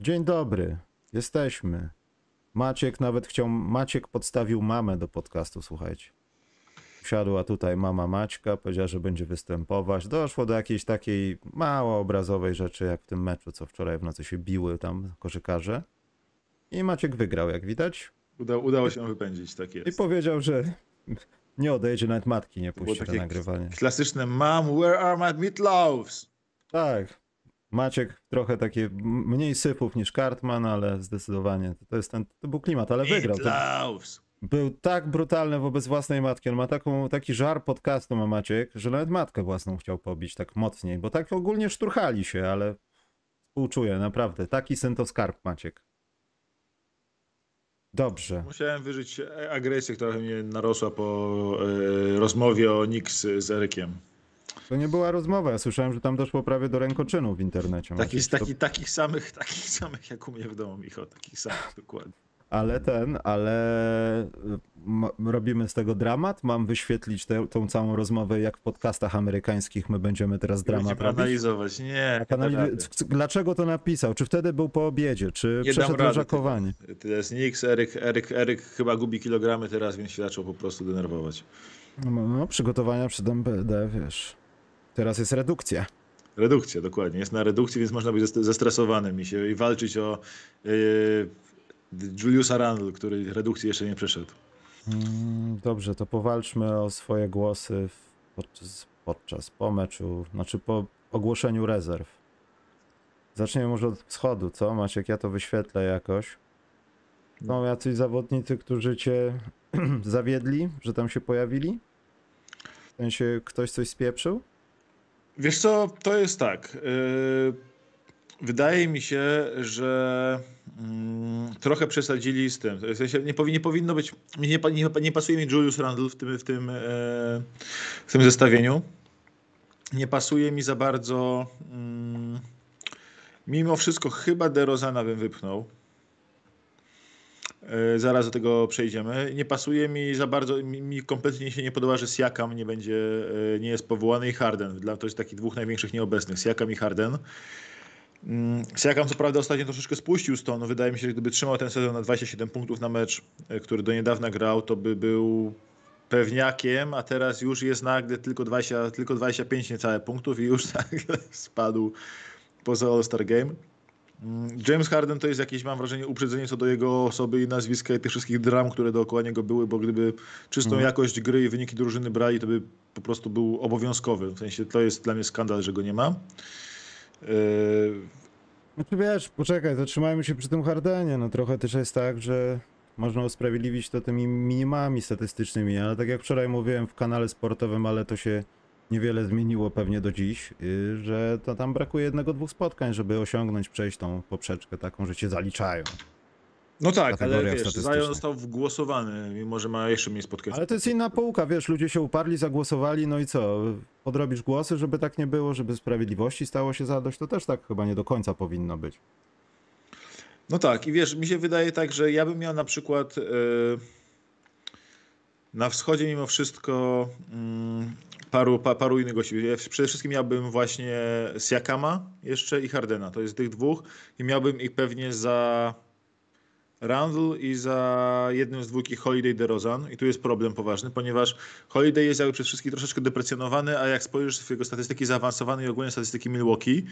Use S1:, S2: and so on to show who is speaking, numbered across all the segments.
S1: Dzień dobry. Jesteśmy. Maciek nawet chciał. Maciek podstawił mamę do podcastu, słuchajcie. Siadła tutaj mama Maćka, powiedziała, że będzie występować. Doszło do jakiejś takiej mało obrazowej rzeczy, jak w tym meczu, co wczoraj w nocy się biły tam koszykarze. I Maciek wygrał, jak widać.
S2: Uda, udało się wypędzić, tak jest.
S1: I powiedział, że nie odejdzie, nawet matki nie puści na nagrywanie.
S2: Klasyczne Mom, where are my meatloaves?
S1: Tak. Maciek trochę takie mniej sypów niż Cartman, ale zdecydowanie to jest ten, to był klimat, ale wygrał. Był tak brutalny wobec własnej matki. On ma taką, taki żar podcastu ma Maciek, że nawet matkę własną chciał pobić tak mocniej, bo tak ogólnie szturchali się, ale współczuję, naprawdę. Taki syn to skarb Maciek. Dobrze.
S2: Musiałem wyżyć agresję, która mnie narosła po e, rozmowie o Nix z Erykiem.
S1: To nie była rozmowa, ja słyszałem, że tam doszło prawie do rękoczynu w internecie.
S2: Taki.
S1: To-
S2: taki, takich, samych, takich samych jak u mnie w domu, Michał. Takich samych, dokładnie.
S1: Ale ten, ale y, robimy z tego dramat. Mam wyświetlić tę tą całą rozmowę, jak w podcastach amerykańskich my będziemy teraz dramat
S2: Będziemy analizować. Nie,
S1: anali-
S2: nie, da rady.
S1: c- c- Dlaczego to napisał? Czy wtedy był po obiedzie? Czy
S2: Nie
S1: przeszedł?
S2: To jest Nix, Eryk, Eryk, Eryk chyba gubi kilogramy teraz, więc się zaczął po prostu denerwować.
S1: No, no, przygotowania przed MBD, wiesz. Teraz jest redukcja.
S2: Redukcja, dokładnie. Jest na redukcji, więc można być zest- zestresowanym i, się, i walczyć o yy, Juliusa Randle, który redukcji jeszcze nie przeszedł.
S1: Mm, Dobrze, to powalczmy o swoje głosy podczas, podczas po meczu, znaczy po ogłoszeniu rezerw. Zaczniemy może od wschodu, co? Maciek, ja to wyświetlę jakoś. Są jacyś zawodnicy, którzy cię zawiedli, że tam się pojawili? W sensie ktoś coś spieprzył?
S2: Wiesz co, to jest tak. Yy, wydaje mi się, że mm, trochę przesadzili z tym. W sensie nie, powi, nie powinno być. Nie, nie, nie pasuje mi Julius Randle w tym, w, tym, e, w tym zestawieniu. Nie pasuje mi za bardzo. Mm, mimo wszystko, chyba DeRozana bym wypchnął. E, Zaraz do tego przejdziemy. Nie pasuje mi za bardzo, mi, mi kompletnie się nie podoba, że Siakam nie będzie, e, nie jest powołany i Harden. Dla to jest takich dwóch największych nieobecnych, Siakam i Harden. Mm, Siakam co prawda ostatnio troszeczkę spuścił z tonu. Wydaje mi się, że gdyby trzymał ten sezon na 27 punktów na mecz, e, który do niedawna grał, to by był pewniakiem, a teraz już jest nagle tylko, 20, tylko 25 niecałe punktów i już nagle spadł poza All-Star Game. Mm, James Harden to jest jakieś, mam wrażenie, uprzedzenie co do jego osoby i nazwiska i tych wszystkich dram, które dookoła niego były, bo gdyby czystą
S1: Mhm.
S2: jakość gry i wyniki drużyny brali, to by po prostu był obowiązkowy. W sensie to jest dla mnie skandal, że go nie ma. Yy,
S1: Znaczy wiesz, poczekaj, to trzymajmy się przy tym Hardenie. No trochę też jest tak, że można usprawiedliwić to tymi minimami statystycznymi, ale tak jak wczoraj mówiłem w kanale sportowym, ale to się niewiele zmieniło pewnie do dziś, yy, że to tam brakuje jednego, dwóch spotkań, żeby osiągnąć, przejść tą poprzeczkę taką, że cię zaliczają.
S2: No tak, ale wiesz. Zion został wgłosowany, mimo że ma jeszcze mniej spotkań.
S1: Ale to jest inna półka, wiesz, ludzie się uparli, zagłosowali, no i co? Podrobisz głosy, żeby tak nie było, żeby sprawiedliwości stało się zadość, to też tak chyba nie do końca powinno być.
S2: No tak, i wiesz, mi się wydaje tak, że ja bym miał na przykład e, na wschodzie mimo wszystko mm, paru, pa, paru innych gości. Przede wszystkim miałbym właśnie Siakama jeszcze i Hardena. To jest tych dwóch i miałbym ich pewnie za Randle i za jednym z dwóch Holiday DeRozan. I tu jest problem poważny, ponieważ Holiday jest jakby przez wszystkich troszeczkę deprecjonowany, a jak spojrzysz w jego statystyki zaawansowane i ogólnie statystyki Milwaukee,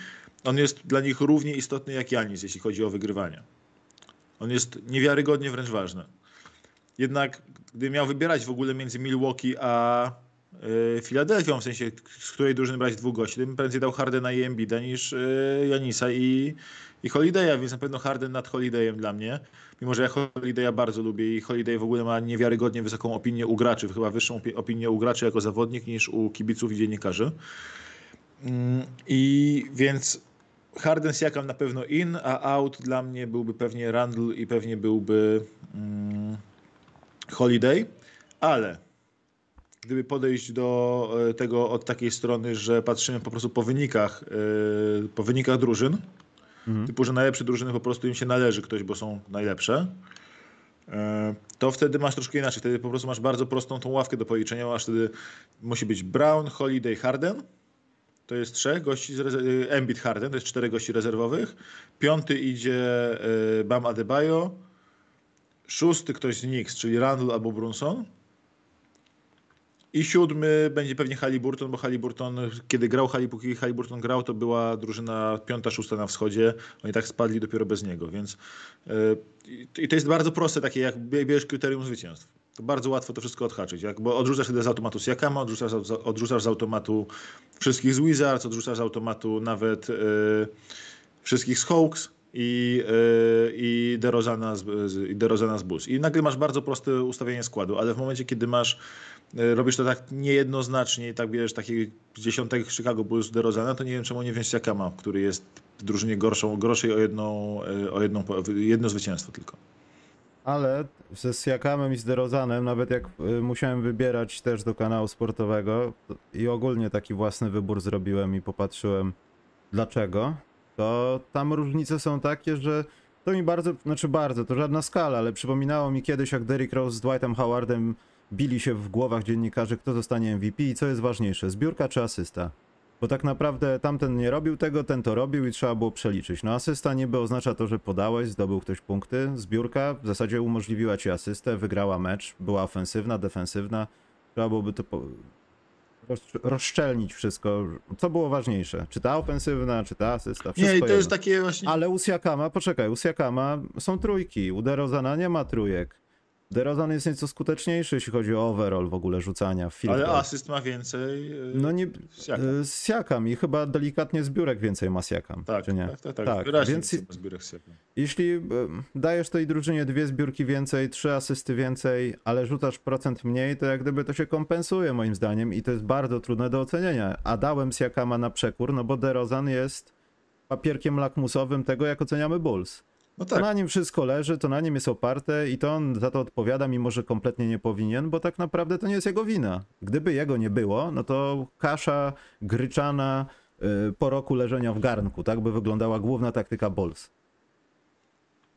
S2: on jest dla nich równie istotny jak Janis, jeśli chodzi o wygrywanie. On jest niewiarygodnie wręcz ważny. Jednak gdy miał wybierać w ogóle między Milwaukee a Filadelfią, w sensie z której drużyny brać dwóch gości, to bym prędzej dał Hardena i Embida niż y, Janisa i, i Holiday'a, więc na pewno Harden nad Holidayem dla mnie. Mimo, że ja Holiday'a bardzo lubię i Holiday w ogóle ma niewiarygodnie wysoką opinię u graczy, chyba wyższą opi- opinię u graczy jako zawodnik niż u kibiców i dziennikarzy. Mm, I więc Harden Siakam na pewno in, a out dla mnie byłby pewnie Randle i pewnie byłby mm, Holiday, ale gdyby podejść do e, tego od takiej strony, że patrzymy po prostu po wynikach, e, po wynikach drużyn,
S1: Mhm.
S2: typu, że najlepsze drużyny po prostu im się należy ktoś, bo są najlepsze, e, to wtedy masz troszkę inaczej. Wtedy po prostu masz bardzo prostą tą ławkę do policzenia. Masz wtedy musi być Brown, Holiday, Harden to jest trzech gości, z Embiid Harden, to jest czterech gości rezerwowych. Piąty idzie Bam Adebayo. Szósty ktoś z Knicks, czyli Randall albo Brunson. I siódmy będzie pewnie Halliburton, bo Halliburton, kiedy grał póki Halliburton grał, to była drużyna piąta, szósta na wschodzie. Oni tak spadli dopiero bez niego, więc yy, i to jest bardzo proste, takie jak bie- bierzesz kryterium zwycięstw. To bardzo łatwo to wszystko odhaczyć, jak, bo odrzucasz wtedy z automatu Siakama, odrzucasz, odrzucasz z automatu wszystkich z Wizards, odrzucasz z automatu nawet yy, wszystkich z Hawks i, yy, i DeRozana z, i DeRozana z Bulls. I nagle masz bardzo proste ustawienie składu, ale w momencie, kiedy masz robisz to tak niejednoznacznie i tak bierzesz takiej z dziesiątek Chicago Bulls DeRozana, to nie wiem czemu nie wziąć Siakama, który jest w drużynie gorszą, gorszej o, jedną, yy, o jedną, jedno zwycięstwo tylko.
S1: Ale ze Siakamem i z DeRozanem, nawet jak y, musiałem wybierać też do kanału sportowego to- i ogólnie taki własny wybór zrobiłem i popatrzyłem dlaczego, to tam różnice są takie, że to mi bardzo, znaczy bardzo, to żadna skala, ale przypominało mi kiedyś jak Derrick Rose z Dwightem Howardem bili się w głowach dziennikarzy, kto zostanie MVP i co jest ważniejsze, zbiórka czy asysta. Bo tak naprawdę tamten nie robił tego, ten to robił i trzeba było przeliczyć. No asysta niby oznacza to, że podałeś, zdobył ktoś punkty. Zbiórka w zasadzie umożliwiła ci asystę, wygrała mecz, była ofensywna, defensywna. Trzeba byłoby to po... roz- rozszczelnić wszystko. Co było ważniejsze? Czy ta ofensywna, czy ta asysta? Wszystko
S2: Nie, i to jest
S1: jedno.
S2: takie właśnie...
S1: Ale u Siakama, poczekaj, u Siakama są trójki, u DeRozana nie ma trójek. DeRozan jest nieco skuteczniejszy, jeśli chodzi o overall w ogóle rzucania w.
S2: Ale asyst ma więcej. yy,
S1: No nie,
S2: Siakam.
S1: y, z Siakam i chyba delikatnie zbiórek więcej ma Siakam,
S2: Tak,
S1: czy nie?
S2: tak, tak, tak.
S1: Tak,
S2: Wyraźnie
S1: więc-
S2: zbiórek Siakam.
S1: Jeśli y, dajesz tej drużynie dwie zbiórki więcej, trzy asysty więcej, ale rzucasz procent mniej, to jak gdyby to się kompensuje moim zdaniem i to jest bardzo trudne do oceniania. A dałem Siakama na przekór, no bo DeRozan jest papierkiem lakmusowym tego, jak oceniamy Bulls.
S2: No
S1: To
S2: tak.
S1: na nim wszystko leży, to na nim jest oparte i to on za to odpowiada, mimo że kompletnie nie powinien, bo tak naprawdę to nie jest jego wina. Gdyby jego nie było, no to kasza gryczana y, po roku leżenia w garnku, tak by wyglądała główna taktyka Bulls.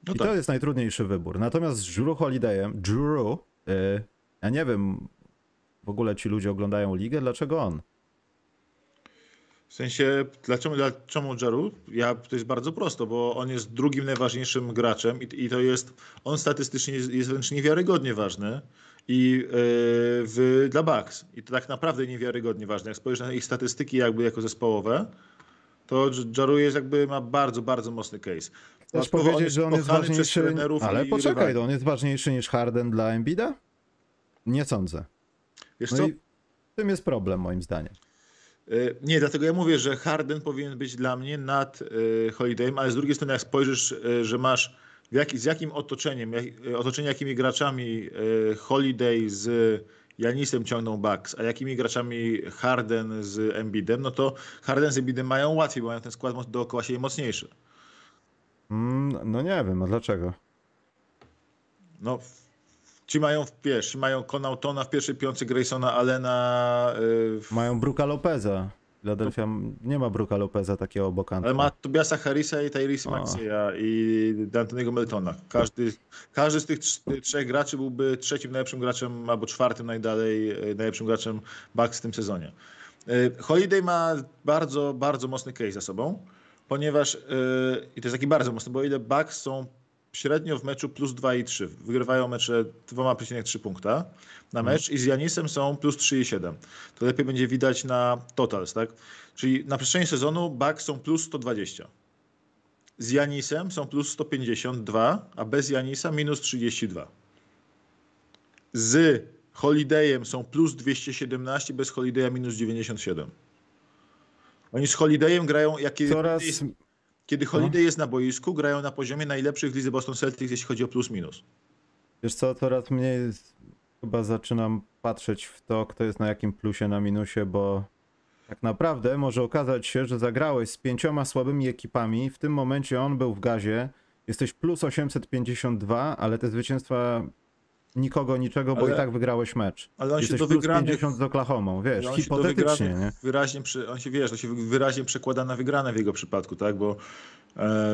S2: No
S1: I
S2: tak.
S1: to jest najtrudniejszy wybór. Natomiast z Drew Holidayem, Drew, y, ja nie wiem, w ogóle ci ludzie oglądają ligę, dlaczego on?
S2: W sensie, dlaczego, dlaczego Jaru? Ja, to jest bardzo prosto, bo on jest drugim najważniejszym graczem i, i to jest, on statystycznie jest, jest wręcz niewiarygodnie ważny i yy, w, dla Bucks. I to tak naprawdę niewiarygodnie ważne. Jak spojrzysz na ich statystyki jakby jako zespołowe, to Jaru jest jakby, ma bardzo, bardzo mocny case.
S1: Chcesz
S2: Dodatkowo on
S1: powiedzieć, że on jest ważniejszy, ale poczekaj,
S2: rywali.
S1: on jest ważniejszy niż Harden dla Embida? Nie sądzę.
S2: Wiesz
S1: No
S2: co?
S1: i w tym jest problem moim zdaniem.
S2: Y, Nie, dlatego ja mówię, że Harden powinien być dla mnie nad y, Holidayem, ale z drugiej strony jak spojrzysz, y, że masz jak, z jakim otoczeniem, jak, otoczenie jakimi graczami Holiday z Janisem ciągną Bucks, a jakimi graczami Harden z Embiidem, no to Harden z Embiidem mają łatwiej, bo mają ten skład dookoła siebie mocniejszy.
S1: Mm, no nie wiem, a dlaczego?
S2: No, ci mają, wiesz, mają Conautona w pierwszej piątce, Graysona Allena, y, w-
S1: Mają Bruka Lopeza. Philadelphia nie ma Bruka Lopeza takiego obok
S2: Ale ma Tobiasa Harrisa i Tyrese. Maxeya i D'Antoniego Meltona. Każdy, każdy z tych trz- trzech graczy byłby trzecim najlepszym graczem albo czwartym najdalej e, najlepszym graczem Bucks w tym sezonie. E, Holiday ma bardzo, bardzo mocny case za sobą, ponieważ i to jest taki bardzo mocny, bo ile Bucks są średnio w meczu plus 2 i 3. Wygrywają mecze 2,3 punkta na mecz i z Janisem są plus 3,7. To lepiej będzie widać na totals, tak? Czyli na przestrzeni sezonu Bucks są plus 120. Z Janisem są plus 152, a bez Janisa minus 32. Z Holidayem są plus 217, bez Holidaya minus 97. Oni z Holidayem grają, jak kiedy,
S1: Coraz...
S2: jest, kiedy Holiday jest na boisku, grają na poziomie najlepszych lidze Boston Celtics, jeśli chodzi o plus minus.
S1: Wiesz co, coraz mniej chyba zaczynam patrzeć w to, kto jest na jakim plusie, na minusie, bo tak naprawdę może okazać się, że zagrałeś z pięcioma słabymi ekipami, w tym momencie on był w gazie, jesteś plus 852, ale te zwycięstwa nikogo, niczego, bo
S2: Ale-
S1: i tak wygrałeś mecz.
S2: Ale on się
S1: Jesteś
S2: do
S1: plus
S2: wygranych
S1: 50 z Oklahomą, wiesz,
S2: on się
S1: hipotetycznie, nie?
S2: wygranych Wyraźnie, przy, on się wiesz, to się wyraźnie przekłada na wygrane w jego przypadku, tak? Bo e,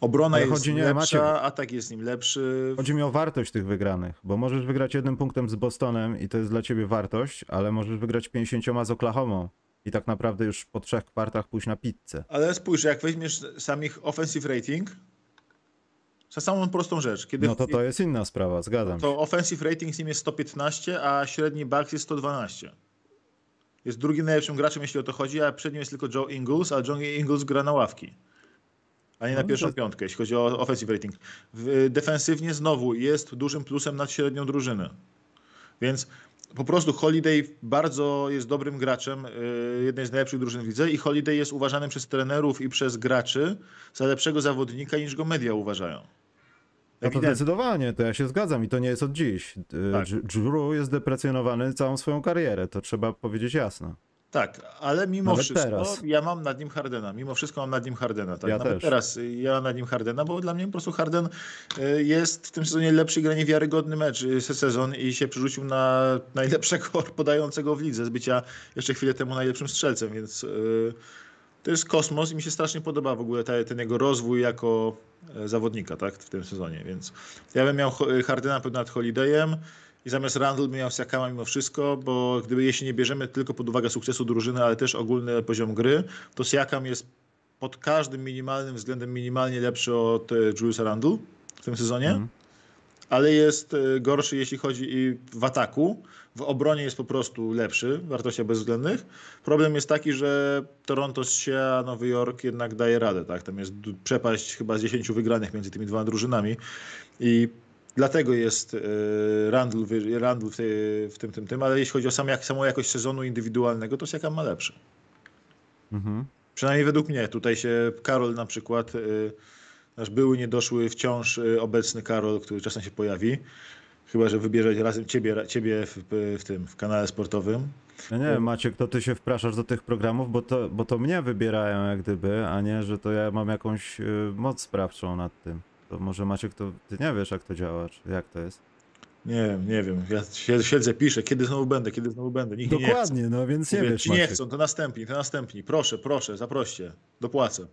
S2: obrona
S1: Ale
S2: jest
S1: chodzi, nie,
S2: lepsza,
S1: Maciek.
S2: atak jest nim lepszy.
S1: Chodzi mi o wartość tych wygranych, bo możesz wygrać jednym punktem z Bostonem i to jest dla ciebie wartość, ale możesz wygrać 50 z Oklahomą i tak naprawdę już po trzech kwartach pójść na pizzę.
S2: Ale spójrz, jak weźmiesz sam ich offensive rating, za samą prostą rzecz. Kiedy
S1: No to to jest inna sprawa, zgadzam się.
S2: to offensive rating z nim jest 115, a średni Bucks jest 112. Jest drugim najlepszym graczem, jeśli o to chodzi, a przed nim jest tylko Joe Ingles, a Joe Ingles gra na ławki. A nie na
S1: No,
S2: pierwszą
S1: to-
S2: piątkę, jeśli chodzi o offensive rating. Defensywnie znowu jest dużym plusem nad średnią drużyny. Więc po prostu Holiday bardzo jest dobrym graczem y, jednej z najlepszych drużyn w lidze i Holiday jest uważany przez trenerów i przez graczy za lepszego zawodnika niż go media uważają.
S1: No to zdecydowanie, to ja się zgadzam i to nie jest od dziś. Y,
S2: Tak.
S1: Drew jest deprecjonowany całą swoją karierę, to trzeba powiedzieć jasno.
S2: Tak, ale mimo
S1: Nawet
S2: wszystko
S1: teraz.
S2: ja mam nad nim Hardena. Mimo wszystko mam nad nim Hardena. Tak?
S1: Ja
S2: Nawet
S1: też.
S2: teraz y, ja mam nad nim Hardena, bo dla mnie po prostu Harden y, jest w tym sezonie lepszy, gra niewiarygodny mecz se- sezon i się przerzucił na najlepszego podającego w lidze z bycia jeszcze chwilę temu najlepszym strzelcem, więc to jest kosmos i mi się strasznie podoba w ogóle ten jego rozwój jako e, zawodnika tak, w tym sezonie, więc ja bym miał Ho- Hardena pewno nad Holidayem i zamiast Randall bym miał Siakama mimo wszystko, bo gdyby jeśli nie bierzemy tylko pod uwagę sukcesu drużyny, ale też ogólny poziom gry, to Siakam jest pod każdym minimalnym względem minimalnie lepszy od e, Juliusa Randle w tym sezonie,
S1: Mhm.
S2: ale jest e, gorszy jeśli chodzi i w ataku. W obronie jest po prostu lepszy w wartościach bezwzględnych. Problem jest taki, że Toronto się, a Nowy Jork jednak daje radę. Tak? Tam jest przepaść chyba z 10 wygranych między tymi dwoma drużynami i dlatego jest e, Randall, Randall w, tej, w tym, tym, tym, ale jeśli chodzi o sam, jak, samą jakość sezonu indywidualnego, to Siakam ma lepszy.
S1: Mhm.
S2: Przynajmniej według mnie. Tutaj się Karol na przykład, y, nasz były niedoszły wciąż y, obecny Karol, który czasem się pojawi. Chyba, że wybierze razem ciebie, ciebie w, w tym w kanale sportowym.
S1: Ja nie wiem, Maciek, to ty się wpraszasz do tych programów, bo to, bo to mnie wybierają jak gdyby, a nie, że to ja mam jakąś y, moc sprawczą nad tym. To może Maciek, to ty nie wiesz jak to działa, czy jak to jest.
S2: Nie wiem, nie wiem. Ja siedzę, piszę, kiedy znowu będę, kiedy znowu będę. Nikt mnie nie.
S1: Dokładnie, no więc nie
S2: Mówię,
S1: wiesz,
S2: ci nie
S1: Maciek.
S2: chcą, to następni, to następni. Proszę, proszę, zaproście. Dopłacę.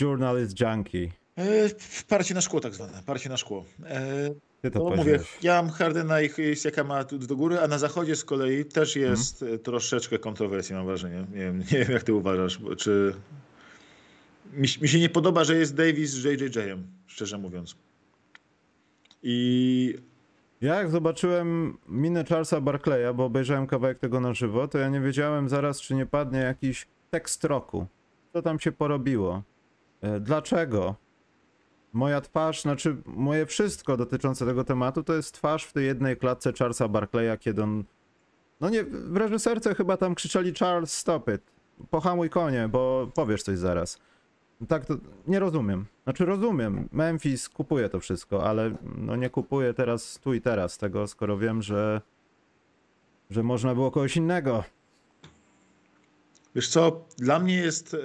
S1: Journalist junkie.
S2: E, parcie na szkło tak zwane, parcie na szkło. E,
S1: Ty to
S2: No mówię, ja mam Hardena i Siakama tu do góry, a na zachodzie z kolei też
S1: Mhm.
S2: jest e, troszeczkę kontrowersji, mam wrażenie. Nie wiem, nie wiem jak ty uważasz, bo- czy... Mi, mi się nie podoba, że jest Davis z JJJ-em, szczerze mówiąc. I
S1: Ja jak zobaczyłem minę Charlesa Barclaya, bo obejrzałem kawałek tego na żywo, to ja nie wiedziałem zaraz, czy nie padnie jakiś tekst roku. Co tam się porobiło? E, Dlaczego? Moja twarz, znaczy moje wszystko dotyczące tego tematu, to jest twarz w tej jednej klatce Charlesa Barclaya, kiedy on... No nie, w reżyserce chyba tam krzyczeli Charles, stop it. Pohamuj konie, bo powiesz coś zaraz. Tak, to nie rozumiem. Znaczy rozumiem, Memphis kupuje to wszystko, ale no nie kupuję teraz tu i teraz tego, skoro wiem, że że można było kogoś innego.
S2: wiesz co, dla mnie jest... e,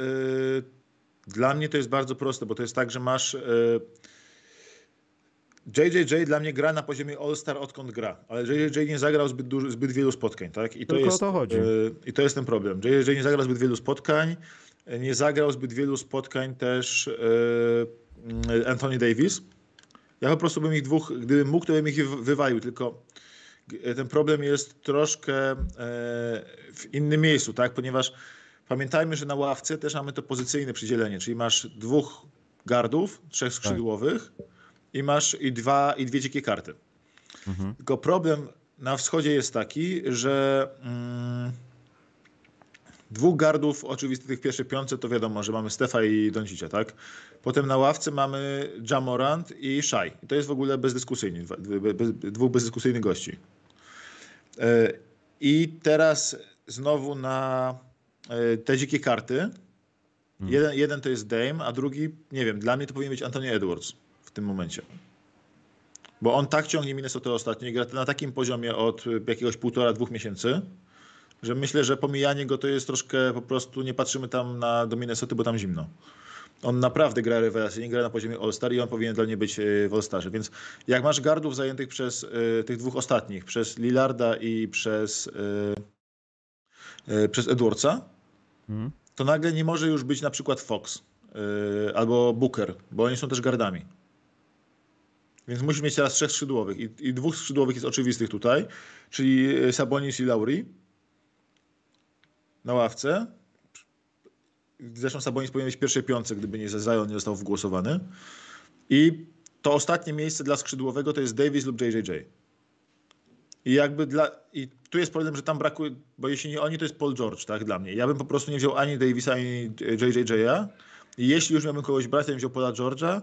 S2: dla mnie to jest bardzo proste, bo to jest tak, że masz... e, JJJ dla mnie gra na poziomie All-Star odkąd gra, ale JJJ nie zagrał zbyt, dużo, zbyt wielu spotkań, tak? I to
S1: Tylko o
S2: jest,
S1: to chodzi.
S2: e, I to jest ten problem. JJJ nie zagrał zbyt wielu spotkań, e, nie zagrał zbyt wielu spotkań też e, Anthony Davis. Ja po prostu bym ich dwóch, gdybym mógł, to bym ich wy- wywalił, tylko ten problem jest troszkę e, w innym miejscu, tak? Ponieważ pamiętajmy, że na ławce też mamy to pozycyjne przydzielenie, czyli masz dwóch gardów, trzech skrzydłowych i masz i, dwa, i dwie dzikie karty.
S1: Mhm.
S2: Tylko problem na wschodzie jest taki, że mm, dwóch gardów, oczywiście tych pierwszych piątce, to wiadomo, że mamy Stefa i Doncicia, tak? Potem na ławce mamy Jamorant i Shai. I to jest w ogóle bezdyskusyjnie, dwóch bezdyskusyjnych gości. E, I teraz znowu na te dzikie karty. Jeden, jeden to jest Dame, a drugi, nie wiem, dla mnie to powinien być Anthony Edwards w tym momencie. Bo on tak ciągnie Minnesota ostatnio i gra na takim poziomie od jakiegoś półtora, dwóch miesięcy, że myślę, że pomijanie go to jest troszkę po prostu, nie patrzymy tam na, do Minnesoty, bo tam zimno. On naprawdę gra rewelacyjnie, gra na poziomie All-Star i on powinien dla mnie być y, w All-Starze. Więc jak masz gardów zajętych przez y, tych dwóch ostatnich, przez Lillarda i przez, y, przez Edwardsa, to nagle nie może już być na przykład Fox yy, albo Booker, bo oni są też gardami. Więc musisz mieć teraz trzech skrzydłowych i, i dwóch skrzydłowych jest oczywistych tutaj, czyli Sabonis i Lauri na ławce zresztą Sabonis powinien być pierwszej piątce, gdyby nie Zion nie został wgłosowany. I to ostatnie miejsce dla skrzydłowego to jest Davis lub JJJ. I jakby dla. I tu jest problem, że tam brakuje, bo jeśli nie oni, to jest Paul George, tak, dla mnie. Ja bym po prostu nie wziął ani Davisa, ani JJJ'a. I jeśli już miałbym kogoś brać, to bym wziął Paula George'a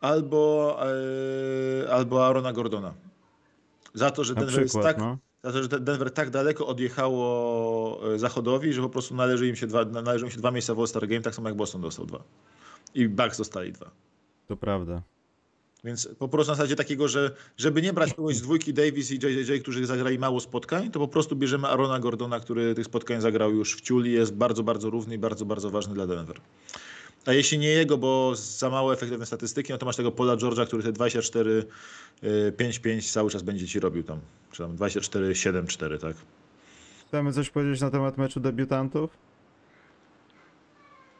S2: albo, e, albo Arona Gordona. Za to, że Denver
S1: przykład,
S2: jest tak,
S1: no.
S2: za to, że Denver tak daleko odjechało e, Zachodowi, że po prostu należy im się dwa, należą im się dwa miejsca w All-Star Game, tak samo jak Boston dostał dwa. I Bucks dostali dwa.
S1: To prawda.
S2: Więc po prostu na zasadzie takiego, że żeby nie brać kogoś z dwójki Davis i JJJ, którzy zagrali mało spotkań, to po prostu bierzemy Arona Gordona, który tych spotkań zagrał już w ciuli, jest bardzo, bardzo równy i bardzo, bardzo ważny dla Denver. A jeśli nie jego, bo za mało efektywne statystyki, no to masz tego Pola George'a, który te 24 5-5 cały czas będzie ci robił tam. Czy tam 24 7-4, tak?
S1: Chcemy coś powiedzieć na temat meczu debiutantów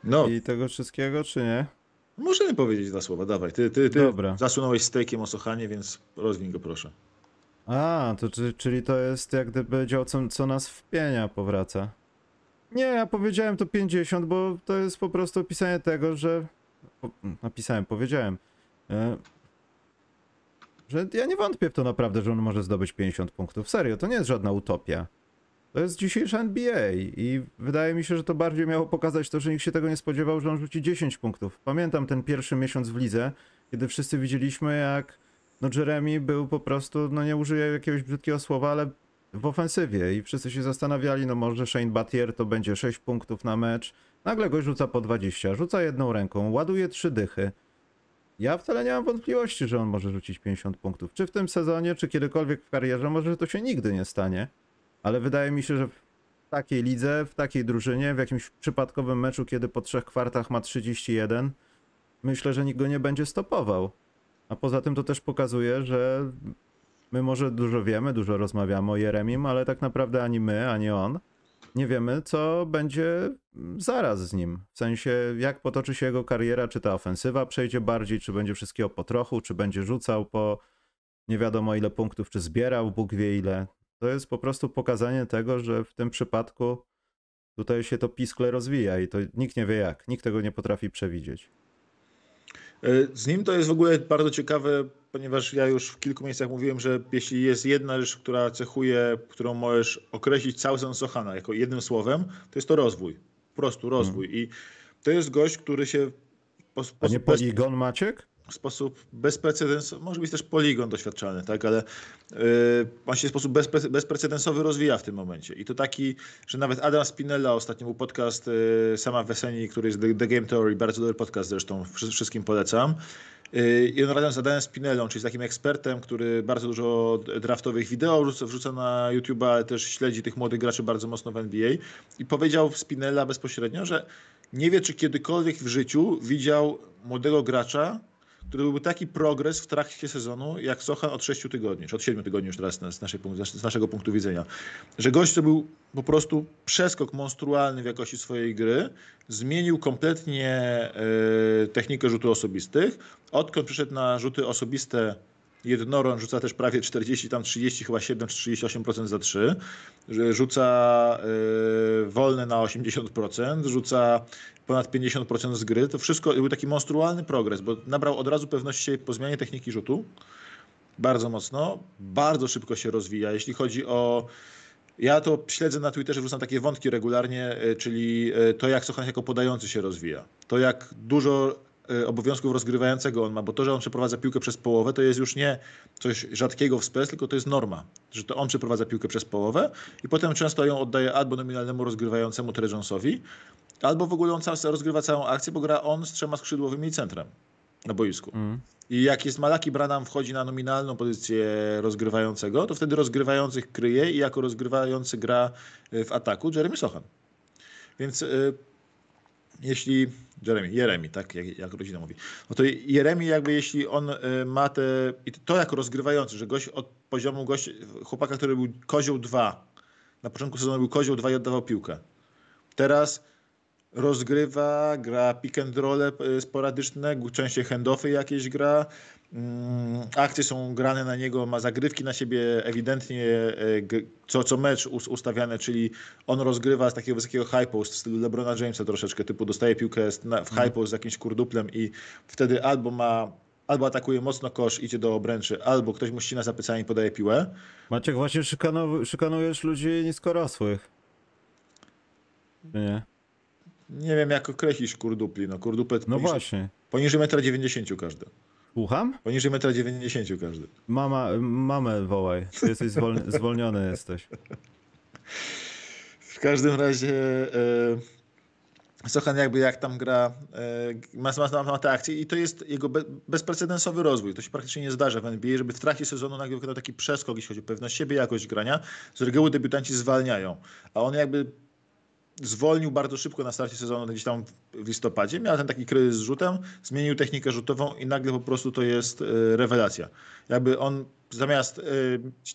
S2: No,
S1: i tego wszystkiego, czy nie?
S2: Możemy powiedzieć dwa słowa, dawaj. Ty, ty, ty
S1: Dobra.
S2: zasunąłeś stejkiem o Sochanie, więc rozwiń go proszę.
S1: A, to czy, czyli to jest jak gdyby dział, co, co nas wpienia, powraca. Nie, ja powiedziałem to 50, bo to jest po prostu opisanie tego, że. po- Napisałem, powiedziałem. E, że ja nie wątpię w to naprawdę, że on może zdobyć 50 punktów. Serio, to nie jest żadna utopia. To jest dzisiejsza NBA i wydaje mi się, że to bardziej miało pokazać to, że nikt się tego nie spodziewał, że on rzuci 10 punktów. Pamiętam ten pierwszy miesiąc w lidze, kiedy wszyscy widzieliśmy, jak no Jeremy był po prostu, no nie użyję jakiegoś brzydkiego słowa, ale w ofensywie i wszyscy się zastanawiali, no może Shane Battier to będzie 6 punktów na mecz. Nagle go rzuca po 20, rzuca jedną ręką, ładuje trzy dychy. Ja wcale nie mam wątpliwości, że on może rzucić 50 punktów. Czy w tym sezonie, czy kiedykolwiek w karierze, może to się nigdy nie stanie. Ale wydaje mi się, że w takiej lidze, w takiej drużynie, w jakimś przypadkowym meczu, kiedy po trzech kwartach ma 31, myślę, że nikt go nie będzie stopował. A poza tym to też pokazuje, że my może dużo wiemy, dużo rozmawiamy o Jeremim, ale tak naprawdę ani my, ani on nie wiemy, co będzie zaraz z nim. W sensie, jak potoczy się jego kariera, czy ta ofensywa przejdzie bardziej, czy będzie wszystkiego po trochu, czy będzie rzucał po nie wiadomo ile punktów, czy zbierał, Bóg wie ile. To jest po prostu pokazanie tego, że w tym przypadku tutaj się to piskle rozwija i to nikt nie wie jak, nikt tego nie potrafi przewidzieć.
S2: E, Z nim to jest w ogóle bardzo ciekawe, ponieważ ja już w kilku miejscach mówiłem, że jeśli jest jedna rzecz, która cechuje, którą możesz określić cały sezon Sochana jako jednym słowem, to jest to rozwój. Po prostu rozwój. I to jest gość, który się po
S1: A
S2: sposób
S1: nie poligon Maciek?
S2: W sposób bezprecedensowy, może być też poligon doświadczalny, tak, ale yy, on się w sposób bezpre, bezprecedensowy rozwija w tym momencie. I to taki, że nawet Adam Spinella, ostatnio był podcast yy, Sama Weseni, który jest The, The Game Theory, bardzo dobry podcast zresztą, wszy- wszystkim polecam. Yy, I on razem z Adamem Spinellą, czyli z takim ekspertem, który bardzo dużo draftowych wideo wrzuca, wrzuca na YouTube, ale też śledzi tych młodych graczy bardzo mocno w NBA. I powiedział Spinella bezpośrednio, że nie wie, czy kiedykolwiek w życiu widział młodego gracza, który byłby taki progres w trakcie sezonu, jak Sochan od 6 tygodni, czy od 7 tygodni już teraz z, naszej, z naszego punktu widzenia. Że gość to był po prostu przeskok monstrualny w jakości swojej gry, zmienił kompletnie e, technikę rzutów osobistych. Odkąd przyszedł na rzuty osobiste Jednoron rzuca też prawie 40, tam 30, chyba 7 czy 38% za 3. Że Rzuca y, wolne na 80%, rzuca ponad 50% z gry. To wszystko był taki monstrualny progres, bo nabrał od razu pewności po zmianie techniki rzutu. Bardzo mocno. Bardzo szybko się rozwija. Jeśli chodzi o ja to śledzę na Twitterze, wrzucam takie wątki regularnie, y, czyli y, to, jak Sochan jako podający się rozwija. To, jak dużo obowiązków rozgrywającego on ma, bo to, że on przeprowadza piłkę przez połowę, to jest już nie coś rzadkiego w spes, tylko to jest norma, że to on przeprowadza piłkę przez połowę i potem często ją oddaje albo nominalnemu rozgrywającemu Trey Jonesowi, albo w ogóle on sam rozgrywa całą akcję, bo gra on z trzema skrzydłowymi i centrem na boisku.
S1: Mm.
S2: I jak jest Malaki Branham wchodzi na nominalną pozycję rozgrywającego, to wtedy rozgrywających kryje i jako rozgrywający gra y, w ataku Jeremy Sochan. Więc y, jeśli Jeremy, Jeremy, tak jak, jak rodzina mówi, no to Jeremy jakby jeśli on y, ma te, i to jako rozgrywający, że gość od poziomu gość, chłopaka, który był kozioł 2, na początku sezonu był kozioł 2 i oddawał piłkę. Teraz rozgrywa, gra pick and roll sporadyczne, częściej handoffy jakieś gra. Mm, Akcje są grane na niego, ma zagrywki na siebie ewidentnie e, co, co mecz us- ustawiane, czyli on rozgrywa z takiego wysokiego high post w stylu LeBrona Jamesa troszeczkę, typu dostaje piłkę w high post z jakimś kurduplem i wtedy albo ma, albo atakuje mocno kosz, idzie do obręczy, albo ktoś mu ścina za plecami i podaje piłę.
S1: Maciek, właśnie szykanow- szykanujesz ludzi niskorosłych. Nie?
S2: Nie wiem jak określić kurdupli, no kurduple
S1: No
S2: poniżej,
S1: właśnie.
S2: poniżej 1,90 m każdy.
S1: Słucham?
S2: Poniżej 1,90 m każdy.
S1: Mama, mamę wołaj. Ty jesteś zwol... zwolniony jesteś.
S2: W każdym razie e, Sochan jakby jak tam gra, e, ma, ma, ma te akcje i to jest jego be, bezprecedensowy rozwój. To się praktycznie nie zdarza w NBA, żeby w trakcie sezonu nagle wykonał taki przeskok, jeśli chodzi o pewność siebie, jakość grania. Z reguły debiutanci zwalniają, a on jakby zwolnił bardzo szybko na starcie sezonu, gdzieś tam w listopadzie. Miał ten taki kryzys z rzutem, zmienił technikę rzutową i nagle po prostu to jest e, rewelacja. Jakby on zamiast e,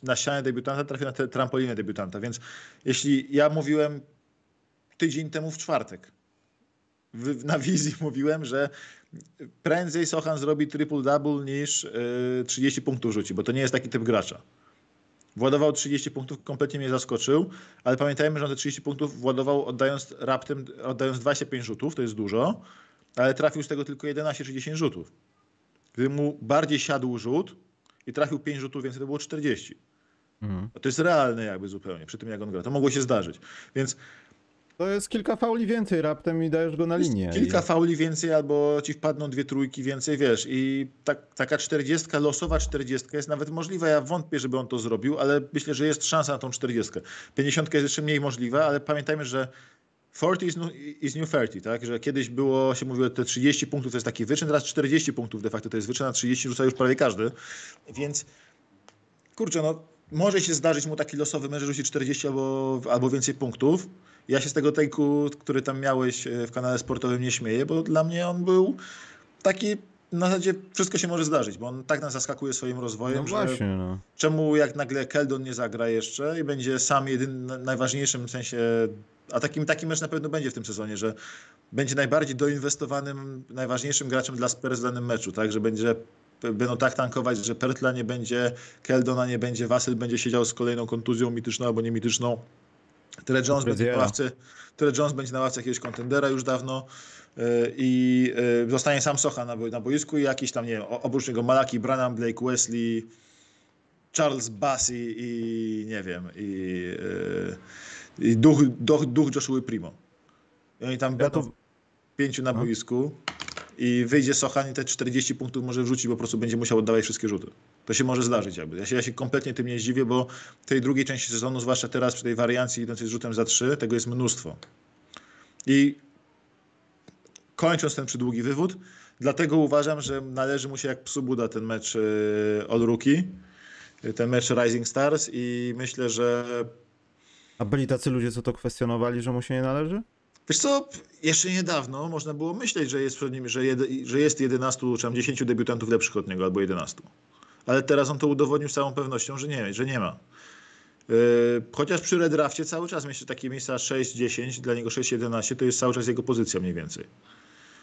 S2: na ścianę debiutanta trafił na trampolinę debiutanta, więc jeśli ja mówiłem tydzień temu w czwartek, na wizji mówiłem, że prędzej Sochan zrobi triple-double niż e, 30 punktów rzuci, bo to nie jest taki typ gracza. Władował 30 punktów, kompletnie mnie zaskoczył, ale pamiętajmy, że on te 30 punktów władował oddając raptem, oddając 25 rzutów, to jest dużo, ale trafił z tego tylko 11 czy 10 rzutów. Gdyby mu bardziej siadł rzut i trafił 5 rzutów więcej, to było 40.
S1: Mhm.
S2: To jest realne jakby zupełnie, przy tym jak on gra. To mogło się zdarzyć. Więc
S1: To jest kilka fauli więcej raptem i dajesz go na linię.
S2: kilka
S1: I...
S2: fauli więcej albo ci wpadną dwie trójki więcej, wiesz. I tak, taka 40, losowa 40 jest nawet możliwa. Ja wątpię, żeby on to zrobił, ale myślę, że jest szansa na tą 40. 50 jest jeszcze mniej możliwa, ale pamiętajmy, że 40 is new, is new 30, tak? Że kiedyś było, się mówiło, te 30 punktów to jest taki wyczyn, teraz 40 punktów de facto to jest wyczyn, a 30 rzuca już prawie każdy. Więc kurczę, no może się zdarzyć mu taki losowy mecz, rzuci 40 albo, albo więcej punktów. Ja się z tego take'u, który tam miałeś e, w kanale sportowym nie śmieję, bo dla mnie on był taki, na zasadzie wszystko się może zdarzyć, bo on tak nas zaskakuje swoim rozwojem,
S1: No
S2: że
S1: właśnie, no.
S2: czemu jak nagle Keldon nie zagra jeszcze i będzie sam jedynym, najważniejszym w sensie, a takim, taki mecz na pewno będzie w tym sezonie, że będzie najbardziej doinwestowanym, najważniejszym graczem dla Spurs w danym meczu, tak, że będzie będą tak tankować, że Pertla nie będzie, Keldona nie będzie, Wasyl będzie siedział z kolejną kontuzją mityczną albo niemityczną. Tyle Jones, będzie na ławce, Tyle Jones będzie na ławce jakiegoś kontendera już dawno yy, i yy, zostanie sam Socha na, na boisku i jakiś tam, nie wiem, oprócz niego Malaki, Branham, Blake, Wesley, Charles Bassi i nie wiem, i, yy, i duch, duch, duch Joshua Primo. I oni tam
S1: Ja
S2: będą
S1: to...
S2: pięciu na
S1: No.
S2: boisku i wyjdzie Sochan i te 40 punktów może wrzucić, bo po prostu będzie musiał oddawać wszystkie rzuty. To się może zdarzyć jakby. Ja się, ja się kompletnie tym nie zdziwię, bo tej drugiej części sezonu, zwłaszcza teraz przy tej wariancji idącej z rzutem za 3, tego jest mnóstwo. I kończąc ten przydługi wywód, dlatego uważam, że należy mu się jak psu Buda ten mecz yy, All Rookie, yy, ten mecz Rising Stars i myślę, że
S1: A byli tacy ludzie, co to kwestionowali, że mu się nie należy?
S2: Wiesz co, jeszcze niedawno można było myśleć, że jest przed nim, że, że jest 11 czy tam 10 debiutantów lepszych od niego, albo 11. Ale teraz on to udowodnił z całą pewnością, że nie, że nie ma. Yy, chociaż przy redrafcie cały czas myślę, takie miejsca 6-10, dla niego 6-11 to jest cały czas jego pozycja mniej więcej.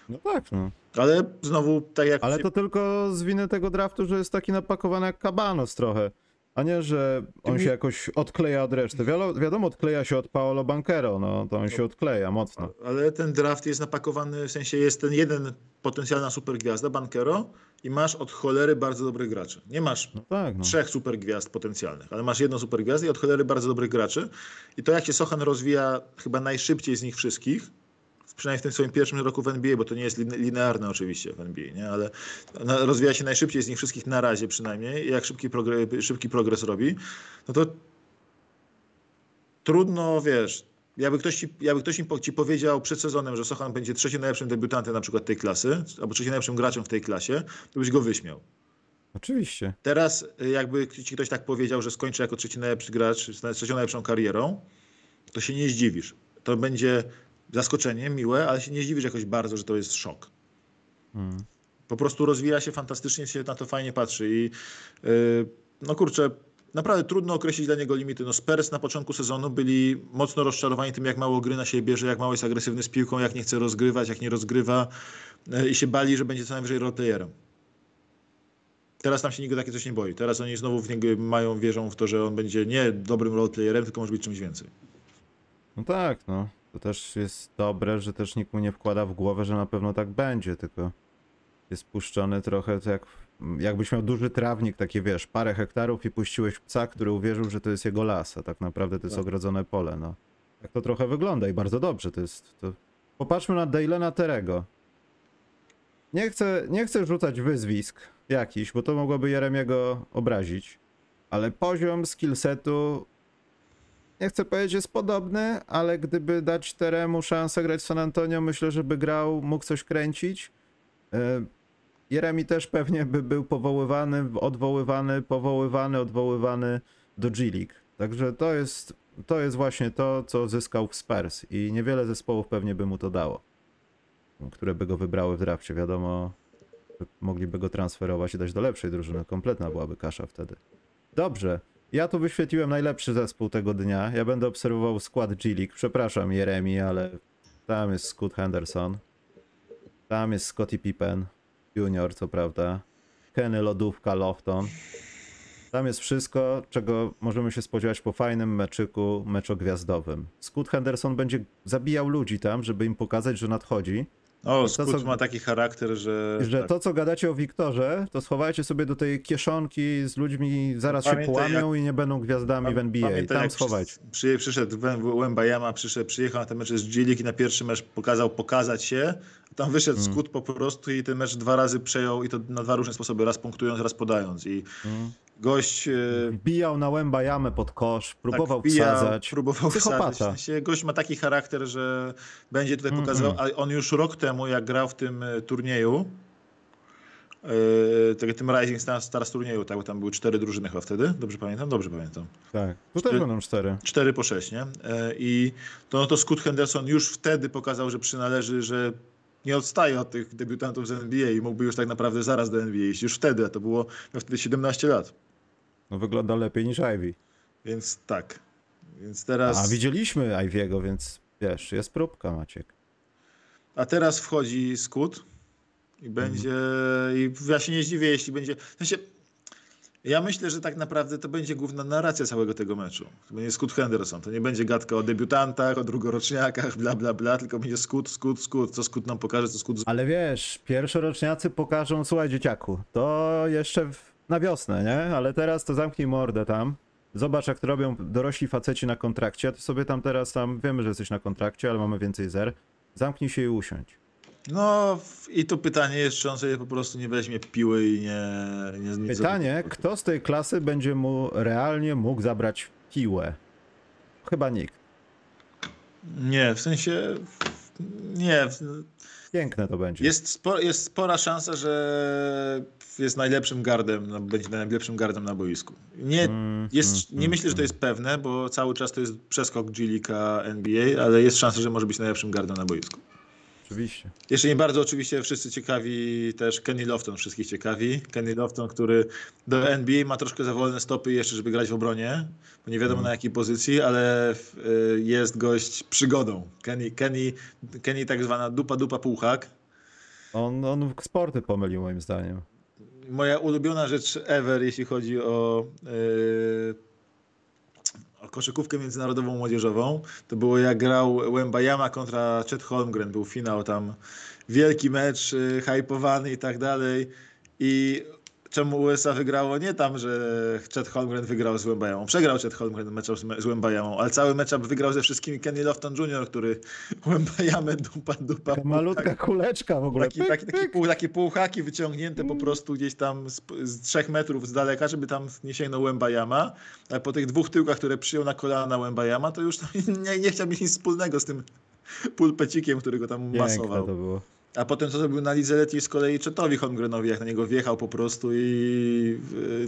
S1: No tak, no.
S2: Ale znowu, tak jak
S1: Ale to tylko z winy tego draftu, że jest taki napakowany jak kabanos trochę. A nie, że on się jakoś odkleja od reszty. Wiadomo, wiadomo odkleja się od Paolo Bankero, no to on się odkleja mocno.
S2: Ale ten draft jest napakowany, w sensie jest ten jeden potencjalna supergwiazda, Bankero, i masz od cholery bardzo dobrych graczy. Nie masz
S1: No tak, no.
S2: trzech supergwiazd potencjalnych, ale masz jedną supergwiazdę i od cholery bardzo dobrych graczy. I to jak się Sochan rozwija chyba najszybciej z nich wszystkich, przynajmniej w tym swoim pierwszym roku w NBA, bo to nie jest lin- linearne oczywiście w NBA, nie? ale rozwija się najszybciej z nich wszystkich na razie przynajmniej i jak szybki, progre- szybki progres robi, no to trudno, wiesz, jakby ktoś, ci, jakby ktoś im ci powiedział przed sezonem, że Sochan będzie trzecim najlepszym debiutantem na przykład tej klasy, albo trzecim najlepszym graczem w tej klasie, to byś go wyśmiał.
S1: Oczywiście.
S2: Teraz y, jakby ci ktoś tak powiedział, że skończy jako trzeci najlepszy gracz z trzecią najlepszą karierą, to się nie zdziwisz. To będzie zaskoczenie, miłe, ale się nie zdziwisz jakoś bardzo, że to jest szok.
S1: Mm.
S2: Po prostu rozwija się fantastycznie, się na to fajnie patrzy i yy, no kurczę, naprawdę trudno określić dla niego limity. No Spurs na początku sezonu byli mocno rozczarowani tym, jak mało gry na siebie bierze, jak mało jest agresywny z piłką, jak nie chce rozgrywać, jak nie rozgrywa e, i się bali, że będzie co najwyżej roleplayerem. Teraz nam się nikt takie coś nie boi. Teraz oni znowu w niego mają, wierzą w to, że on będzie nie dobrym roleplayerem, tylko może być czymś więcej.
S1: No tak, no. To też jest dobre, że też nikt mu nie wkłada w głowę, że na pewno tak będzie, tylko jest puszczony trochę tak jak jakbyś miał duży trawnik, takie wiesz, parę hektarów i puściłeś psa, który uwierzył, że to jest jego las, a tak naprawdę to jest
S2: Tak.
S1: ogrodzone pole, no. Tak to trochę wygląda i bardzo dobrze to jest. To... Popatrzmy na Daylena Terego. Nie chcę, nie chcę rzucać wyzwisk jakiś, bo to mogłoby Jeremiego obrazić, ale poziom skillsetu nie chcę powiedzieć jest podobny, ale gdyby dać Teremu szansę grać w San Antonio, myślę, że by grał, mógł coś kręcić. E, Jeremi też pewnie by był powoływany, odwoływany, powoływany, odwoływany do G League. Także to jest, to jest właśnie to, co zyskał w Spurs i niewiele zespołów pewnie by mu to dało, które by go wybrały w drafcie. Wiadomo, mogliby go transferować i dać do lepszej drużyny. Kompletna byłaby kasza wtedy. Dobrze. Ja tu wyświetliłem najlepszy zespół tego dnia. Ja będę obserwował skład G League. Przepraszam, Jeremi, ale tam jest Scott Henderson. Tam jest Scottie Pippen Junior, co prawda. Kenny Lodówka Lofton. Tam jest wszystko, czego możemy się spodziewać po fajnym meczyku, meczogwiazdowym. Scott Henderson będzie zabijał ludzi tam, żeby im pokazać, że nadchodzi.
S2: O,
S1: to, co-
S2: ma taki charakter, że...
S1: że
S2: tak.
S1: to, co gadacie o Wiktorze, to schowajcie sobie do tej kieszonki z ludźmi, zaraz się
S2: Pamiętaj,
S1: połamią i nie będą gwiazdami w NBA.
S2: Pamiętam,
S1: Tam
S2: jak
S1: schowajcie.
S2: Przy, przy, przyszedł Łębajama, przyszedł, przyjechał na ten mecz z G-League i na pierwszy mecz pokazał pokazać się. Tam wyszedł
S1: Mm.
S2: Skut po prostu i ten mecz dwa razy przejął i to na dwa różne sposoby, raz punktując, raz podając. I
S1: Mm.
S2: Gość... e,
S1: Bijał na łęba jamę pod kosz, próbował
S2: tak, wbijał,
S1: wsadzać.
S2: Próbował
S1: Psychopata.
S2: wsadzać. Sensie gość ma taki charakter, że będzie tutaj pokazywał,
S1: mm.
S2: a on już rok temu, jak grał w tym e, turnieju, tego- tym Rising Stars, Stars turnieju, tak, bo tam były cztery drużyny chyba wtedy, dobrze pamiętam? Dobrze pamiętam.
S1: Tak. Tu też
S2: Cztery-
S1: będą cztery.
S2: 4 po 6, nie? E, I to, no to Scott Henderson już wtedy pokazał, że przynależy, że nie odstaje od tych debiutantów z NBA i mógłby już tak naprawdę zaraz do NBA iść. Już wtedy, a to było, miał wtedy 17 lat.
S1: No wygląda lepiej niż Ivy.
S2: Więc tak. Więc teraz...
S1: A widzieliśmy Ivy'ego, więc wiesz, jest próbka, Maciek.
S2: A teraz wchodzi Skut i będzie. I ja się nie zdziwię, jeśli będzie. W sensie, ja myślę, że tak naprawdę to będzie główna narracja całego tego meczu. To będzie Skut Henderson. To nie będzie gadka o debiutantach, o drugoroczniakach, bla, bla, bla, tylko będzie Skut, Skut, Skut. Co Skut nam pokaże, co Skut.
S1: Ale wiesz, pierwszoroczniacy pokażą, słuchaj dzieciaku, to jeszcze w, na wiosnę, nie? Ale teraz to zamknij mordę tam. Zobacz, jak to robią dorośli faceci na kontrakcie. Ty sobie tam teraz tam, wiemy, że jesteś na kontrakcie, ale mamy więcej zer. Zamknij się i usiądź.
S2: No i tu pytanie jest, czy on sobie po prostu nie weźmie piły i nie. nie, nie
S1: Pytanie, kto z tej klasy będzie mu realnie mógł zabrać piłę? Chyba nikt.
S2: Nie, w sensie. Nie.
S1: Piękne to będzie.
S2: Jest, spo, jest spora szansa, że jest najlepszym gardem, no, będzie najlepszym gardem na boisku. Nie,
S1: Mm,
S2: jest,
S1: mm,
S2: nie
S1: mm,
S2: myślę, że to
S1: mm.
S2: jest pewne, bo cały czas to jest przeskok G-League'a NBA, ale jest szansa, że może być najlepszym gardem na boisku.
S1: Oczywiście.
S2: Jeszcze nie bardzo oczywiście wszyscy ciekawi też Kenny Lofton, wszystkich ciekawi. Kenny Lofton, który do NBA ma troszkę za wolne stopy jeszcze, żeby grać w obronie, bo nie wiadomo
S1: Mm.
S2: na jakiej pozycji, ale y, jest gość przygodą. Kenny, Kenny, Kenny tak zwana dupa dupa półhak.
S1: On, on sporty pomylił moim zdaniem.
S2: Moja ulubiona rzecz ever, jeśli chodzi o, yy, o koszykówkę międzynarodową młodzieżową, to było jak grał Wembayama kontra Chet Holmgren. Był finał tam, wielki mecz, yy, hypowany i tak dalej. I czemu USA wygrało? Nie tam, że Chet Holmgren wygrał z Wembayamą. Przegrał Chet Holmgren mecz z Wembayamą, ale cały mecz wygrał ze wszystkimi Kenny Lofton Jr., który Wembayamę dupa dupa.
S1: Taka malutka kuleczka w ogóle.
S2: Taki,
S1: pyk,
S2: taki, taki
S1: pyk.
S2: pół, takie półhaki wyciągnięte po prostu gdzieś tam z, z trzech metrów z daleka, żeby tam nie sięgnął Łębajama. Ale po tych dwóch tyłkach, które przyjął na kolana Łębajama, to już nie, nie chciał mieć nic wspólnego z tym pulpecikiem, który go tam
S1: Piękne
S2: masował.
S1: to było.
S2: A potem co zrobił na lidze Leti z kolei Czetowi Holmgrenowi, jak na niego wjechał po prostu i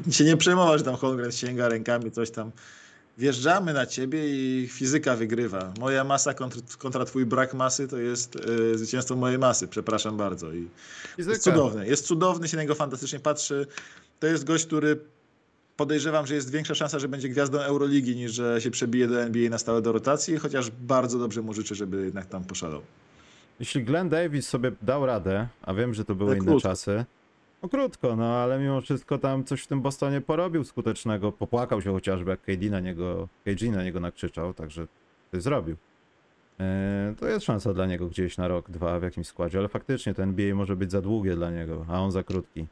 S2: yy, się nie przejmował, że tam Holmgren sięga rękami, coś tam. Wjeżdżamy na ciebie i fizyka wygrywa. Moja masa kontra, kontra twój brak masy to jest yy, zwycięstwo mojej masy, przepraszam bardzo. I
S1: Fizyka.
S2: jest cudowny, jest cudowny, się na niego fantastycznie patrzy. To jest gość, który podejrzewam, że jest większa szansa, że będzie gwiazdą Euroligi niż że się przebije do NBA na stałe do rotacji, chociaż bardzo dobrze mu życzę, żeby jednak tam poszalał.
S1: Jeśli Glenn Davis sobie dał radę, a wiem, że to były
S2: Ale
S1: inne
S2: krótko.
S1: czasy, no krótko, no ale mimo wszystko tam coś w tym Bostonie porobił skutecznego. Popłakał się chociażby, jak KD na niego, KG na niego nakrzyczał, także to zrobił. Eee, to jest szansa dla niego gdzieś na rok, dwa w jakimś składzie, ale faktycznie to NBA może być za długie dla niego, a on za krótki.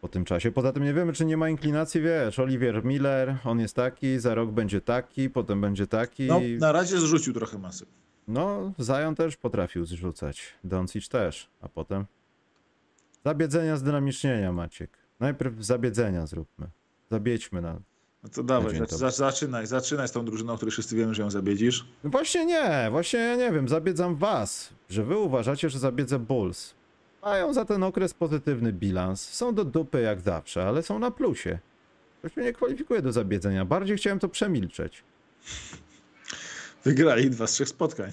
S1: Po tym czasie. Poza tym nie wiemy, czy nie ma inklinacji, wiesz, Olivier Miller, on jest taki, za rok będzie taki, potem będzie taki.
S2: No, na razie zrzucił trochę masy.
S1: No, Zion też potrafił zrzucać. Doncic też, a potem. Zabiedzenia zdynamicznienia, Maciek. Najpierw zabiedzenia zróbmy. Zabiedźmy na.
S2: No to dawaj,
S1: dzień
S2: zac- zaczynaj, zaczynaj z tą drużyną, o której wszyscy wiemy, że ją zabiedzisz.
S1: No właśnie nie, właśnie ja nie wiem, zabiedzam was, że wy uważacie, że zabiedzę Bulls. Mają za ten okres pozytywny bilans. Są do dupy jak zawsze, ale są na plusie. To się nie kwalifikuje do zabiedzenia. Bardziej chciałem to przemilczeć.
S2: Wygrali dwa z trzech spotkań.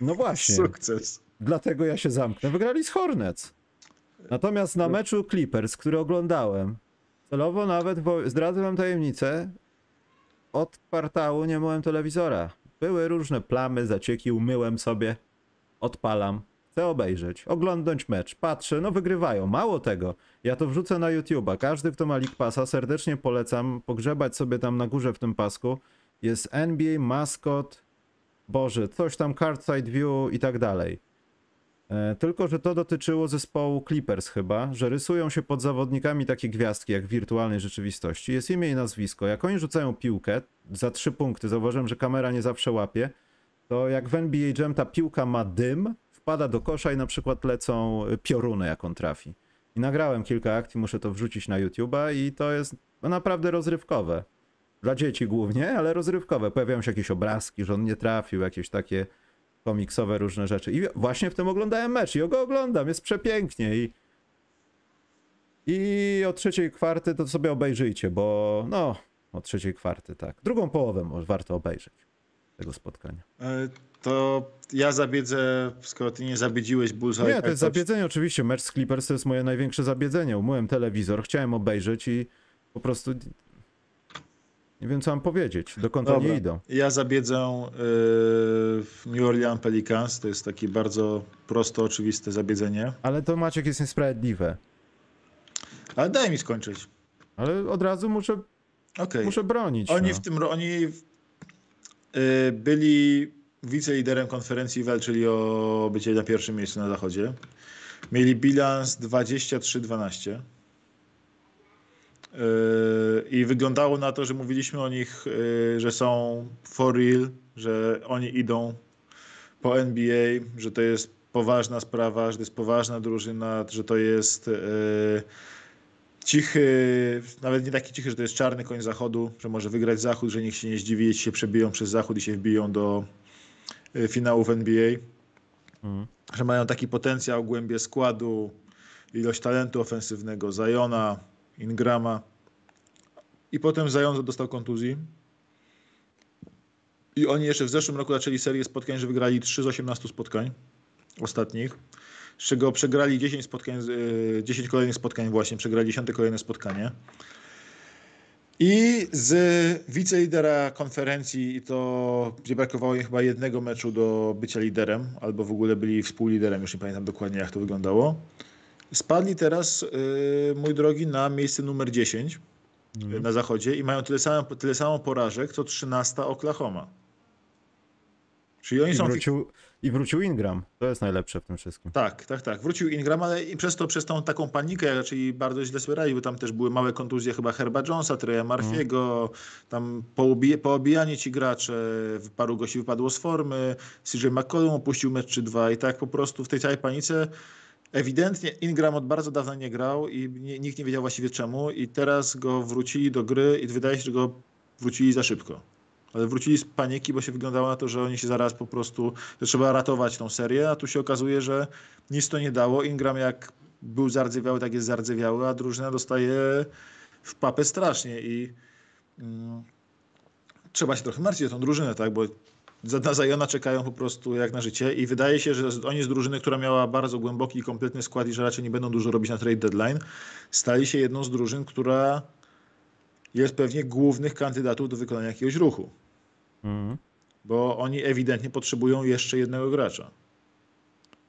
S1: No właśnie.
S2: Sukces.
S1: Dlatego ja się zamknę. Wygrali z Hornets. Natomiast na meczu Clippers, który oglądałem, celowo nawet, bo zdradzę wam tajemnicę, od kwartału nie myłem telewizora. Były różne plamy, zacieki, umyłem sobie, odpalam, chcę obejrzeć, oglądać mecz, patrzę, no wygrywają. Mało tego, ja to wrzucę na YouTube'a. Każdy, kto ma League Passa, serdecznie polecam pogrzebać sobie tam na górze w tym pasku. Jest NBA, Mascot, Boże, coś tam, Card Side View i tak dalej. E, Tylko, że to dotyczyło zespołu Clippers chyba, że rysują się pod zawodnikami takie gwiazdki jak w wirtualnej rzeczywistości. Jest imię i nazwisko. Jak oni rzucają piłkę za trzy punkty, zauważyłem, że kamera nie zawsze łapie, to jak w NBA Jam ta piłka ma dym, wpada do kosza i na przykład lecą pioruny, jak on trafi. I nagrałem kilka akcji, muszę to wrzucić na YouTube'a i to jest naprawdę rozrywkowe. Dla dzieci głównie, ale rozrywkowe. Pojawiają się jakieś obrazki, że on nie trafił, jakieś takie komiksowe różne rzeczy. I właśnie w tym oglądałem mecz i go oglądam, jest przepięknie i i o trzeciej kwarty to sobie obejrzyjcie, bo no, o trzeciej kwarty, tak. Drugą połowę może warto obejrzeć tego spotkania.
S2: E, To ja zabiedzę, skoro ty nie zabiedziłeś Bullseye.
S1: Nie, to jest zabiedzenie oczywiście. Mecz z Clippers to jest moje największe zabiedzenie. Umyłem telewizor, chciałem obejrzeć i po prostu nie wiem co mam powiedzieć. Dokąd
S2: Dobra.
S1: oni idą.
S2: Ja zabiedzę y, w New Orleans Pelicans. To jest takie bardzo prosto, oczywiste zabiedzenie.
S1: Ale to Maciek jest niesprawiedliwe.
S2: Ale daj mi skończyć.
S1: Ale od razu muszę,
S2: Okej.
S1: muszę bronić.
S2: Oni
S1: no.
S2: w tym oni y, byli wiceliderem konferencji, walczyli o bycie na pierwszym miejscu na zachodzie. Mieli bilans 23-12. Y, I wyglądało na to, że mówiliśmy o nich, y, że są for real, że oni idą po NBA, że to jest poważna sprawa, że to jest poważna drużyna, że to jest y, cichy, nawet nie taki cichy, że to jest czarny koń zachodu, że może wygrać zachód, że nikt się nie zdziwi, jeśli się przebiją przez zachód i się wbiją do finałów NBA.
S1: Mhm.
S2: Że mają taki potencjał, głębię składu, ilość talentu ofensywnego, Zajona, Ingrama. I potem Zajon dostał kontuzji. I oni jeszcze w zeszłym roku zaczęli serię spotkań, że wygrali 3 z 18 spotkań ostatnich, z czego przegrali 10 spotkań, y, 10 kolejnych spotkań właśnie, przegrali 10 kolejne spotkanie. I z wicelidera konferencji, i to gdzie brakowało im chyba jednego meczu do bycia liderem, albo w ogóle byli współliderem, już nie pamiętam dokładnie jak to wyglądało. Spadli teraz, y, mój drogi, na miejsce numer 10
S1: Mhm.
S2: na zachodzie i mają tyle samo, tyle samo porażek, co 13 Oklahoma. Czyli oni
S1: I
S2: są.
S1: wrócił, I wrócił Ingram. To jest najlepsze w tym wszystkim.
S2: Tak, tak, tak. Wrócił Ingram, ale i przez to, przez tą taką panikę, czyli bardzo źle radzi, bo tam też były małe kontuzje chyba Herba Jonesa, Treya Marfiego, tam poobije, poobijanie ci gracze, paru gości wypadło z formy, CJ McCollum opuścił mecz czy dwa i tak po prostu w tej całej panice ewidentnie Ingram od bardzo dawna nie grał i nie, nikt nie wiedział właściwie czemu i teraz go wrócili do gry i wydaje się, że go wrócili za szybko. Ale wrócili z paniki, bo się wyglądało na to, że oni się zaraz po prostu, że trzeba ratować tą serię, a tu się okazuje, że nic to nie dało. Ingram jak był zardzewiały, tak jest zardzewiały, a drużyna dostaje w papę strasznie i mm, trzeba się trochę martwić o tą drużynę, tak, bo na Zajona czekają po prostu jak na życie i wydaje się, że oni z drużyny, która miała bardzo głęboki i kompletny skład i że raczej nie będą dużo robić na trade deadline, stali się jedną z drużyn, która jest pewnie głównych kandydatów do wykonania jakiegoś ruchu,
S1: Mhm.
S2: bo oni ewidentnie potrzebują jeszcze jednego gracza.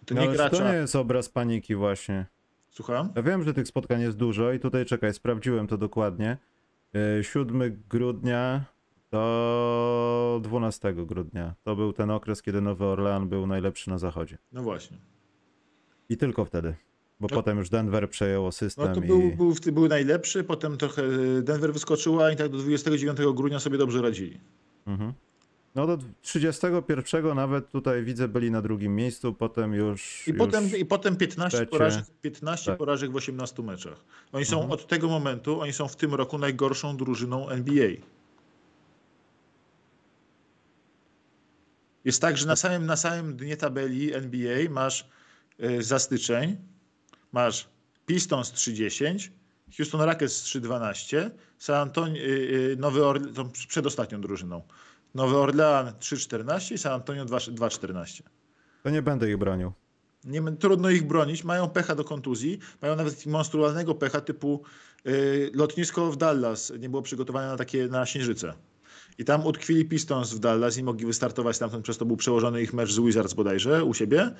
S2: To
S1: No,
S2: nie
S1: ale
S2: gracza.
S1: to nie jest obraz paniki właśnie.
S2: Słucham?
S1: Ja wiem, że tych spotkań jest dużo i tutaj czekaj, sprawdziłem to dokładnie. Yy, 7 grudnia do 12 grudnia. To był ten okres, kiedy Nowy Orlean był najlepszy na zachodzie.
S2: No właśnie.
S1: I tylko wtedy. Bo
S2: No-
S1: potem już Denver przejęło system
S2: No to
S1: i...
S2: był, był, był najlepszy, potem trochę Denver wyskoczyła i tak do 29 grudnia sobie dobrze radzili.
S1: Mhm. No do 31 nawet tutaj widzę byli na drugim miejscu, potem już...
S2: I,
S1: już...
S2: potem, I potem 15,
S1: trzecie.
S2: porażek, 15
S1: Tak.
S2: porażek w 18 meczach. Oni są
S1: Mhm.
S2: od tego momentu, oni są w tym roku najgorszą drużyną NBA. Jest tak, że na samym, na samym dnie tabeli NBA masz y, za styczeń, masz Pistons 3-10, Houston Rockets 3-12, San Antonio, y, y, Nowy Orlean, tą przedostatnią drużyną. Nowy Orlean 3-14 i San Antonio 2- 2-14.
S1: To nie będę ich bronił.
S2: Nie, trudno ich bronić, mają pecha do kontuzji, mają nawet monstrualnego pecha typu lotnisko w Dallas nie było przygotowane na takie na śnieżycę. I tam utkwili Pistons w Dallas i mogli wystartować stamtąd, przez to był przełożony ich mecz z Wizards bodajże u siebie.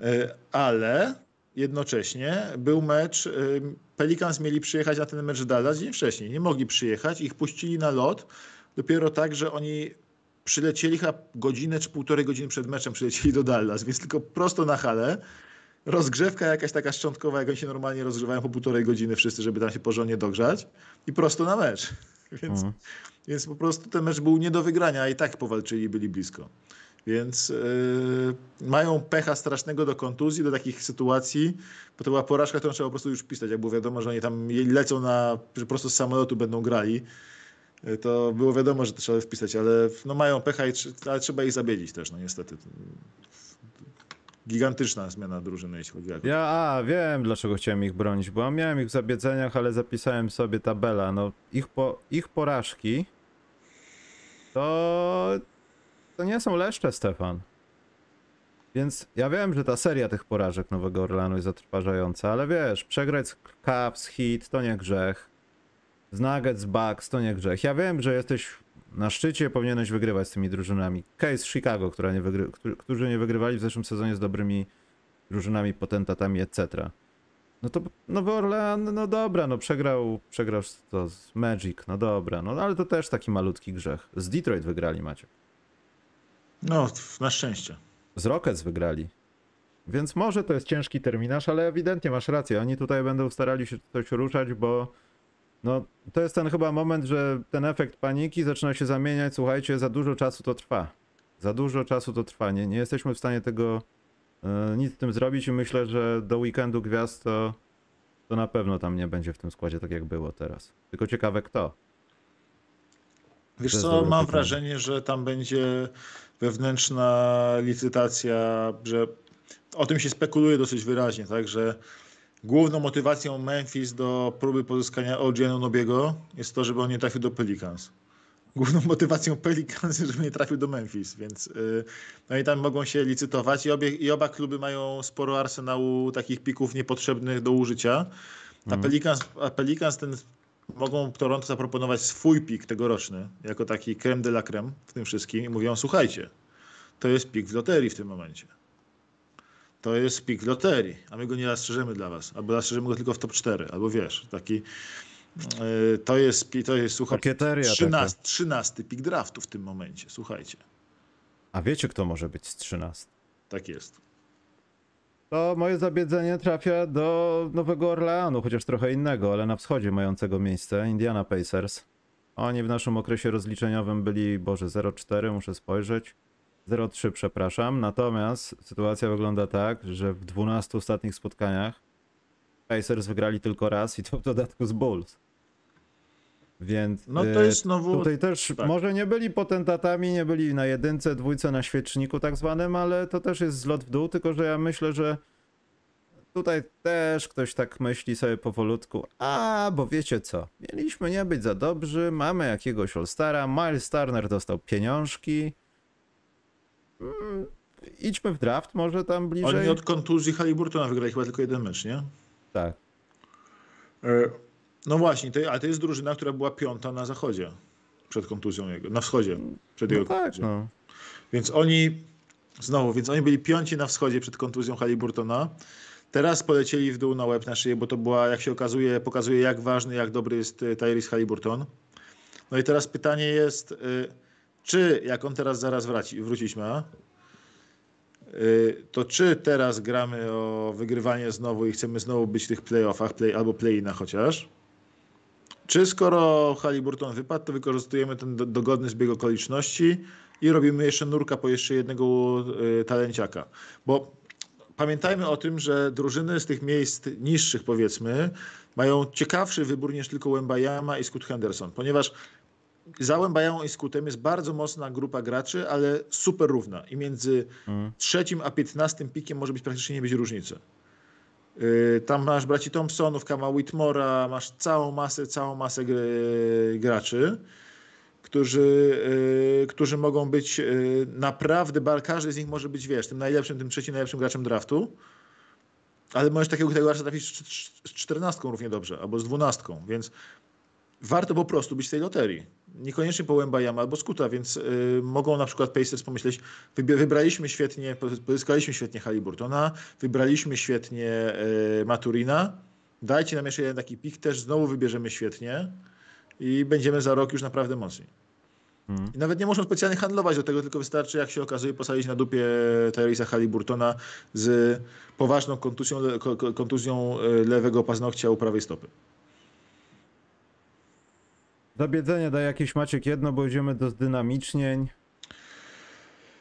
S2: Y, ale jednocześnie był mecz, y, Pelicans mieli przyjechać na ten mecz w Dallas dzień wcześniej. Nie mogli przyjechać, ich puścili na lot dopiero tak, że oni przylecieli chyba godzinę czy półtorej godziny przed meczem przylecieli do Dallas, więc tylko prosto na halę. Rozgrzewka jakaś taka szczątkowa, jak oni się normalnie rozgrzewają po półtorej godziny wszyscy, żeby tam się porządnie dogrzać i prosto na mecz. Więc,
S1: Mhm.
S2: więc po prostu ten mecz był nie do wygrania, a i tak powalczyli, byli blisko. Więc yy, mają pecha strasznego do kontuzji, do takich sytuacji, bo to była porażka, którą trzeba po prostu już pisać, jak było wiadomo, że oni tam lecą na, że prosto z samolotu będą grali y, to było wiadomo, że to trzeba wpisać, ale no mają pecha, i, ale trzeba ich zabielić też, no niestety. Gigantyczna zmiana drużyny, jeśli chodzi o jakość.
S1: Ja, a, wiem dlaczego chciałem ich bronić, bo miałem ich w zabiedzeniach, ale zapisałem sobie tabela. No, ich, po, ich porażki to, to nie są leszcze, Stefan. Więc ja wiem, że ta seria tych porażek Nowego Orlanu jest zatrważająca, ale wiesz, przegrać z Cavs, Heat to nie grzech. Z Nuggets, Bucks to nie grzech. Ja wiem, że jesteś na szczycie, powinieneś wygrywać z tymi drużynami. Case Chicago, która nie wygry, którzy- nie wygrywali w zeszłym sezonie z dobrymi drużynami, potentatami, etc. No to Nowy Orlean, no dobra, no przegrał, przegrał to z Magic, no dobra, no ale to też taki malutki grzech. Z Detroit wygrali macie.
S2: No, na szczęście.
S1: Z Rockets wygrali. Więc może to jest ciężki terminarz, ale ewidentnie masz rację. Oni tutaj będą starali się coś ruszać, bo no, to jest ten chyba moment, że ten efekt paniki zaczyna się zamieniać. Słuchajcie, za dużo czasu to trwa. Za dużo czasu to trwa. Nie, nie jesteśmy w stanie tego e, nic z tym zrobić i myślę, że do weekendu gwiazd to, to na pewno tam nie będzie w tym składzie tak jak było teraz. Tylko ciekawe kto.
S2: Wiesz co, mam
S1: pytanie.
S2: wrażenie, że tam będzie wewnętrzna licytacja, że o tym się spekuluje dosyć wyraźnie, tak, że główną motywacją Memphis do próby pozyskania OG Anunobiego jest to, żeby on nie trafił do Pelicans. Główną motywacją Pelicans jest, żeby nie trafił do Memphis, więc yy, no i tam mogą się licytować i, obie, i oba kluby mają sporo arsenału takich pików niepotrzebnych do użycia. A Pelicans, a Pelicans ten mogą Toronto zaproponować swój pik tegoroczny, jako taki creme de la creme w tym wszystkim i mówią, słuchajcie, to jest pik w loterii w tym momencie. To jest pik loterii, a my go nie zastrzeżemy dla was, albo zastrzeżemy go tylko w top 4, albo wiesz, taki yy, to jest, to jest
S1: Kokieteria
S2: 13, 13 pik draftu w tym momencie, słuchajcie,
S1: A wiecie kto może być z 13?
S2: tak jest.
S1: To moje zabiedzenie trafia do Nowego Orleanu, chociaż trochę innego, ale na wschodzie mającego miejsce, Indiana Pacers. Oni w naszym okresie rozliczeniowym byli, boże, 0,4, muszę spojrzeć. 0,3, przepraszam. Natomiast sytuacja wygląda tak, że w 12 ostatnich spotkaniach Pacers wygrali tylko raz i to w dodatku z Bulls. Więc
S2: No to
S1: e,
S2: jest znowu-
S1: tutaj też
S2: tak.
S1: może nie byli potentatami, nie byli na jedynce, dwójce, na świeczniku tak zwanym, ale to też jest zlot w dół, tylko że ja myślę, że tutaj też ktoś tak myśli sobie powolutku, a bo wiecie co, mieliśmy nie być za dobrzy, mamy jakiegoś All-Stara, Miles Turner dostał pieniążki, mm, idźmy w draft może tam bliżej.
S2: Oni od kontuzji Haliburtona wygrali chyba tylko jeden mecz, nie?
S1: Tak.
S2: E, No właśnie, ale to jest drużyna, która była piąta na zachodzie przed kontuzją jego, na wschodzie przed
S1: No
S2: jego
S1: tak,
S2: kontuzją.
S1: no.
S2: Więc oni, znowu, więc oni byli piąci na wschodzie przed kontuzją Haliburtona. Teraz polecieli w dół na łeb na szyję, bo to była, jak się okazuje, pokazuje jak ważny, jak dobry jest y, Tyrese Haliburton. No i teraz pytanie jest, y, czy jak on teraz zaraz wraci, wrócić ma, y, to czy teraz gramy o wygrywanie znowu i chcemy znowu być w tych playoffach, play, albo play-inach chociaż, czy skoro Haliburton wypadł, to wykorzystujemy ten do, dogodny zbieg okoliczności i robimy jeszcze nurka po jeszcze jednego y, talenciaka. Bo pamiętajmy o tym, że drużyny z tych miejsc niższych, powiedzmy, mają ciekawszy wybór niż tylko Wembayama i Scoot Henderson, ponieważ za Wembayamą i Scootem jest bardzo mocna grupa graczy, ale super równa. I między
S1: Mm.
S2: trzecim a piętnastym pikiem może być praktycznie nie być różnicy. Yy, Tam masz braci Thompsonów, Kama Whitmora, masz całą masę, całą masę gr- graczy, którzy, yy, którzy mogą być yy, naprawdę, bar- każdy z nich może być, wiesz, tym najlepszym, tym trzecim najlepszym graczem draftu, ale możesz takiego, takiego gracza trafić z czternastką równie dobrze, albo z dwunastką, więc warto po prostu być w tej loterii. Niekoniecznie po Wembayama albo Skuta, więc y, mogą na przykład Pacers pomyśleć, wybraliśmy świetnie, pozyskaliśmy świetnie Haliburtona, wybraliśmy świetnie y, Maturina, dajcie nam jeszcze jeden taki pik, też znowu wybierzemy świetnie i będziemy za rok już naprawdę mocni.
S1: Mm.
S2: I nawet nie muszą specjalnie handlować do tego, tylko wystarczy, jak się okazuje, posadzić na dupie Tyresa Haliburtona z poważną kontuzją, kontuzją y, lewego paznokcia u prawej stopy.
S1: Zabiedzenie daj jakieś Maciek jedno, bo idziemy do zdynamicznień.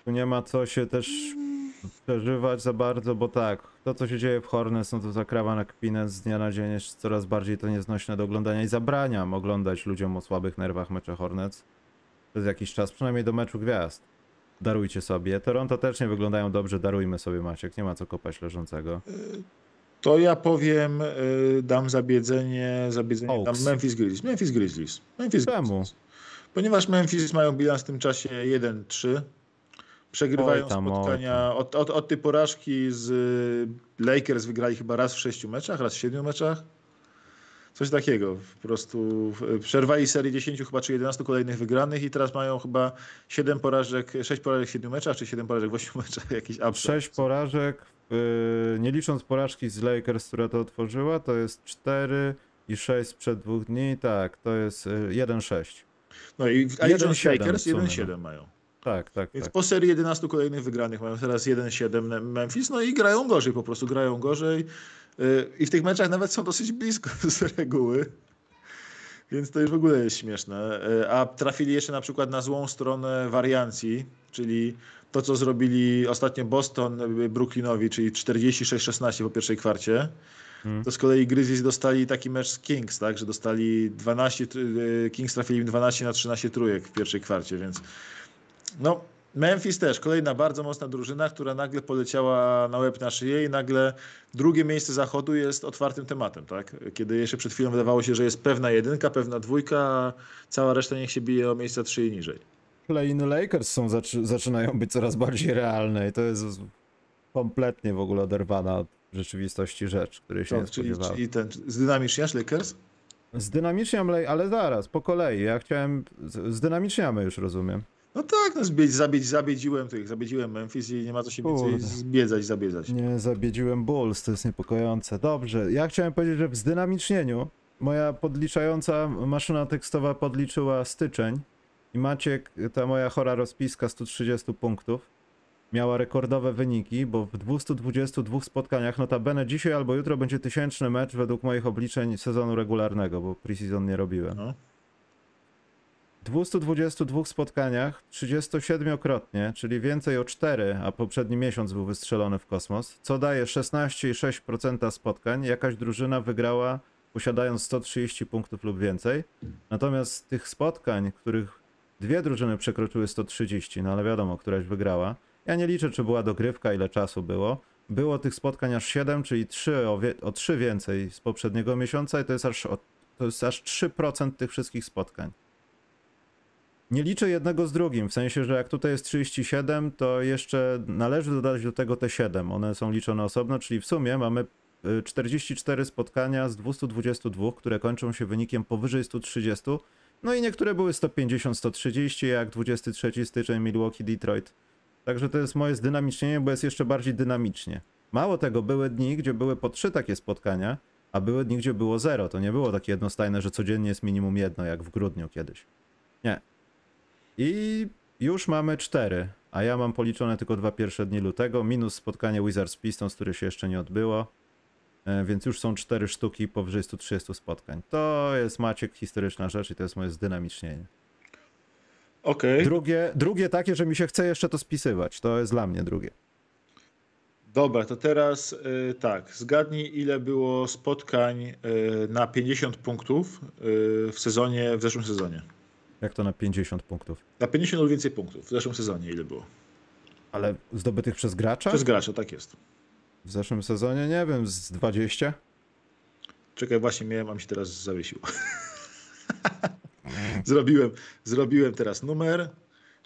S1: Tu nie ma co się też przeżywać za bardzo, bo tak, to co się dzieje w Hornets, no to zakrawa na kpinę z dnia na dzień jest coraz bardziej to nieznośne do oglądania i zabraniam oglądać ludziom o słabych nerwach mecze Hornets przez jakiś czas, przynajmniej do meczu gwiazd. Darujcie sobie. Toronto też nie wyglądają dobrze, darujmy sobie Maciek, nie ma co kopać leżącego.
S2: To ja powiem, y, dam zabiedzenie, zabiedzenie dam
S1: Hawks.
S2: Memphis Grizzlies. Memphis Grizzlies. Memphis
S1: Czemu?
S2: Ponieważ Memphis mają bilans w tym czasie 1-3. Przegrywają
S1: Oj tam,
S2: spotkania. Od, od, od tej porażki z y, Lakers wygrali chyba raz w sześciu meczach, raz w siedmiu meczach. Coś takiego. Po prostu y, przerwali serię 10 chyba czy 11 kolejnych wygranych i teraz mają chyba 7 porażek, 6 porażek w 7 meczach, czy 7 porażek w 8 meczach. Jakiś absurd.
S1: Sześć porażek, nie licząc porażki z Lakers, która to otworzyła, to jest 4 i 6 sprzed dwóch dni, tak, to jest yy, 1-6.
S2: No i a licząc
S1: 1-7
S2: Lakers
S1: w sumie,
S2: 1-7 mają.
S1: Tak, tak,
S2: Więc
S1: tak.
S2: po serii 11 kolejnych wygranych mają teraz 1-7 Memphis, no i grają gorzej, po prostu grają gorzej. Yy, I w tych meczach nawet są dosyć blisko z reguły. Więc to już w ogóle jest śmieszne. Yy, A trafili jeszcze na przykład na złą stronę wariancji, czyli to, co zrobili ostatnio Boston yy, Brooklynowi, czyli 46-16 po pierwszej kwarcie.
S1: Mm.
S2: To z kolei Grizzlies dostali taki mecz z Kings, tak, że dostali 12, yy, Kings trafili im 12 na 13 trójek w pierwszej kwarcie, więc no, Memphis też, kolejna bardzo mocna drużyna, która nagle poleciała na łeb na szyję i nagle drugie miejsce zachodu jest otwartym tematem, tak? Kiedy jeszcze przed chwilą wydawało się, że jest pewna jedynka, pewna dwójka, a cała reszta niech się bije o miejsca trzy i niżej.
S1: Play-in Lakers są, zaczy, zaczynają być coraz bardziej realne i to jest kompletnie w ogóle oderwana od rzeczywistości rzecz, której się nie
S2: To, czyli,
S1: spodziewałem.
S2: czyli ten, z dynamiczniasz Lakers?
S1: Zdynamiczniam, ale zaraz, po kolei. Ja chciałem, zdynamiczniamy już, rozumiem.
S2: No tak, no zbiedź, zabiedź, zabiedziłem tych, zabiedziłem Memphis i nie ma co się więcej zbiedzać, zabiedzać.
S1: Nie zabiedziłem Bulls, to jest niepokojące. Dobrze, ja chciałem powiedzieć, że w zdynamicznieniu moja podliczająca maszyna tekstowa podliczyła styczeń i Maciek, ta moja chora rozpiska 130 punktów, miała rekordowe wyniki, bo w 222 spotkaniach, notabene dzisiaj albo jutro będzie tysięczny mecz według moich obliczeń sezonu regularnego, bo preseason nie robiłem.
S2: No.
S1: 222 spotkaniach 37-krotnie, czyli więcej o 4, a poprzedni miesiąc był wystrzelony w kosmos, co daje 16,6% spotkań. Jakaś drużyna wygrała posiadając 130 punktów lub więcej. Natomiast tych spotkań, których dwie drużyny przekroczyły 130, no ale wiadomo, któraś wygrała. Ja nie liczę, czy była dogrywka, ile czasu było. Było tych spotkań aż 7, czyli 3 o, wie- o 3 więcej z poprzedniego miesiąca i to jest aż, to jest aż 3% tych wszystkich spotkań. Nie liczę jednego z drugim, w sensie, że jak tutaj jest 37, to jeszcze należy dodać do tego te 7. One są liczone osobno, czyli w sumie mamy y, 44 spotkania z 222, które kończą się wynikiem powyżej 130. No i niektóre były 150-130, jak 23 styczeń Milwaukee Detroit. Także to jest moje zdynamicznienie, bo jest jeszcze bardziej dynamicznie. Mało tego, były dni, gdzie były po trzy takie spotkania, a były dni, gdzie było zero. To nie było takie jednostajne, że codziennie jest minimum jedno, jak w grudniu kiedyś. Nie. I już mamy cztery, a ja mam policzone tylko dwa pierwsze dni lutego, minus spotkanie Wizards Pistons, które się jeszcze nie odbyło. E, Więc już są cztery sztuki powyżej 130 spotkań. To jest Maciek historyczna rzecz i to jest moje zdynamicznienie.
S2: Okej,
S1: Drugie, drugie takie, że mi się chce jeszcze to spisywać. To jest dla mnie drugie.
S2: dobra, to teraz y, tak, zgadnij ile było spotkań y, na 50 punktów y, w sezonie, w zeszłym sezonie.
S1: Jak to na 50 punktów?
S2: Na 50 lub więcej punktów w zeszłym sezonie ile było?
S1: Ale zdobytych przez gracza?
S2: Przez gracza, tak jest.
S1: W zeszłym sezonie, nie wiem, z 20?
S2: Czekaj, właśnie miałem, a mi się teraz zawiesiło. zrobiłem, zrobiłem teraz numer.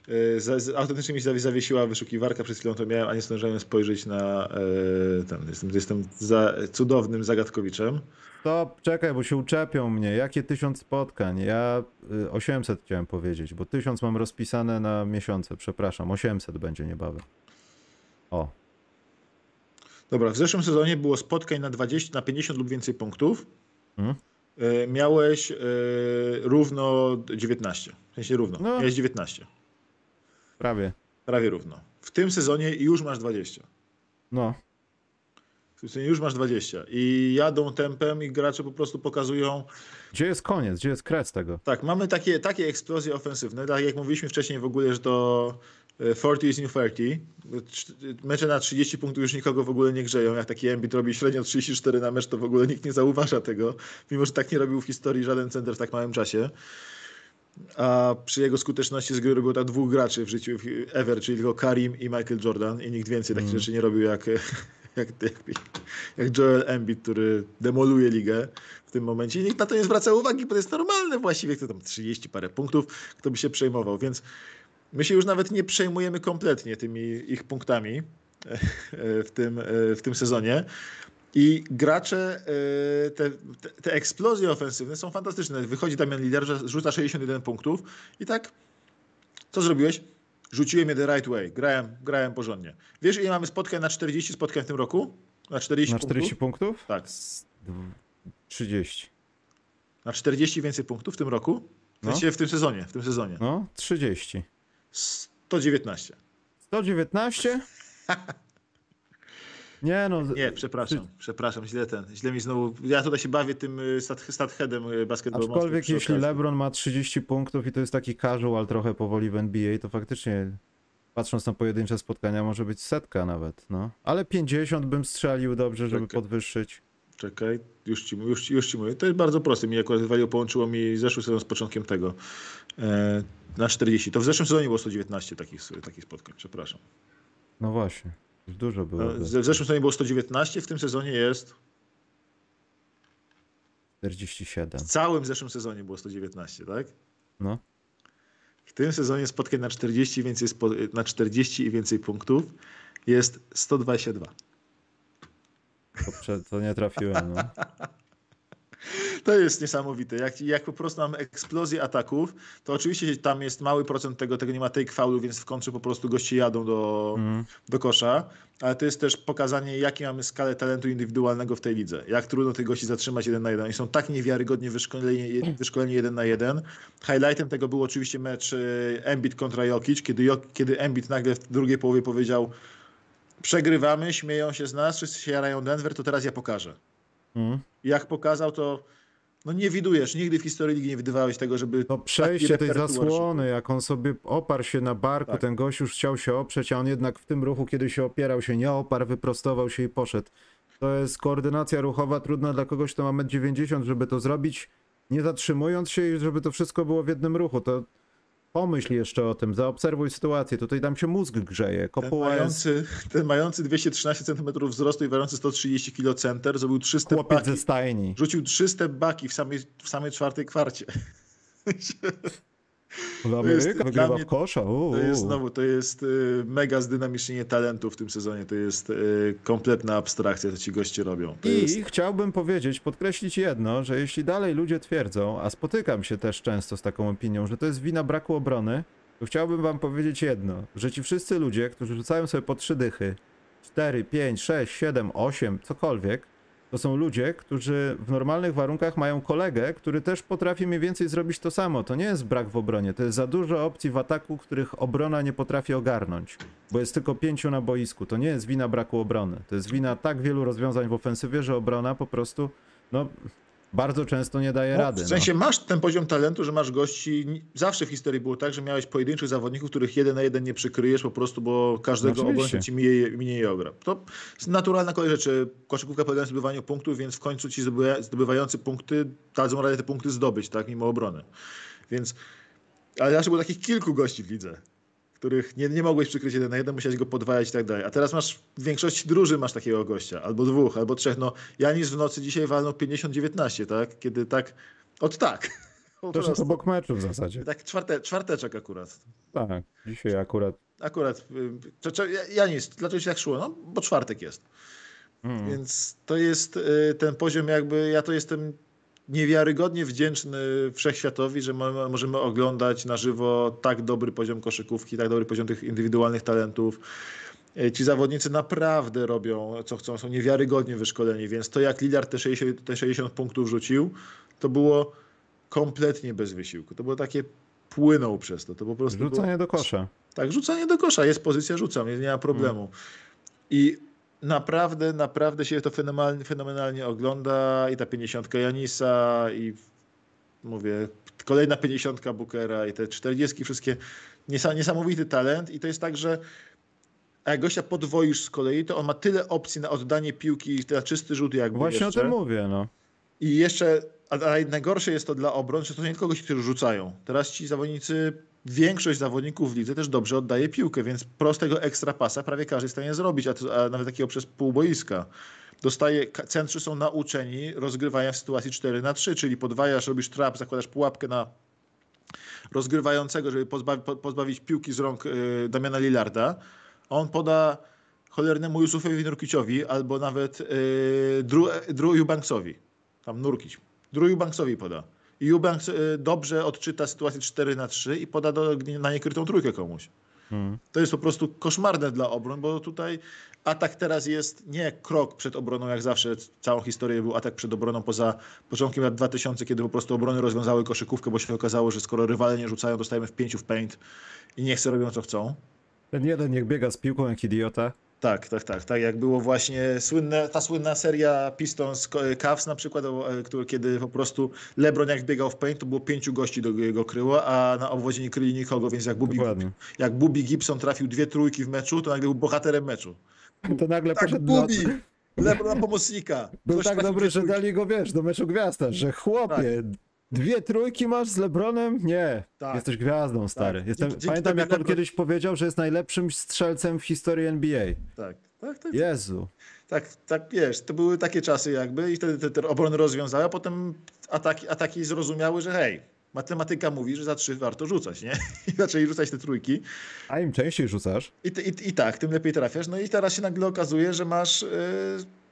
S2: Y, z- Autentycznie mi się zawie- zawiesiła wyszukiwarka, przed chwilą to miałem, a nie zdążyłem spojrzeć na e, ten. Jestem, jestem za, cudownym zagadkowiczem.
S1: To czekaj, bo się uczepią mnie. Jakie 1000 spotkań? Ja y, 800 chciałem powiedzieć, bo 1000 mam rozpisane na miesiące. Przepraszam, 800 będzie niebawem. O,
S2: Dobra, w zeszłym sezonie było spotkań na 20, na 50 lub więcej punktów. E, Miałeś e, równo 19. W sensie równo.
S1: No.
S2: Miałeś 19.
S1: prawie.
S2: Prawie równo. W tym sezonie już masz 20.
S1: No,
S2: W tym sezonie już masz 20. I jadą tempem i gracze po prostu pokazują.
S1: gdzie jest koniec? Gdzie jest kres tego?
S2: Tak, mamy takie, takie eksplozje ofensywne. Tak jak mówiliśmy wcześniej w ogóle, że to 40 is new 30. Trz- Mecze na 30 punktów już nikogo w ogóle nie grzeją. Jak taki Embiid robi średnio 34 na mecz, to w ogóle nikt nie zauważa tego. Mimo, że tak nie robił w historii żaden center w tak małym czasie. A przy jego skuteczności z gry robiło tak dwóch graczy w życiu ever, czyli tylko Karim i Michael Jordan i nikt więcej takich
S1: Mm.
S2: rzeczy nie robił jak, jak, jak, jak Joel Embiid, który demoluje ligę w tym momencie i nikt na to nie zwraca uwagi, bo to jest normalne właściwie, kto tam 30 parę punktów, kto by się przejmował, więc my się już nawet nie przejmujemy kompletnie tymi ich punktami w tym, w tym sezonie. I gracze, e, te, te, eksplozje ofensywne są fantastyczne. Wychodzi Damian Lider, rzuca 61 punktów i tak, co zrobiłeś? Rzuciłem je the right way. Grałem, grałem porządnie. Wiesz, ile mamy spotkań na 40 spotkań w tym roku? Na 40
S1: Na 40
S2: punktów?
S1: punktów?
S2: Tak.
S1: Z dw- 30.
S2: Na 40 więcej punktów w tym roku? W,
S1: No.
S2: sensie w tym sezonie, w tym sezonie.
S1: No, 30.
S2: 119.
S1: 119? Nie no,
S2: Nie, przepraszam, przepraszam, źle ten, źle mi znowu, ja tutaj się bawię tym y, stat, statheadem y, basketball
S1: Aczkolwiek jeśli. LeBron ma 30 punktów i to jest taki casual trochę powoli w NBA, to faktycznie patrząc na pojedyncze spotkania może być setka nawet, no. Ale 50 bym strzelił dobrze, żeby podwyższyć.
S2: Czekaj, już ci, już, już ci mówię. To jest bardzo proste. Mi akurat wywaliło, połączyło mi zeszły sezon z początkiem tego. E, na 40. To w zeszłym sezonie było 119 takich, takich spotkań, przepraszam.
S1: No właśnie, już dużo było.
S2: E, w zeszłym sezonie było 119, w tym sezonie jest,
S1: 47.
S2: w całym zeszłym sezonie było 119, tak?
S1: No.
S2: W tym sezonie spotkań na 40 i więcej, na 40 i więcej punktów jest 122.
S1: To, to nie trafiłem, no.
S2: To jest niesamowite. Jak, jak po prostu mamy eksplozję ataków, to oczywiście tam jest mały procent tego, tego nie ma take foulu, więc w kontrze po prostu goście jadą do,
S1: Mm.
S2: do kosza, ale to jest też pokazanie, jakie mamy skalę talentu indywidualnego w tej lidze. Jak trudno tych gości zatrzymać jeden na jeden. Oni są tak niewiarygodnie wyszkoleni, wyszkoleni jeden na jeden. Highlightem tego był oczywiście mecz y, Embiid kontra Jokic, kiedy, Jok- kiedy Embiid nagle w drugiej połowie powiedział przegrywamy, śmieją się z nas, wszyscy się jarają Denver, to teraz ja pokażę.
S1: Mm.
S2: Jak pokazał, to no nie widujesz, nigdy w historii ligi nie widywałeś tego, żeby
S1: To przejście tej zasłony, jak on sobie oparł się na barku,
S2: Tak.
S1: ten gość już chciał się oprzeć, a on jednak w tym ruchu, kiedy się opierał, się nie oparł, wyprostował się i poszedł. To jest koordynacja ruchowa trudna dla kogoś, kto ma 1,90 m, żeby to zrobić, nie zatrzymując się i żeby to wszystko było w jednym ruchu. To pomyśl jeszcze o tym, zaobserwuj sytuację. Tutaj tam się mózg grzeje.
S2: Ten
S1: Kopuła jest
S2: mający, ten mający 213 cm wzrostu i ważący 130 kg center zrobił 300
S1: chłopiec
S2: baki.
S1: ze stajni.
S2: Rzucił 300 baki w samej, w samej czwartej kwarcie.
S1: W Ameryka wygrywa
S2: mnie-
S1: w kosza. Uu.
S2: To jest znowu, to jest y, mega zdynamicznienie talentu w tym sezonie. To jest y, kompletna abstrakcja, co ci goście robią. To
S1: I
S2: jest,
S1: chciałbym powiedzieć, podkreślić jedno, że jeśli dalej ludzie twierdzą, a spotykam się też często z taką opinią, że to jest wina braku obrony, to chciałbym wam powiedzieć jedno, że ci wszyscy ludzie, którzy rzucają sobie po trzy dychy, 4, 5, 6, 7, 8, cokolwiek, to są ludzie, którzy w normalnych warunkach mają kolegę, który też potrafi mniej więcej zrobić to samo. To nie jest brak w obronie, to jest za dużo opcji w ataku, których obrona nie potrafi ogarnąć, bo jest tylko pięciu na boisku. To nie jest wina braku obrony. To jest wina tak wielu rozwiązań w ofensywie, że obrona po prostu, no, bardzo często nie daje
S2: no,
S1: rady.
S2: w sensie masz ten poziom talentu, że masz gości. Zawsze w historii było tak, że miałeś pojedynczych zawodników, których jeden na jeden nie przykryjesz po prostu, bo każdego
S1: No,
S2: obrońca ci minie i ogra. To naturalna kolej rzeczy. Koszykówka polega na zdobywaniu punktów, więc w końcu ci zdobywa- zdobywający punkty dadzą radę te punkty zdobyć, tak, mimo obrony. Więc, ale zawsze było takich kilku gości w lidze, których nie, nie mogłeś przykryć jeden na jeden, musiałeś go podwajać i tak dalej. A teraz masz w większości drużyn masz takiego gościa, albo dwóch, albo trzech. No, Janis w nocy dzisiaj walnął 50-19, tak? Kiedy tak, od tak.
S1: Też jest obok meczu w zasadzie.
S2: Tak czwarte, czwarteczek akurat.
S1: Tak, dzisiaj akurat.
S2: Akurat. y, Janis, dlaczego ci tak szło? No, bo czwartek jest.
S1: Mm.
S2: Więc to jest y, ten poziom jakby, ja to jestem niewiarygodnie wdzięczny wszechświatowi, że mo- możemy oglądać na żywo tak dobry poziom koszykówki, tak dobry poziom tych indywidualnych talentów. Y, Ci zawodnicy naprawdę robią co chcą, są niewiarygodnie wyszkoleni, więc to jak Lillard te 60, te 60 punktów rzucił, to było kompletnie bez wysiłku. To było takie płynął przez to. To po prostu było-
S1: Rzucanie do kosza.
S2: tak, rzucanie do kosza, jest pozycja, rzucam, nie, nie ma problemu. I naprawdę, naprawdę się to fenomenalnie, fenomenalnie ogląda i ta 50 Janisa i mówię, kolejna 50 Bookera i te 40 wszystkie, niesa- niesamowity talent i to jest tak, że a jak gościa podwoisz z kolei, to on ma tyle opcji na oddanie piłki na czysty rzut jakby
S1: Właśnie
S2: jeszcze.
S1: o tym mówię, no.
S2: I jeszcze, a, najgorsze jest to dla obron, że to nie tylko gości, którzy rzucają. Teraz ci zawodnicy, większość zawodników w lidze też dobrze oddaje piłkę, więc prostego ekstra pasa prawie każdy jest w stanie zrobić, a, to, a nawet takiego przez pół boiska. Dostaje, centrzy są nauczeni rozgrywania w sytuacji 4 na 3, czyli podwajasz, robisz trap, zakładasz pułapkę na rozgrywającego, żeby pozbawi, po- pozbawić piłki z rąk y, Damiana Lillarda. On poda cholernemu Yusufowi Nurkiciowi albo nawet y, Drew, Drew Eubanksowi. Tam Nurkic. Drew Eubanksowi poda. I Eubanks y, dobrze odczyta sytuację 4 na 3 i poda do, na niekrytą trójkę komuś.
S1: Mm.
S2: To jest po prostu koszmarne dla obron, bo tutaj atak teraz jest nie krok przed obroną, jak zawsze całą historię był atak przed obroną poza początkiem lat 2000, kiedy po prostu obrony rozwiązały koszykówkę, bo się okazało, że skoro rywale nie rzucają, dostajemy w pięciu w paint i niech sobie robią co chcą.
S1: Ten jeden niech biega z piłką jak idiota.
S2: Tak, tak, tak. Tak jak było właśnie słynne, ta słynna seria Pistons Cavs na przykład, e, który, kiedy po prostu LeBron jak biegał w paint, to było pięciu gości do go kryło, a na obwodzie nie kryli nikogo, więc jak Bubi, jak Bubi Gibson trafił dwie trójki w meczu, to nagle był bohaterem meczu.
S1: To nagle
S2: Tak,
S1: poszedł.
S2: Bubi! LeBron pomocnika.
S1: Był
S2: Ktoś
S1: tak dobry, że dali go, wiesz, do meczu gwiazda, że chłopie, dwie trójki masz z Lebronem? Nie.
S2: Tak.
S1: Jesteś gwiazdą, stary. Jestem,
S2: Dzięki-
S1: pamiętam, jak on
S2: LeBron-
S1: kiedyś powiedział, że jest najlepszym strzelcem w historii NBA.
S2: Tak, tak, tak.
S1: Jezu.
S2: Tak, tak, wiesz, to były takie czasy jakby i wtedy te, te obrony rozwiązały, a potem ataki, ataki zrozumiały, że hej, matematyka mówi, że za trzy warto rzucać, nie? I zaczęli rzucać te trójki.
S1: A im częściej rzucasz?
S2: I, i, I tak, tym lepiej trafiasz. No i teraz się nagle okazuje, że masz yy,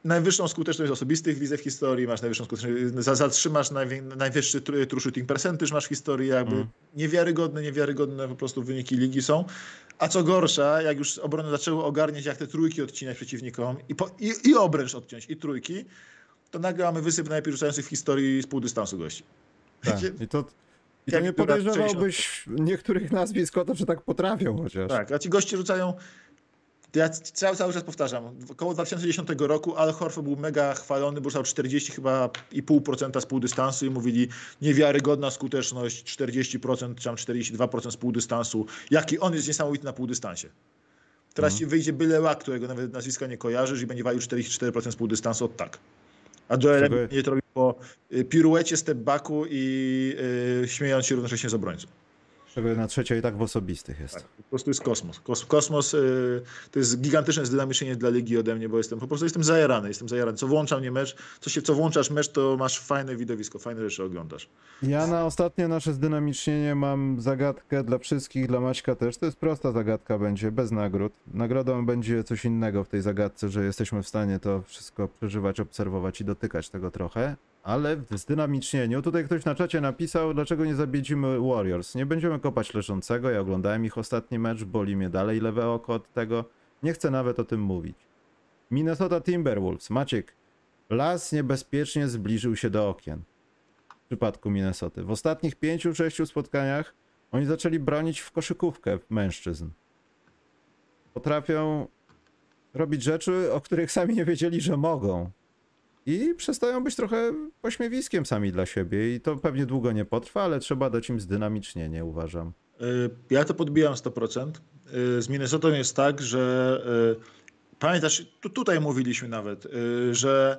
S2: najwyższą skuteczność osobistych widzę w historii, masz najwyższą skuteczność, za- zatrzymasz najwyższy tru- true shooting percentage masz w historii, jakby
S1: Mm.
S2: niewiarygodne, niewiarygodne po prostu wyniki ligi są. A co gorsza, jak już obrony zaczęły ogarniać, jak te trójki odcinać przeciwnikom i, po, i, i obręcz odciąć, i trójki, to nagle mamy wysyp najlepiej rzucających w historii z półdystansu gości.
S1: Tak. I to, i to nie podejrzewałbyś niektórych nazwisk o to, że tak potrafią chociaż.
S2: Tak, a ci goście rzucają. Ja cały, cały czas powtarzam, około 2010 roku Al Horford był mega chwalony, bo rzucał 40 chyba i pół procenta z półdystansu i mówili niewiarygodna skuteczność, 40% czy tam 42% z półdystansu. Jaki on jest niesamowity na półdystansie. Teraz ci wyjdzie byle łak, którego nawet nazwiska nie kojarzysz i będzie walił 44% z półdystansu od tak. A Joel Embiid to robił po y, piruecie, step backu i y, śmiejąc się równocześnie z obrońcą.
S1: Czego jedna trzecia i tak w osobistych jest.
S2: Tak, po prostu jest kosmos. Kos, kosmos y, to jest gigantyczne zdynamicznienie dla ligi ode mnie, bo jestem po prostu jestem zajarany, jestem zajarany. Co włączam mnie mecz, co się co włączasz mecz, to masz fajne widowisko, fajne rzeczy oglądasz.
S1: Ja na ostatnie nasze zdynamicznienie mam zagadkę dla wszystkich, dla Maćka też. To jest prosta zagadka będzie, bez nagród. Nagrodą będzie coś innego w tej zagadce, że jesteśmy w stanie to wszystko przeżywać, obserwować i dotykać tego trochę. Ale w zdynamicznieniu, tutaj ktoś na czacie napisał, dlaczego nie zabiedzimy Warriors. Nie będziemy kopać leżącego, ja oglądałem ich ostatni mecz, boli mnie dalej lewe oko od tego. Nie chcę nawet o tym mówić. Minnesota Timberwolves, Maciek. Las niebezpiecznie zbliżył się do okien w przypadku Minnesoty. W ostatnich pięciu, sześciu spotkaniach oni zaczęli bronić w koszykówkę mężczyzn. Potrafią robić rzeczy, o których sami nie wiedzieli, że mogą. I przestają być trochę pośmiewiskiem sami dla siebie. I to pewnie długo nie potrwa, ale trzeba dać im zdynamicznienie, uważam.
S2: Y, Ja to podbijam 100%. Y, Z Minnesotą jest tak, że y, pamiętasz, tu, tutaj mówiliśmy nawet, że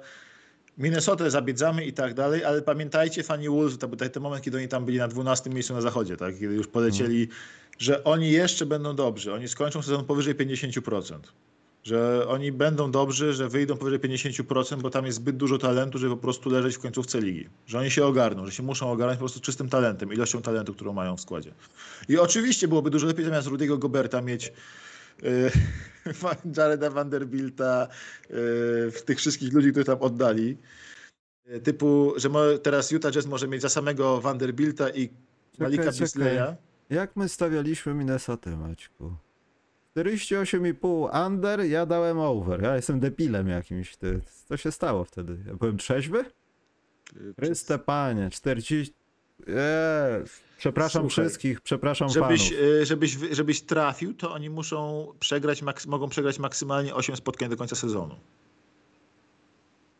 S2: Minnesotę zabiedzamy i tak dalej, ale pamiętajcie, fani Wolves, to był ten moment, kiedy oni tam byli na 12 miejscu na zachodzie, tak? kiedy już polecieli, że oni jeszcze będą dobrzy. Oni skończą sezon powyżej 50%. Że oni będą dobrzy, że wyjdą powyżej 50%, bo tam jest zbyt dużo talentu, żeby po prostu leżeć w końcówce ligi. Że oni się ogarną, że się muszą ogarnąć po prostu czystym talentem, ilością talentu, którą mają w składzie. I oczywiście byłoby dużo lepiej zamiast Rudiego Goberta mieć yy, Jareda Vanderbilta, yy, tych wszystkich ludzi, których tam oddali. Yy, typu, że teraz Utah Jazz może mieć za samego Vanderbilta i Malika. Bisleya.
S1: Jak my stawialiśmy Minnesotę, Maćku? 48,5 under, ja dałem over. Ja jestem debilem jakimś. Ty. Co się stało wtedy? Ja byłem trzeźwy?
S2: Yy,
S1: Chryste panie, 40... Eee, przepraszam
S2: Słuchaj,
S1: wszystkich, przepraszam
S2: Żebyś,
S1: fanów.
S2: yy, żebyś, żebyś trafił, to oni muszą przegrać, maks- mogą przegrać maksymalnie 8 spotkań do końca sezonu.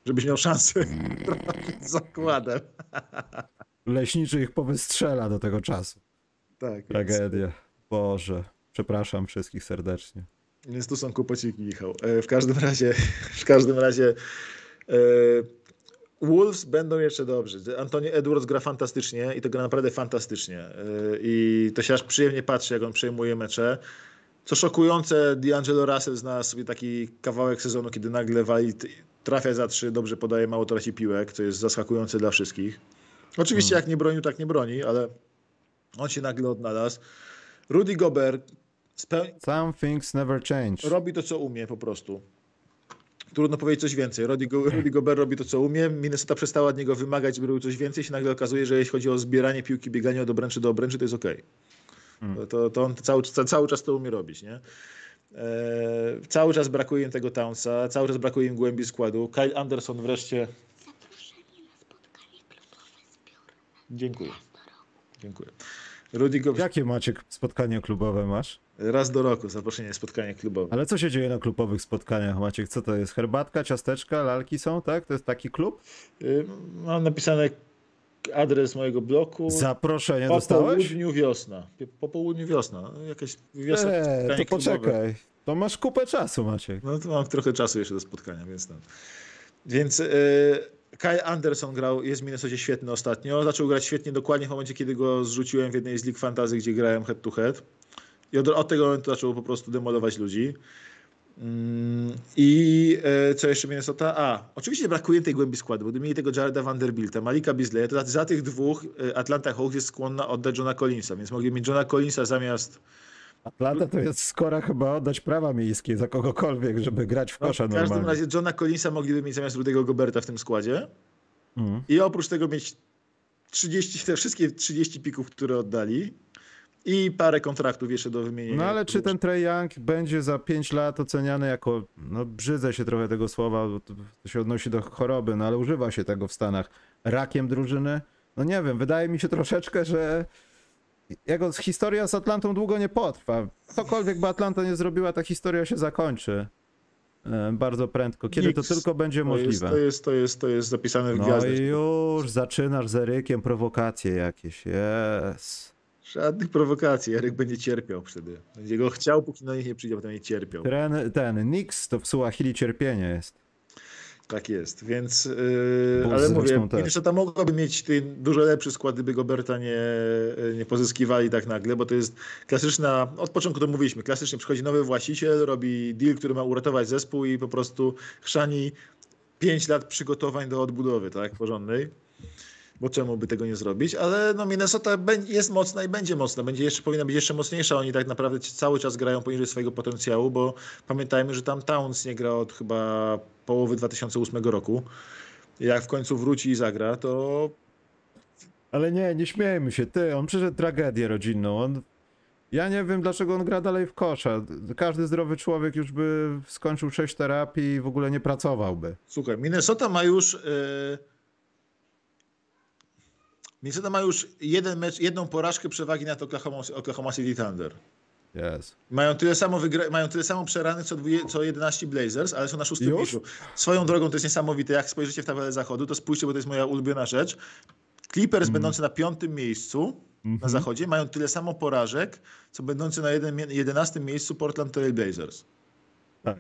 S2: Żebyś miał szansę trafić z zakładem.
S1: Leśniczy ich powystrzela do tego czasu.
S2: Tak, więc,
S1: Tragedia. Boże. Przepraszam wszystkich serdecznie.
S2: więc tu są kłopociki, Michał. E, W każdym razie, w każdym razie e, Wolves będą jeszcze dobrzy. Antony Edwards gra fantastycznie i to gra naprawdę fantastycznie. E, I to się aż przyjemnie patrzy, jak on przejmuje mecze. Co szokujące, D'Angelo Russell znalazł sobie taki kawałek sezonu, kiedy nagle wali, trafia za trzy, dobrze podaje, mało traci piłek, co jest zaskakujące dla wszystkich. Oczywiście jak nie bronił, tak nie broni, ale on się nagle odnalazł. Rudy Gobert speł-
S1: Some things never change.
S2: robi to, co umie po prostu. Trudno powiedzieć coś więcej. Rudy, Go, Rudy Gobert robi to, co umie. Minnesota przestała od niego wymagać, żeby robił coś więcej. się nagle okazuje, że jeśli chodzi o zbieranie piłki, bieganie od obręczy do obręczy, to jest okej. To, to, to on cały, ca- cały czas to umie robić, nie? E, cały czas brakuje im tego Townsa, cały czas brakuje im głębi składu. Kyle Anderson wreszcie... Dziękuję. Dziękuję. Rudy Gobert...
S1: Jakie macie spotkanie klubowe masz?
S2: Raz do roku zaproszenie spotkanie klubowe.
S1: Ale co się dzieje na klubowych spotkaniach, Maciek? Co to jest? Herbatka, ciasteczka, lalki są, tak? To jest taki klub?
S2: Y, Mam napisane adres mojego bloku.
S1: Zaproszenie
S2: po
S1: dostałeś?
S2: południu wiosna. Po południu wiosna. Jakaś wiosna.
S1: Eee, to
S2: klubowe.
S1: poczekaj. To masz kupę czasu, Maciek.
S2: No to mam trochę czasu jeszcze do spotkania, więc tam. Więc y, Kyle Anderson grał, jest w Minnesocie świetny ostatnio. Zaczął grać świetnie dokładnie w momencie, kiedy go zrzuciłem w jednej z lig fantazy, gdzie grałem head to head. I od, od tego momentu zaczął po prostu demolować ludzi. Mm, I e, co jeszcze Minnesota? A, oczywiście brakuje tej głębi składu, bo gdyby mieli tego Jareda Vanderbilta, Malika Bisleya, to za, za tych dwóch e, Atlanta Hawks jest skłonna oddać Johna Collinsa, więc mogli mieć Johna Collinsa zamiast
S1: Atlanta to jest skora chyba oddać prawa miejskie za kogokolwiek, żeby grać w
S2: no,
S1: kosza
S2: w każdym
S1: normalnie.
S2: razie Johna Collinsa mogliby mieć zamiast Rudego Goberta w tym składzie
S1: Mhm.
S2: i oprócz tego mieć 30, te wszystkie 30 pików, które oddali i parę kontraktów jeszcze do wymienienia.
S1: No ale czy ten Trey Young będzie za 5 lat oceniany jako, no brzydzę się trochę tego słowa, bo to, się odnosi do choroby, no ale używa się tego w Stanach, rakiem drużyny? No nie wiem, wydaje mi się troszeczkę, że jego historia z Atlantą długo nie potrwa. Cokolwiek by Atlanta nie zrobiła, ta historia się zakończy e, bardzo prędko, kiedy to tylko będzie
S2: to jest,
S1: możliwe.
S2: to, jest, to, jest, to jest zapisane w
S1: No
S2: gwiazdach.
S1: i już zaczynasz z Erykiem prowokacje jakieś, jest.
S2: Żadnych prowokacji. Eryk będzie cierpiał wtedy. Będzie go chciał, póki na nich nie przyjdzie, potem nie cierpiał.
S1: Ten, ten Nix to w Suahili cierpienie jest.
S2: Tak jest, więc yy, ale mówię. Minnesota mogłaby mieć dużo lepszy skład, gdyby Goberta nie, nie pozyskiwali tak nagle, bo to jest klasyczna, od początku to mówiliśmy, klasycznie przychodzi nowy właściciel, robi deal, który ma uratować zespół i po prostu chrzani 5 lat przygotowań do odbudowy, tak, porządnej. Bo czemu by tego nie zrobić? Ale no Minnesota jest mocna i będzie mocna. Będzie jeszcze, powinna być jeszcze mocniejsza. Oni tak naprawdę cały czas grają poniżej swojego potencjału, bo pamiętajmy, że tam Towns nie gra od chyba połowy 2008 roku. Jak w końcu wróci i zagra, to
S1: Ale nie, nie śmiejmy się, ty, on przeszedł tragedię rodzinną, on... Ja nie wiem, dlaczego on gra dalej w kosza. Każdy zdrowy człowiek już by skończył sześć terapii i w ogóle nie pracowałby.
S2: słuchaj, Minnesota ma już. Yy... Minnesota ma już jeden mecz, jedną porażkę przewagi nad Oklahoma, Oklahoma City Thunder.
S1: Jest.
S2: Mają tyle samo, wygra- mają tyle samo przeranych co, co 11 Blazers, ale są na szóstym miejscu. Swoją drogą to jest niesamowite. Jak spojrzycie w tabelę zachodu, to spójrzcie, bo to jest moja ulubiona rzecz. Clippers będący na piątym miejscu na zachodzie mają tyle samo porażek, co będący na jeden, 11 miejscu Portland Trail Blazers.
S1: Tak.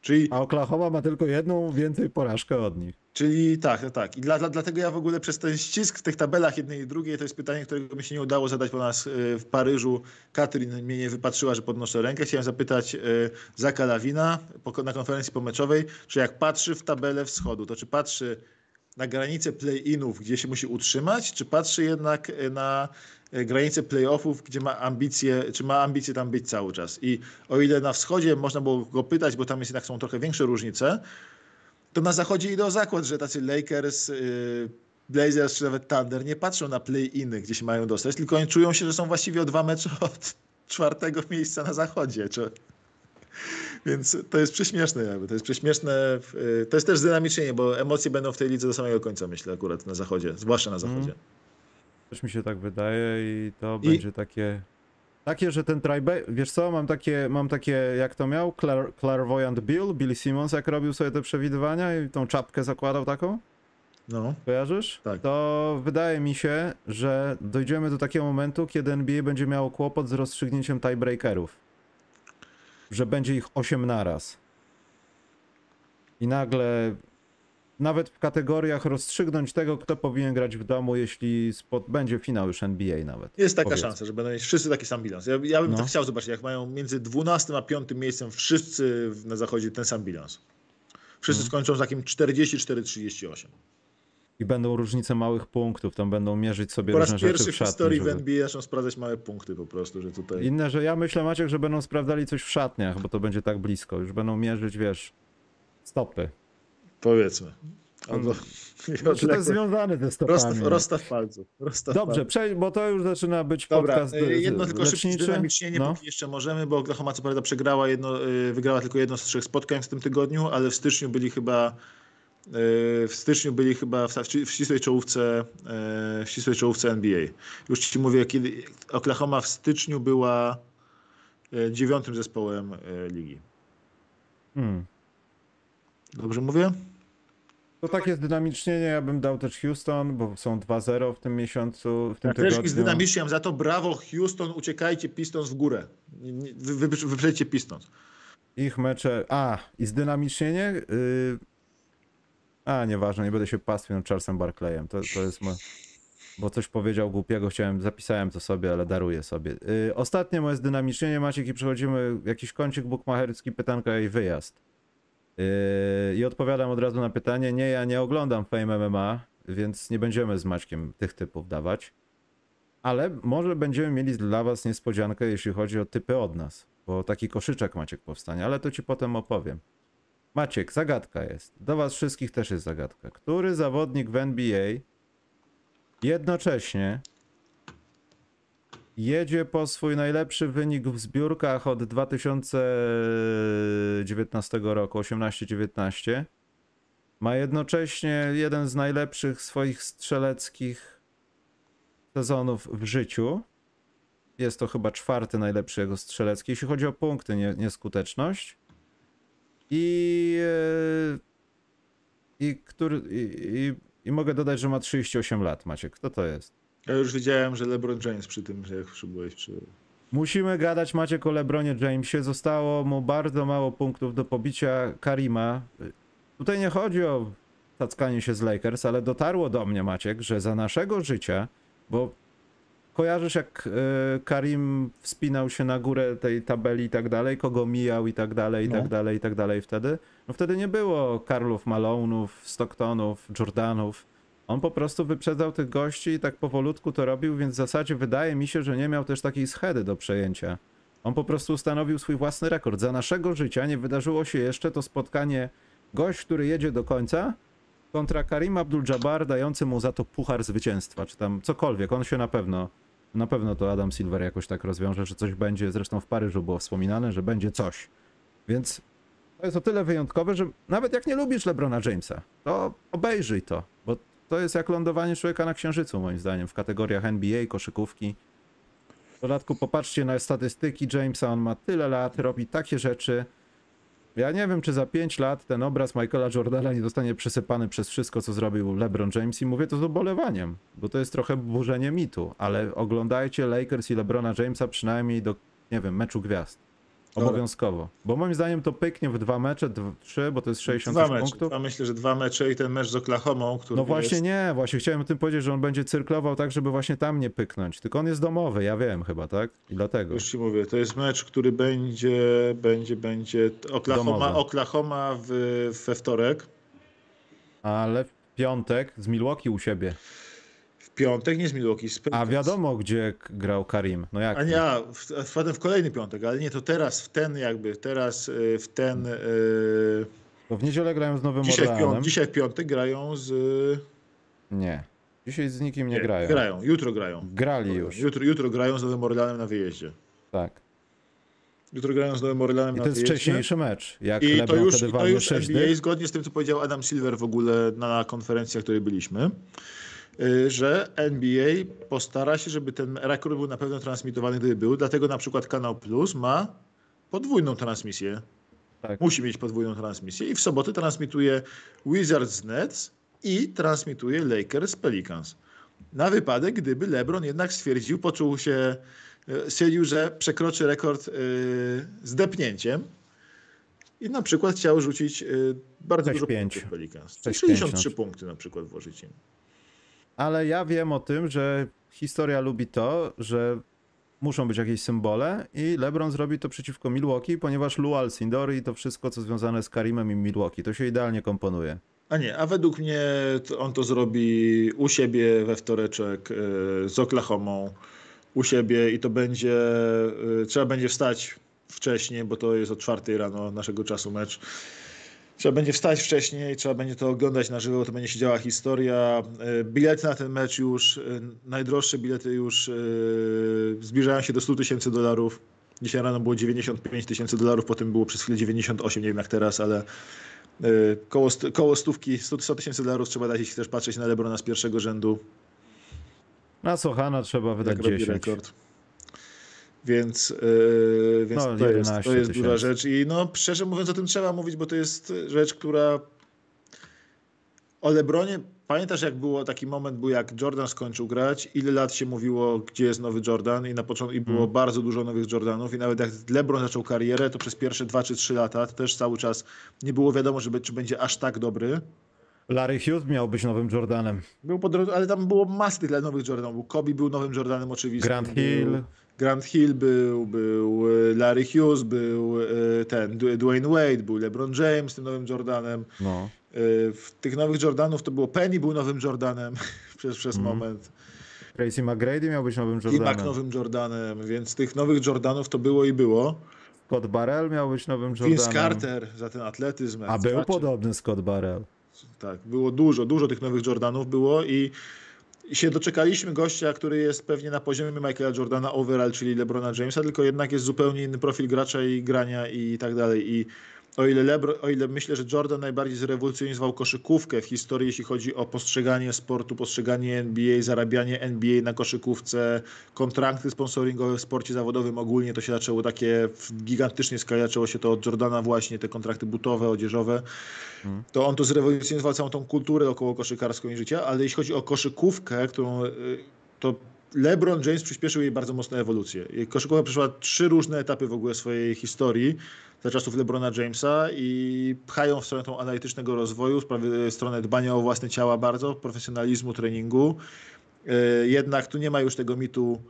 S2: Czyli,
S1: A Oklahoma ma tylko jedną więcej porażkę od nich.
S2: Czyli tak, tak. I dla, dla, dlatego ja w ogóle przez ten ścisk w tych tabelach jednej i drugiej, to jest pytanie, którego mi się nie udało zadać po nas y, w Paryżu. Katrin mnie nie wypatrzyła, że podnoszę rękę. Chciałem zapytać y, Zaka Lawina na konferencji pomeczowej, czy jak patrzy w tabelę wschodu, to czy patrzy na granicę play-inów, gdzie się musi utrzymać, czy patrzy jednak y, na granicę play-offów, gdzie ma ambicje, czy ma ambicje tam być cały czas. I o ile na wschodzie można było go pytać, bo tam jest jednak są trochę większe różnice, to na zachodzie idę o zakład, że tacy Lakers, y, Blazers czy nawet Thunder nie patrzą na play-iny, gdzie się mają dostać, tylko oni czują się, że są właściwie o dwa mecze od czwartego miejsca na zachodzie. Czy... Więc to jest prześmieszne jakby, to jest prześmieszne, y, to jest też dynamicznie, bo emocje będą w tej lidze do samego końca, myślę akurat na zachodzie, zwłaszcza na zachodzie.
S1: Też mi się tak wydaje i to
S2: I-
S1: będzie takie... Takie, że ten trybe... Wiesz co, mam takie, mam takie, jak to miał? Clair, Clairvoyant Bill, Billy Simmons, jak robił sobie te przewidywania i tą czapkę zakładał taką?
S2: No,
S1: Kojarzysz?
S2: Tak.
S1: To wydaje mi się, że dojdziemy do takiego momentu, kiedy NBA będzie miało kłopot z rozstrzygnięciem tiebreakerów. Że będzie ich 8 naraz. I nagle, nawet w kategoriach rozstrzygnąć tego, kto powinien grać w domu, jeśli spod, będzie finał już NBA nawet.
S2: jest taka
S1: Powiedzmy.
S2: szansa, że będą mieć wszyscy taki sam bilans. Ja, ja bym
S1: No.
S2: tak chciał zobaczyć, jak mają między 12 a 5 miejscem wszyscy w- na zachodzie ten sam bilans. Wszyscy skończą z takim 44-38.
S1: I będą różnice małych punktów, tam będą mierzyć sobie
S2: Po raz
S1: różne rzeczy
S2: pierwszy
S1: w
S2: w historii w
S1: żeby-
S2: NBA zaczną sprawdzać małe punkty po prostu, że tutaj...
S1: Inne, że ja myślę, Maciek, że będą sprawdzali coś w szatniach, bo to będzie tak blisko. Już będą mierzyć, wiesz, stopy.
S2: Powiedzmy. Albo...
S1: Znaczy, to jest związane ze stopami.
S2: rozstaw, rozstaw palców. Rozstaw
S1: Dobrze,
S2: palców.
S1: bo to już zaczyna być
S2: Dobra,
S1: podcast
S2: y,
S1: y,
S2: jedno tylko szybkie
S1: leczniczy.
S2: dynamicznienie,
S1: No.
S2: póki jeszcze możemy, bo Oklahoma co prawda przegrała jedno, y, wygrała tylko jedno z trzech spotkań w tym tygodniu, ale w styczniu byli chyba y, w styczniu byli chyba w, w ścisłej czołówce y, w ścisłej czołówce NBA. Już ci mówię, kiedy Oklahoma w styczniu była y, dziewiątym zespołem y, ligi.
S1: Hmm.
S2: Dobrze mówię?
S1: To takie zdynamicznienie ja bym dał też Houston, bo są 2-0 w tym miesiącu, w tym
S2: Ja też
S1: tygodniu.
S2: ich zdynamiczniam za to. Brawo Houston, uciekajcie Pistons w górę. Nie- nie- Wy, wy, wyprzedźcie Pistons.
S1: Ich mecze... A, i zdynamicznienie... Y... A, nieważne, nie będę się pastwił nad Charlesem Barkleyem. To, to jest... Mo... Bo coś powiedział głupiego, chciałem, zapisałem to sobie, ale daruję sobie. Y, ostatnie moje zdynamicznienie, Maciek, i przechodzimy jakiś kącik bukmacherski, pytanka i wyjazd. Yy, I odpowiadam od razu na pytanie. Nie, ja nie oglądam Fame MMA, więc nie będziemy z Maćkiem tych typów dawać. Ale może będziemy mieli dla was niespodziankę, jeśli chodzi o typy od nas. Bo taki koszyczek Maciek powstanie, ale to ci potem opowiem. Maciek, zagadka jest. Do was wszystkich też jest zagadka. Który zawodnik w NBA jednocześnie jedzie po swój najlepszy wynik w zbiórkach od 2019 roku, 18-19. Ma jednocześnie jeden z najlepszych swoich strzeleckich sezonów w życiu. Jest to chyba czwarty najlepszy jego strzelecki, jeśli chodzi o punkty, nie, nieskuteczność. I, e, i, który, i, i, I mogę dodać, że ma 38 lat. Maciek, kto to jest?
S2: Ja już widziałem, że LeBron James przy tym, jak przybyłeś przy...
S1: Musimy gadać Maciek o LeBronie Jamesie. Zostało mu bardzo mało punktów do pobicia Karima. tutaj nie chodzi o tackanie się z Lakers, ale dotarło do mnie, Maciek, że za naszego życia, bo kojarzysz jak e, Karim wspinał się na górę tej tabeli i tak dalej, kogo mijał i tak dalej, i
S2: No.
S1: tak dalej, i tak dalej wtedy? No wtedy nie było Karlów Malone'ów, Stocktonów, Jordanów. On po prostu wyprzedzał tych gości i tak powolutku to robił, więc w zasadzie wydaje mi się, że nie miał też takiej schedy do przejęcia. On po prostu ustanowił swój własny rekord. Za naszego życia nie wydarzyło się jeszcze to spotkanie gość, który jedzie do końca kontra Karim Abdul-Jabbar dający mu za to puchar zwycięstwa, czy tam cokolwiek. On się na pewno, na pewno to Adam Silver jakoś tak rozwiąże, że coś będzie. Zresztą w Paryżu było wspominane, że będzie coś. Więc to jest o tyle wyjątkowe, że nawet jak nie lubisz LeBrona Jamesa, to obejrzyj to, bo to jest jak lądowanie człowieka na księżycu, moim zdaniem, w kategoriach NBA, koszykówki. W dodatku popatrzcie na statystyki Jamesa, on ma tyle lat, robi takie rzeczy. Ja nie wiem, czy za 5 lat ten obraz Michaela Jordana nie zostanie przesypany przez wszystko, co zrobił LeBron James i mówię to z ubolewaniem, bo to jest trochę burzenie mitu, ale oglądajcie Lakers i LeBrona Jamesa przynajmniej do, nie wiem, meczu gwiazd. Obowiązkowo. Bo moim zdaniem to pyknie w dwa mecze, dw- trzy, bo to jest 60
S2: Dwa mecze.
S1: punktów.
S2: Dwa, myślę, że dwa mecze i ten mecz z Oklahomą, który
S1: No właśnie
S2: jest...
S1: nie, właśnie chciałem o tym powiedzieć, że on będzie cyrklował tak, żeby właśnie tam nie pyknąć. Tylko on jest domowy, ja wiem chyba, tak? I dlatego.
S2: Już ci mówię, to jest mecz, który będzie, będzie, będzie Oklahoma. Oklahoma w, we wtorek.
S1: Ale w piątek z Milwaukee u siebie.
S2: W piątek, nie z Milwaukee, z
S1: A wiadomo, gdzie grał Karim. No jak?
S2: A nie, a, w, w, potem w kolejny piątek, ale nie, to teraz, w ten jakby, teraz y, w ten... y,
S1: Bo w niedzielę grają z Nowym
S2: dzisiaj, w
S1: Orleanem.
S2: piątek, dzisiaj w piątek grają z...
S1: Nie. Dzisiaj z nikim nie, grają.
S2: Grają, jutro grają.
S1: Grali już.
S2: Jutro, jutro grają z Nowym Orleanem na wyjeździe.
S1: Tak.
S2: Jutro grają z Nowym Orleanem
S1: I
S2: na
S1: to jest
S2: wyjeździe.
S1: wcześniejszy mecz. Jak
S2: I to już,
S1: wtedy
S2: i to już
S1: 6
S2: NBA,
S1: dych.
S2: zgodnie z tym, co powiedział Adam Silver w ogóle na konferencji, na której byliśmy, że NBA postara się, żeby ten rekord był na pewno transmitowany, gdyby był. Dlatego na przykład Kanał Plus ma podwójną transmisję.
S1: Tak.
S2: Musi mieć podwójną transmisję i w sobotę transmituje Wizards Nets i transmituje Lakers Pelicans. Na wypadek, gdyby LeBron jednak stwierdził, poczuł się, y, stwierdził, że przekroczy rekord y, z depnięciem i na przykład chciał rzucić y, bardzo
S1: 6-5.
S2: dużo punktów Pelicans.
S1: 6-5
S2: 63
S1: na
S2: punkty na przykład włożyć im.
S1: Ale ja wiem o tym, że historia lubi to, że muszą być jakieś symbole i LeBron zrobi to przeciwko Milwaukee, ponieważ Lou Alcindor i to wszystko, co związane z Karimem i Milwaukee, to się idealnie komponuje.
S2: A nie, a według mnie on to zrobi u siebie we wtoreczek y, z Oklahomą, u siebie i to będzie, y, trzeba będzie wstać wcześniej, bo to jest o czwartej rano naszego czasu mecz. Trzeba będzie wstać wcześniej, trzeba będzie to oglądać na żywo, to będzie się działa historia. Y, Bilety na ten mecz już, y, najdroższe bilety już y, zbliżają się do 100 tysięcy dolarów. Dzisiaj rano było 95 tysięcy dolarów, potem było przez chwilę 98, nie wiem jak teraz, ale koło, koło stówki, 100 100 tysięcy dolarów trzeba dać, jeśli chcesz patrzeć na Lebrona z pierwszego rzędu,
S1: Na Sochana trzeba wydać
S2: jak robi
S1: 10.
S2: rekord. Więc, yy, więc
S1: No,
S2: to, jest,
S1: 11
S2: to jest duża rzecz. I no, szczerze mówiąc, o tym trzeba mówić, bo to jest rzecz, która. O Lebronie, pamiętasz, jak było taki moment, był jak Jordan skończył grać, ile lat się mówiło, gdzie jest nowy Jordan, i na początku i było
S1: Mm.
S2: bardzo dużo nowych Jordanów, i nawet jak LeBron zaczął karierę, to przez pierwsze 2 czy 3 lata to też cały czas nie było wiadomo, żeby, czy będzie aż tak dobry.
S1: Larry Hughes miał być nowym Jordanem.
S2: Był po drodze, ale tam było masy tych nowych Jordanów. Był Kobe był nowym Jordanem oczywiście.
S1: Grant
S2: był,
S1: Hill.
S2: Grant Hill był, był e, Larry Hughes, był e, ten Dwayne Wade, był LeBron James tym nowym Jordanem.
S1: No.
S2: E, W tych nowych Jordanów to było Penny był nowym Jordanem przez, przez
S1: Mhm.
S2: moment.
S1: Tracy McGrady miał być nowym
S2: I Mac
S1: Jordanem.
S2: nowym Jordanem, więc tych nowych Jordanów to było i było.
S1: Scott Barrell miał być nowym Jordanem.
S2: Vince Carter za ten atletyzm.
S1: A był
S2: Znaczy,
S1: podobny Scott Barrell.
S2: Tak, było dużo, dużo tych nowych Jordanów było i się doczekaliśmy gościa, który jest pewnie na poziomie Michaela Jordana overall, czyli LeBrona Jamesa, tylko jednak jest zupełnie inny profil gracza i grania i tak dalej. I o ile, Lebro, o ile myślę, że Jordan najbardziej zrewolucjonizował koszykówkę w historii, jeśli chodzi o postrzeganie sportu, postrzeganie NBA, zarabianie NBA na koszykówce, kontrakty sponsoringowe w sporcie zawodowym. Ogólnie, to się zaczęło takie w gigantycznej skali, zaczęło się to od Jordana właśnie, te kontrakty butowe, odzieżowe. To on to zrewolucjonizował całą tą kulturę około koszykarską i życia, ale jeśli chodzi o koszykówkę, którą y, to LeBron James przyspieszył jej bardzo mocno ewolucję. Jej koszykówka przeszła trzy różne etapy w ogóle swojej historii za czasów LeBrona Jamesa i pchają w stronę tą analitycznego rozwoju, w stronę dbania o własne ciała bardzo, profesjonalizmu, treningu. E, jednak tu nie ma już tego mitu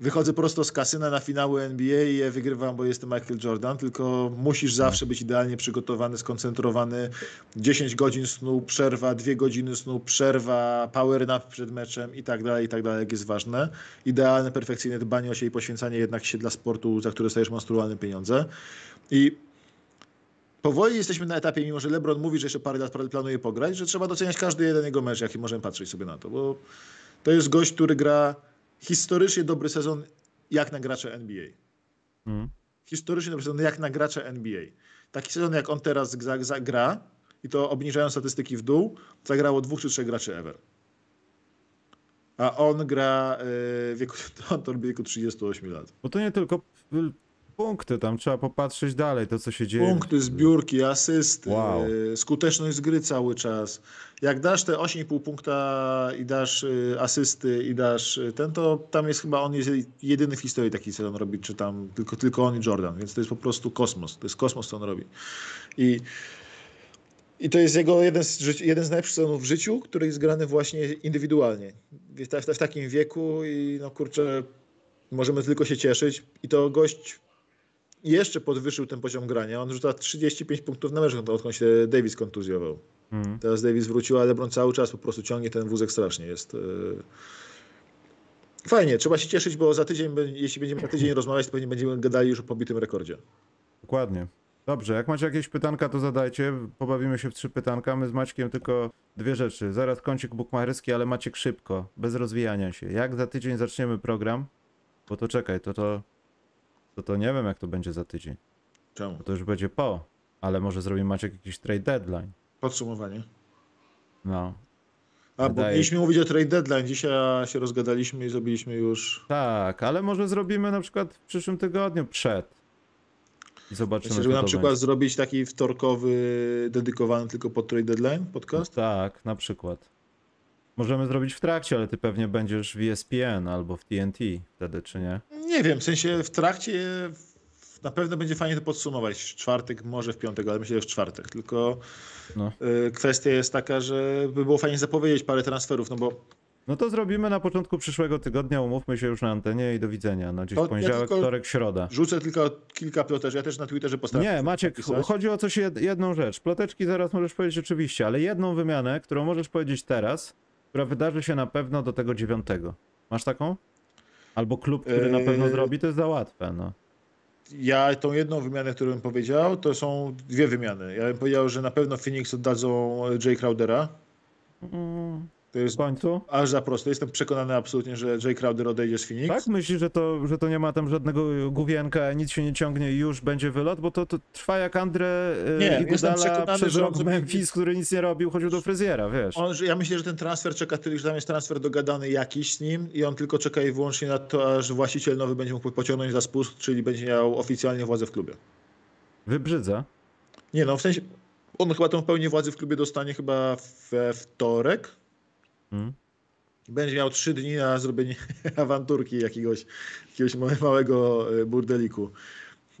S2: wychodzę prosto z kasyna na finały NBA i je wygrywam, bo jestem Michael Jordan, tylko musisz zawsze być idealnie przygotowany, skoncentrowany. 10 godzin snu, przerwa, 2 godziny snu, przerwa, power nap przed meczem i tak dalej, i tak dalej, jak jest ważne. Idealne, perfekcyjne dbanie o siebie i poświęcanie jednak się dla sportu, za który dostajesz monstrualne pieniądze. I powoli jesteśmy na etapie, mimo że LeBron mówi, że jeszcze parę lat planuje pograć, że trzeba doceniać każdy jeden jego mecz, jaki możemy patrzeć sobie na to, bo to jest gość, który gra historycznie dobry sezon jak na gracze NBA. Hmm. Historycznie dobry sezon jak na gracze NBA. Taki sezon jak on teraz gra i to obniżają statystyki w dół, zagrało dwóch czy trzech graczy ever. A on gra e, w wieku, on to wieku 38 lat.
S1: Bo to nie tylko punkty, tam trzeba popatrzeć dalej, to co się dzieje.
S2: Punkty, zbiórki, asysty, wow. skuteczność z gry cały czas. Jak dasz te 8,5 punkta i dasz y, asysty i dasz y, ten, to tam jest chyba on jest jedyny w historii taki sezon robi, czy tam tylko, tylko on i Jordan, więc to jest po prostu kosmos. To jest kosmos, co on robi. I i to jest jego jeden z, jeden z najlepszych sezonów w życiu, który jest grany właśnie indywidualnie. W, w, w takim wieku i no kurczę, możemy tylko się cieszyć. I to gość jeszcze podwyższył ten poziom grania. On rzuca 35 punktów na mecz, odkąd się Davis kontuzjował. Hmm. Teraz Davis wrócił, ale LeBron cały czas po prostu ciągnie ten wózek strasznie. Jest e, fajnie, trzeba się cieszyć, bo za tydzień, jeśli będziemy za tydzień rozmawiać, to pewnie będziemy gadali już o pobitym rekordzie.
S1: Dokładnie. Dobrze, jak macie jakieś pytanka, to zadajcie. Pobawimy się w trzy pytanka. My z Maćkiem tylko dwie rzeczy. Zaraz kącik bukmacherski, ale Maciek szybko, bez rozwijania się. Jak za tydzień zaczniemy program? Bo to czekaj, to to to to nie wiem, jak to będzie za tydzień.
S2: Czemu?
S1: Bo to już będzie po, ale może zrobimy Maciek jakiś trade deadline.
S2: Podsumowanie.
S1: No.
S2: A, bo mieliśmy mówić o trade deadline. Dzisiaj się rozgadaliśmy i zrobiliśmy już.
S1: Tak, ale może zrobimy na przykład w przyszłym tygodniu przed. I zobaczymy.
S2: Znaczy, żeby na przykład będzie. zrobić taki wtorkowy, dedykowany tylko pod trade deadline podcast?
S1: No tak, na przykład. Możemy zrobić w trakcie, ale ty pewnie będziesz w ESPN albo w TNT wtedy, czy nie?
S2: Nie wiem, w sensie w trakcie na pewno będzie fajnie to podsumować. W czwartek, może w piątek, ale myślę, że w czwartek. Tylko no. Y, kwestia jest taka, że by było fajnie zapowiedzieć parę transferów, no bo
S1: no to zrobimy na początku przyszłego tygodnia, umówmy się już na antenie i do widzenia. No gdzieś to poniedziałek, ja wtorek, środa.
S2: Rzucę tylko kilka plotek, ja też na Twitterze postaram
S1: Nie, Maciek, napisać. chodzi o coś jedną rzecz. Ploteczki zaraz możesz powiedzieć oczywiście, ale jedną wymianę, którą możesz powiedzieć teraz, która wydarzy się na pewno do tego dziewiątego. Masz taką? Albo klub, który na pewno yy, zrobi, to jest za łatwe. No.
S2: Ja tą jedną wymianę, którą bym powiedział, to są dwie wymiany. Ja bym powiedział, że na pewno Phoenix oddadzą Jay Crowdera.
S1: Mm. To jest końcu?
S2: aż za prosto. Jestem przekonany absolutnie, że Jay Crowder odejdzie z Phoenix.
S1: Tak? Myślisz, że to, że to nie ma tam żadnego główienka, nic się nie ciągnie i już będzie wylot? Bo to, to trwa jak Andre nie, Iguodala przez rok w Memphis, który nic nie robił, chodził do fryzjera, wiesz.
S2: On, ja myślę, że ten transfer czeka tylko, że tam jest transfer dogadany jakiś z nim i on tylko czeka i wyłącznie na to, aż właściciel nowy będzie mógł pociągnąć za spust, czyli będzie miał oficjalnie władzę w klubie.
S1: Wybrzydza?
S2: Nie no, w sensie on chyba tą pełnię władzy w klubie dostanie chyba we wtorek, Hmm? Będzie miał trzy dni na zrobienie awanturki jakiegoś, jakiegoś małego e, burdeliku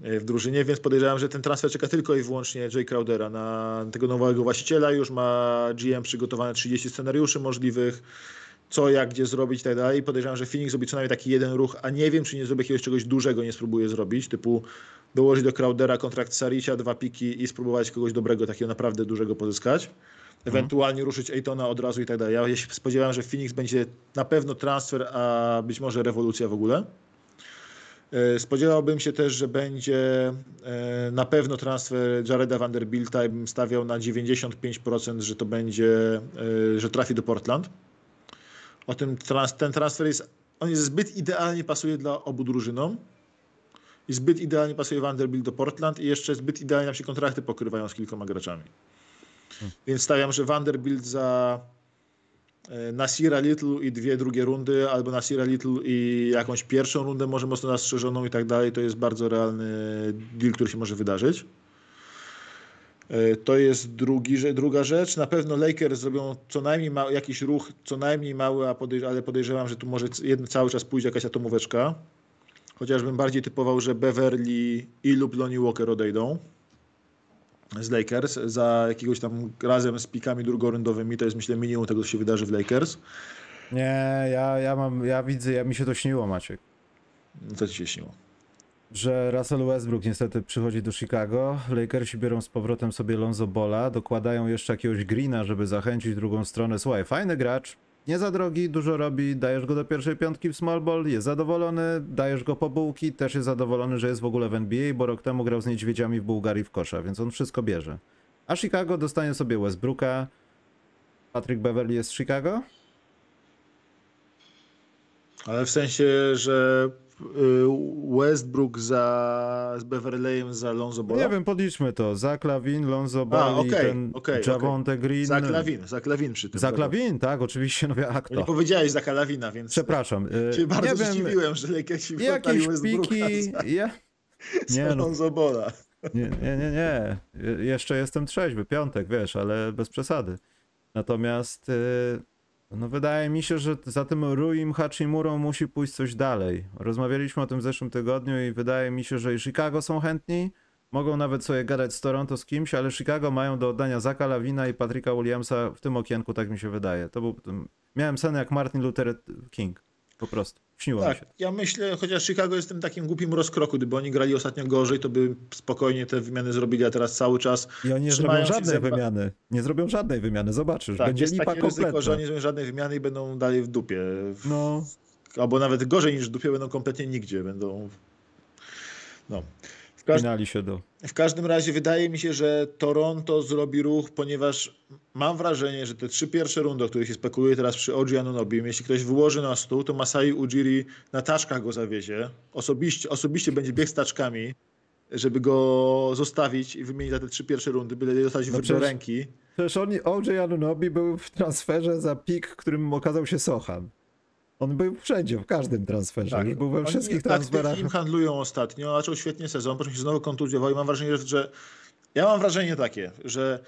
S2: e, w drużynie, więc podejrzewam, że ten transfer czeka tylko i wyłącznie Jay Crowdera na tego nowego właściciela. Już ma GM przygotowane 30 scenariuszy możliwych, co, jak, gdzie zrobić i tak dalej. Podejrzewam, że Phoenix zrobi co najmniej taki jeden ruch, a nie wiem, czy nie zrobi jakiegoś czegoś dużego, nie spróbuje zrobić, typu dołożyć do Crowdera kontrakt Saricia, dwa piki i spróbować kogoś dobrego, takiego naprawdę dużego pozyskać ewentualnie ruszyć Ejtona od razu i tak dalej. Ja się spodziewałem, że Phoenix będzie na pewno transfer, a być może rewolucja w ogóle. E, spodziewałbym się też, że będzie e, na pewno transfer Jareda Vanderbilta i bym stawiał na 95%, że to będzie, e, że trafi do Portland. O tym ten transfer jest, on jest zbyt idealnie pasuje dla obu drużynom i zbyt idealnie pasuje Vanderbilt do Portland i jeszcze zbyt idealnie nam się kontrakty pokrywają z kilkoma graczami. Więc stawiam, że Vanderbilt za e, Nasira Little i dwie drugie rundy, albo Nasira Little i jakąś pierwszą rundę, może mocno nastrzeżoną i tak dalej, to jest bardzo realny deal, który się może wydarzyć. E, To jest drugi, druga rzecz. Na pewno Lakers zrobią co najmniej ma, jakiś ruch, co najmniej mały, a podejrz- ale podejrzewam, że tu może jeden, cały czas pójdzie jakaś atomóweczka. Chociażbym bardziej typował, że Beverly i lub Lonnie Walker odejdą z Lakers za jakiegoś tam razem z pikami drugorundowymi. To jest myślę minimum tego, co się wydarzy w Lakers.
S1: Nie, ja, ja mam, ja widzę, ja mi się to śniło, Maciek.
S2: Co ci się śniło?
S1: Że Russell Westbrook niestety przychodzi do Chicago, Lakersi biorą z powrotem sobie Lonzo Bola, dokładają jeszcze jakiegoś Greena, żeby zachęcić drugą stronę. Słuchaj, fajny gracz, nie za drogi, dużo robi, dajesz go do pierwszej piątki w small ball, jest zadowolony, dajesz go po bułki, też jest zadowolony, że jest w ogóle w NBA, bo rok temu grał z niedźwiedziami w Bułgarii w kosza, więc on wszystko bierze. A Chicago dostanie sobie Westbrooka. Patrick Beverly jest z Chicago?
S2: Ale w sensie, że Westbrook za, z Beverleyem za Lonzo Bola?
S1: Nie wiem, podliczmy to. Zach Lavin, Lonzo Ball i
S2: okej,
S1: ten
S2: okej,
S1: Javonte Green.
S2: Za Klawin, za Klawin przy tym.
S1: Za. Klawin, tak, oczywiście, no a
S2: Bo Nie powiedziałeś za Kalawina, więc
S1: Przepraszam. y,
S2: się bardzo
S1: nie wiem,
S2: zdziwiłem, że Lakersi
S1: jakieś
S2: Westbrooka
S1: piki,
S2: za,
S1: ja,
S2: za
S1: nie no.
S2: Lonzo Bola.
S1: nie, nie, nie, nie. Je- Jeszcze jestem trzeźwy, piątek, wiesz, ale bez przesady. Natomiast y, no wydaje mi się, że za tym Ruim Hachimurą musi pójść coś dalej. Rozmawialiśmy o tym w zeszłym tygodniu i wydaje mi się, że i Chicago są chętni, mogą nawet sobie gadać z Toronto z kimś, ale Chicago mają do oddania Zaka Lawina i Patricka Williamsa w tym okienku, tak mi się wydaje. To był, miałem sen jak Martin Luther King, po prostu. Śniło mi się.
S2: Tak, ja myślę, chociaż Chicago jest w tym takim głupim rozkroku, gdyby oni grali ostatnio gorzej, to by spokojnie te wymiany zrobili, a teraz cały czas
S1: I oni nie zrobią żadnej
S2: zęba-
S1: wymiany. Nie zrobią żadnej wymiany, zobaczysz.
S2: tak,
S1: Będzie
S2: jest
S1: lipa
S2: takie ryzyko, że oni nie zrobią żadnej wymiany i będą dalej w dupie.
S1: No,
S2: Albo nawet gorzej niż w dupie, będą kompletnie nigdzie. Będą... No. W, każ...
S1: pinali się do...
S2: w każdym razie wydaje mi się, że Toronto zrobi ruch, ponieważ mam wrażenie, że te trzy pierwsze rundy, o których się spekuluje teraz przy OG Anunobim, jeśli ktoś wyłoży na stół, to Masai Ujiri na taczkach go zawiezie. Osobiście, osobiście będzie biegł z taczkami, żeby go zostawić i wymienić za te trzy pierwsze rundy, byle nie dostać
S1: No
S2: do ręki.
S1: Przecież oni, OJ Anunobi był w transferze za pik, którym okazał się Sochan. On był wszędzie, w każdym transferze. Już był we wszystkich transferach.
S2: im handlują ostatnio, zaczął świetnie sezon, potem się znowu kontuzjował i mam wrażenie, że ja mam wrażenie takie, że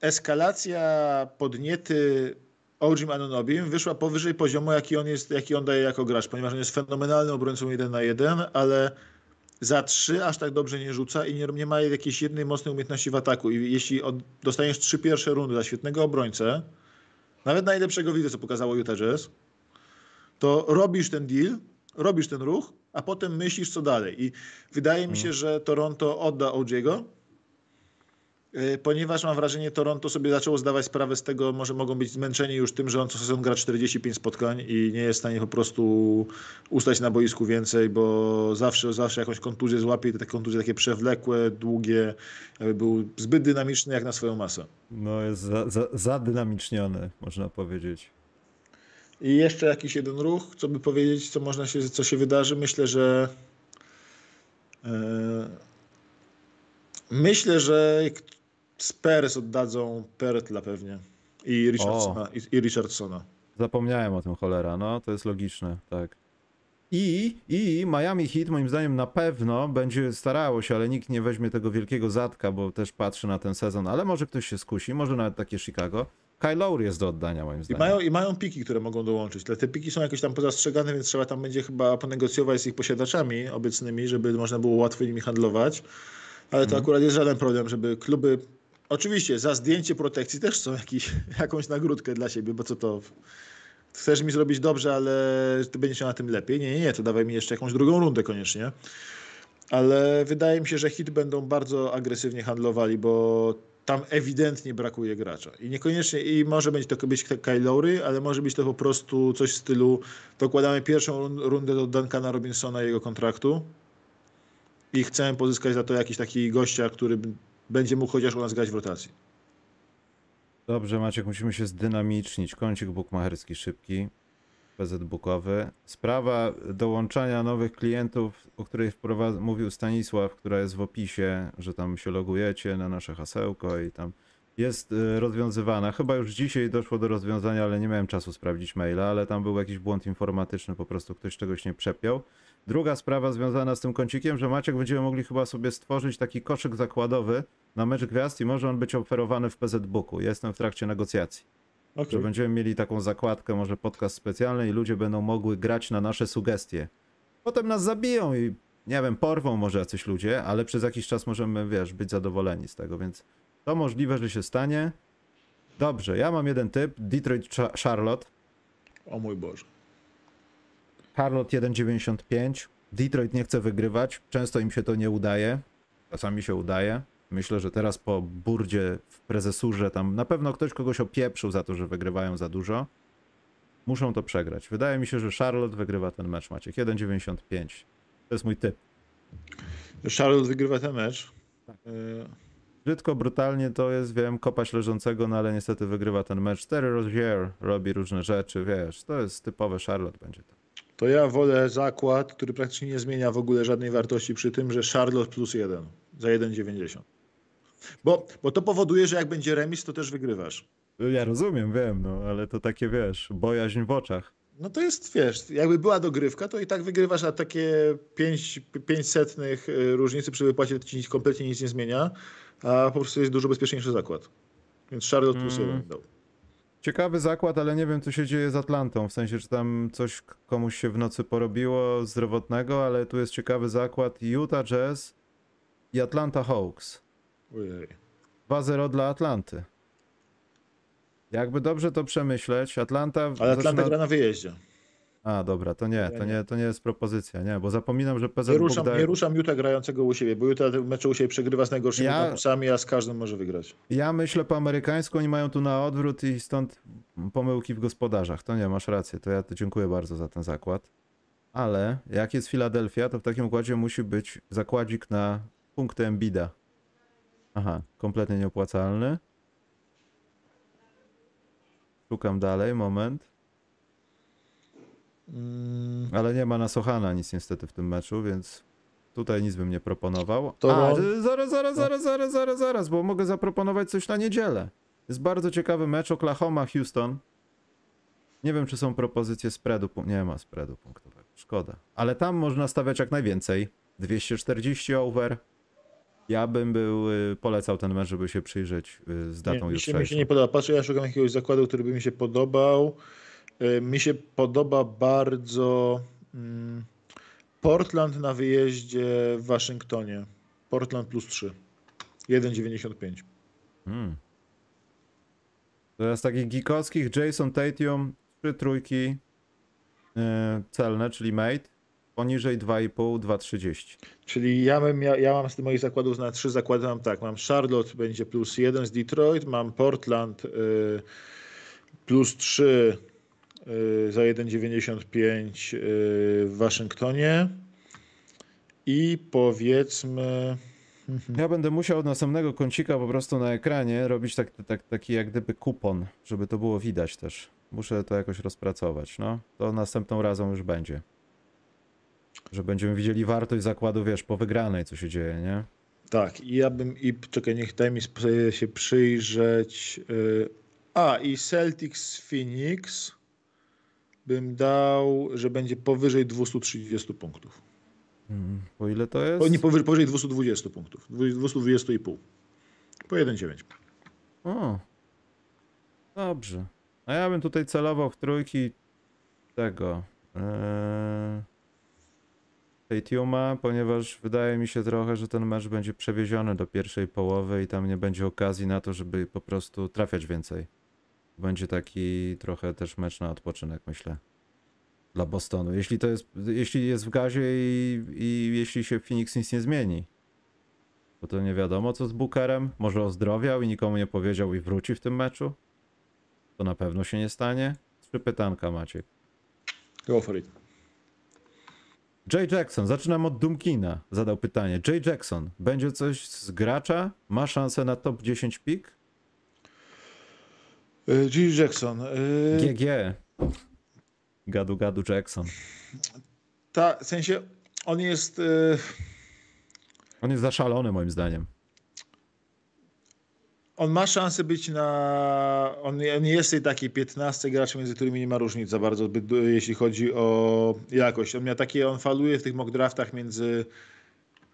S2: eskalacja podniety Ojim Anunobim wyszła powyżej poziomu, jaki on, jest, jaki on daje jako gracz, ponieważ on jest fenomenalnym obrońcą 1 na 1, ale za 3 aż tak dobrze nie rzuca i nie, nie ma jakiejś jednej mocnej umiejętności w ataku. I jeśli od, dostaniesz trzy pierwsze rundy za świetnego obrońcę, nawet najlepszego widzę, co pokazało Utah Jazz, to robisz ten deal, robisz ten ruch, a potem myślisz, co dalej. I wydaje mi się, że Toronto odda OJ'ego, yy, ponieważ mam wrażenie, Toronto sobie zaczęło zdawać sprawę z tego, może mogą być zmęczeni już tym, że on co sezon gra 45 spotkań i nie jest w stanie po prostu ustać na boisku więcej, bo zawsze, zawsze jakąś kontuzję złapie i te kontuzje takie przewlekłe, długie, jakby był zbyt dynamiczny jak na swoją masę.
S1: No jest za, za, zadynamiczniony, można powiedzieć.
S2: I jeszcze jakiś jeden ruch, co by powiedzieć, co można się, co się wydarzy. Myślę, że e, myślę, że Spurs oddadzą Pertla pewnie i Richardsona. I, i Richardsona.
S1: Zapomniałem o tym, cholera. No, to jest logiczne, tak. I, I Miami Heat moim zdaniem na pewno będzie starało się, ale nikt nie weźmie tego wielkiego zatka, bo też patrzy na ten sezon, ale może ktoś się skusi, może nawet takie Chicago. Kyle Lowry jest do oddania moim
S2: I
S1: zdaniem.
S2: mają, I mają piki, które mogą dołączyć. Ale te piki są jakoś tam pozastrzegane, więc trzeba tam będzie chyba ponegocjować z ich posiadaczami obecnymi, żeby można było łatwo nimi handlować. Ale to akurat jest żaden problem, żeby kluby. Oczywiście za zdjęcie protekcji też chcą jakiś, jakąś nagródkę dla siebie, bo co to. Chcesz mi zrobić dobrze, ale ty będziesz na tym lepiej. Nie, nie, nie, to dawaj mi jeszcze jakąś drugą rundę koniecznie. Ale wydaje mi się, że hit będą bardzo agresywnie handlowali, bo tam ewidentnie brakuje gracza. I niekoniecznie, i może być to być Kyle Lowry, ale może być to po prostu coś w stylu dokładamy pierwszą run- rundę do Duncana Robinsona jego kontraktu i chcemy pozyskać za to jakiś taki gościa, który będzie mógł chociaż u nas grać w rotacji.
S1: Dobrze, Maciek, musimy się zdynamicznić. Kącik bukmacherski szybki, PZ Bukowy. Sprawa dołączania nowych klientów, o której mówił Stanisław, która jest w opisie, że tam się logujecie na nasze hasełko i tam jest y, rozwiązywana. Chyba już dzisiaj doszło do rozwiązania, ale nie miałem czasu sprawdzić maila, ale tam był jakiś błąd informatyczny, po prostu ktoś czegoś nie przepiął. Druga sprawa związana z tym kącikiem, że Maciek będziemy mogli chyba sobie stworzyć taki koszyk zakładowy na mecz gwiazd i może on być oferowany w PZ Booku. Jestem w trakcie negocjacji.
S2: Okej.
S1: Że będziemy mieli taką zakładkę, może podcast specjalny i ludzie będą mogły grać na nasze sugestie. Potem nas zabiją i nie wiem, porwą może jacyś ludzie, ale przez jakiś czas możemy, wiesz, być zadowoleni z tego, więc to możliwe, że się stanie. Dobrze, ja mam jeden typ, Detroit Cha- Charlotte.
S2: O mój Boże.
S1: Charlotte 1,95. Detroit nie chce wygrywać, często im się to nie udaje, czasami się udaje. Myślę, że teraz po burdzie w prezesurze tam na pewno ktoś kogoś opieprzył za to, że wygrywają za dużo. Muszą to przegrać. Wydaje mi się, że Charlotte wygrywa ten mecz, Maciek. 1,95. To jest mój typ.
S2: Charlotte wygrywa ten mecz.
S1: Tak.
S2: E,
S1: Brzydko, brutalnie to jest, wiem, kopać leżącego, no ale niestety wygrywa ten mecz. Terry Rozier robi różne rzeczy, wiesz, to jest typowe Charlotte będzie to.
S2: To ja wolę zakład, który praktycznie nie zmienia w ogóle żadnej wartości przy tym, że Charlotte plus 1 za 1,90. Bo, bo to powoduje, że jak będzie remis, to też wygrywasz.
S1: Ja rozumiem, wiem, no, ale to takie, wiesz, bojaźń w oczach.
S2: No to jest, wiesz, jakby była dogrywka, to i tak wygrywasz, a takie 5, 5 setnych y, różnicy przy wypłacie to ci nic- kompletnie nic nie zmienia, a po prostu jest dużo bezpieczniejszy zakład. Więc Charlotte plus
S1: Mm.
S2: 1 dał.
S1: Ciekawy zakład, ale nie wiem, co się dzieje z Atlantą. W sensie, czy tam coś komuś się w nocy porobiło zdrowotnego, ale tu jest ciekawy zakład. Utah Jazz i Atlanta Hawks.
S2: Ojej.
S1: 2-0 dla Atlanty. Jakby dobrze to przemyśleć, Atlanta.
S2: Ale Atlanta
S1: zaczyna-
S2: gra na wyjeździe.
S1: A, dobra, to nie, to
S2: nie.
S1: to nie jest propozycja, nie, bo zapominam, że PZ
S2: Nie ruszam,
S1: daje...
S2: nie ruszam Utah grającego u siebie, bo Utah te mecze u siebie przegrywa z najgorszymi
S1: Ja-
S2: kampusami, a z każdym może wygrać.
S1: Ja myślę po amerykańsku, oni mają tu na odwrót i stąd pomyłki w gospodarzach. To nie, masz rację, to ja to dziękuję bardzo za ten zakład. Ale jak jest Filadelfia, to w takim układzie musi być zakładzik na punkty Embida. Aha, kompletnie nieopłacalny. Szukam dalej, moment.
S2: Mm,
S1: Ale nie ma na Sochana nic niestety w tym meczu, więc tutaj nic bym nie proponował.
S2: To
S1: A,
S2: no-
S1: ty- zaraz, zaraz, zaraz, zaraz, zaraz, zaraz, bo mogę zaproponować coś na niedzielę. Jest bardzo ciekawy mecz Oklahoma-Houston. Nie wiem, czy są propozycje spreadu. Nie ma spreadu punktowego. Szkoda. Ale tam można stawiać jak najwięcej. 240 over. Ja bym był, y, polecał ten mecz, żeby się przyjrzeć y, z datą
S2: nie, mi, się, mi się nie podoba. Patrzę, ja szukam jakiegoś zakładu, który by mi się podobał. Y, Mi się podoba bardzo mm, Portland na wyjeździe w Waszyngtonie. Portland plus 3. 1,95.
S1: Hmm. Jest takich geekowskich Jason Tatum, trzy trójki celne, czyli mate, poniżej 2,5, 2,30.
S2: Czyli ja, bym, ja, ja mam z moich zakładów na trzy zakłady mam tak. Mam Charlotte będzie plus 1 z Detroit, mam Portland y, plus 3 y, za 1,95 y, w Waszyngtonie i powiedzmy
S1: Ja będę musiał od następnego kącika po prostu na ekranie robić tak, tak, taki jak gdyby kupon, żeby to było widać też. Muszę to jakoś rozpracować, no. To następną razą już będzie. Że będziemy widzieli wartość zakładu, wiesz, po wygranej, co się dzieje, nie?
S2: tak i ja bym i czekaj niech daj mi się przyjrzeć y, a i Celtics Phoenix bym dał, że będzie powyżej 230 punktów.
S1: Mm, Po ile to jest?
S2: O, nie powyżej, powyżej 220 punktów. 220,5. Po 1,9.
S1: O, dobrze. A ja bym tutaj celował w trójki tego. Ee, Tatuma, ponieważ wydaje mi się trochę, że ten mecz będzie przewieziony do pierwszej połowy i tam nie będzie okazji na to, żeby po prostu trafiać więcej. Będzie taki trochę też mecz na odpoczynek, myślę. Dla Bostonu. Jeśli to jest, jeśli jest w gazie i, i jeśli się Phoenix nic nie zmieni. Bo to nie wiadomo, co z Bookerem. Może ozdrowiał i nikomu nie powiedział i wróci w tym meczu? To na pewno się nie stanie. Trzy pytanka, Maciek.
S2: Go for it.
S1: Jay Jackson, zaczynam od Dumkina. Zadał pytanie. Jay Jackson, będzie coś z gracza? Ma szansę na top 10 pik?
S2: Y, G. Jackson. y,
S1: GG. Gadu, gadu Jackson.
S2: Ta, w sensie on jest. y,
S1: On jest zaszalony moim zdaniem.
S2: On ma szansę być na. On, on jest tej takiej 15 graczy, między którymi nie ma różnic za bardzo, jeśli chodzi o jakość. On miał takie, on faluje w tych mock draftach między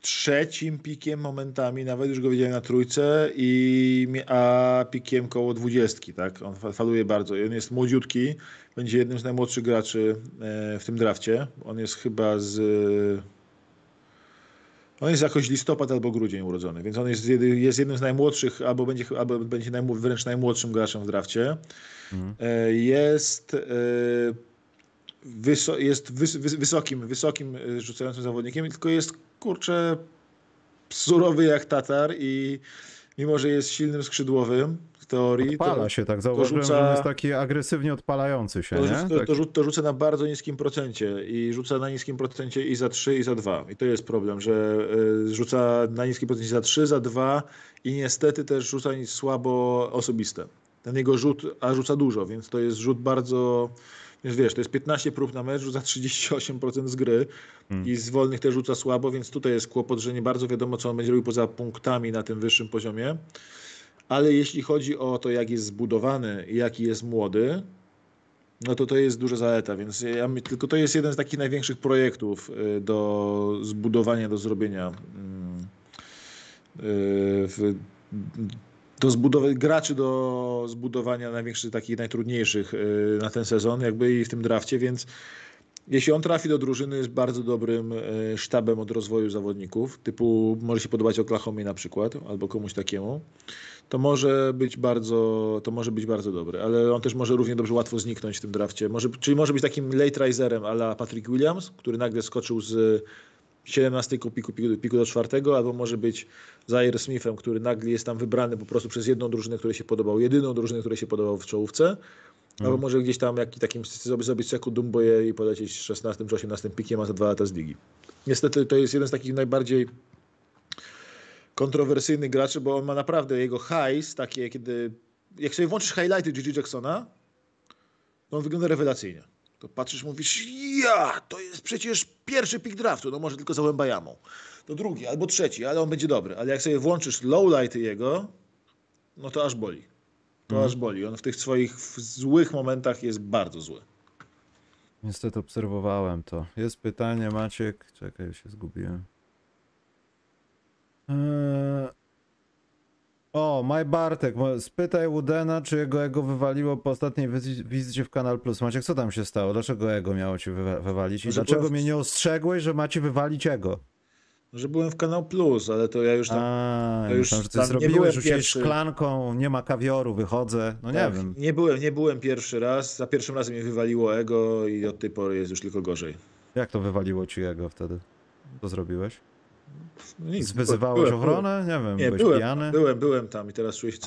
S2: trzecim pikiem momentami, nawet już go widziałem na trójce, i, a pikiem koło dwudziestki, tak? On faluje bardzo. On jest młodziutki, będzie jednym z najmłodszych graczy e, w tym drafcie. On jest chyba z on jest jakoś listopad albo grudzień urodzony, więc on jest, jest jednym z najmłodszych, albo będzie, albo będzie wręcz najmłodszym graczem w drafcie. Mhm. E, jest, e, wyso, jest wys, wys, wysokim, wysokim e, rzucającym zawodnikiem, tylko jest kurczę surowy jak Tatar i mimo, że jest silnym skrzydłowym, teorii.
S1: Odpala
S2: to,
S1: się, tak zauważyłem, rzuca, że on jest taki agresywnie odpalający się,
S2: to,
S1: nie?
S2: To,
S1: tak.
S2: to, rzuca na bardzo niskim procencie i rzuca na niskim procencie i za 3 i za 2. I to jest problem, że y, rzuca na niskim procencie za 3, za 2 i niestety też rzuca słabo osobiste. Ten jego rzut, a rzuca dużo, więc to jest rzut bardzo... Więc wiesz, to jest 15 prób na mecz, rzuca 38% z gry hmm. i z wolnych też rzuca słabo, więc tutaj jest kłopot, że nie bardzo wiadomo, co on będzie robił poza punktami na tym wyższym poziomie ale jeśli chodzi o to, jak jest zbudowany i jaki jest młody, no to to jest duża zaleta, więc ja, tylko to jest jeden z takich największych projektów y, do zbudowania, do zrobienia mm, y, do zbudowy, graczy do zbudowania największych, takich najtrudniejszych y, na ten sezon, jakby i w tym drafcie, więc jeśli on trafi do drużyny, jest bardzo dobrym sztabem od rozwoju zawodników, typu może się podobać Oklahomie na przykład, albo komuś takiemu to może być bardzo, to może być bardzo dobry, ale on też może równie dobrze łatwo zniknąć w tym drafcie. Może, czyli może być takim late riserem ala Patrick Williams, który nagle skoczył z 17 piku, piku, piku do czwartego, albo może być Zaire Smithem, który nagle jest tam wybrany po prostu przez jedną drużynę, której się podobał, jedyną drużynę, której się podobał w czołówce, hmm. albo może gdzieś tam jak, takim zrobić seku Dumboje i polecieć 16 czy 18 pikiem, a za dwa lata z ligi. Niestety to jest jeden z takich najbardziej kontrowersyjny graczy, bo on ma naprawdę jego highs, takie kiedy, jak sobie włączysz highlighty Gigi Jacksona, to on wygląda rewelacyjnie. To patrzysz, mówisz, ja, to jest przecież pierwszy pick draftu, no może tylko za Łębajamą. To drugi albo trzeci, ale on będzie dobry. Ale jak sobie włączysz lowlighty jego, no to aż boli. To mm. aż boli. On w tych swoich złych momentach jest bardzo zły.
S1: Niestety obserwowałem to. Jest pytanie, Maciek. Czekaj, się zgubiłem. Eee... O, Maj Bartek, spytaj Udena, czy jego ego wywaliło po ostatniej wizycie w Kanal Plus. Maciek, co tam się stało? Dlaczego ego miało ci wywalić? I dlaczego w... mnie nie ostrzegłeś, że macie wywalić ego?
S2: Że byłem w Kanał Plus, ale to ja już tam...
S1: A, ja już myślałem, że ty tam zrobiłeś, rzuciłeś szklanką, nie ma kawioru, wychodzę, no tak, nie wiem.
S2: Nie byłem, nie byłem pierwszy raz, za pierwszym razem mnie wywaliło ego i od tej pory jest już tylko gorzej.
S1: Jak to wywaliło ci ego wtedy? Co zrobiłeś? No nic, Wyzywałeś byłem, ochronę? Nie wiem, nie, byłeś
S2: byłem,
S1: pijany?
S2: Byłem, byłem tam i teraz czuję się.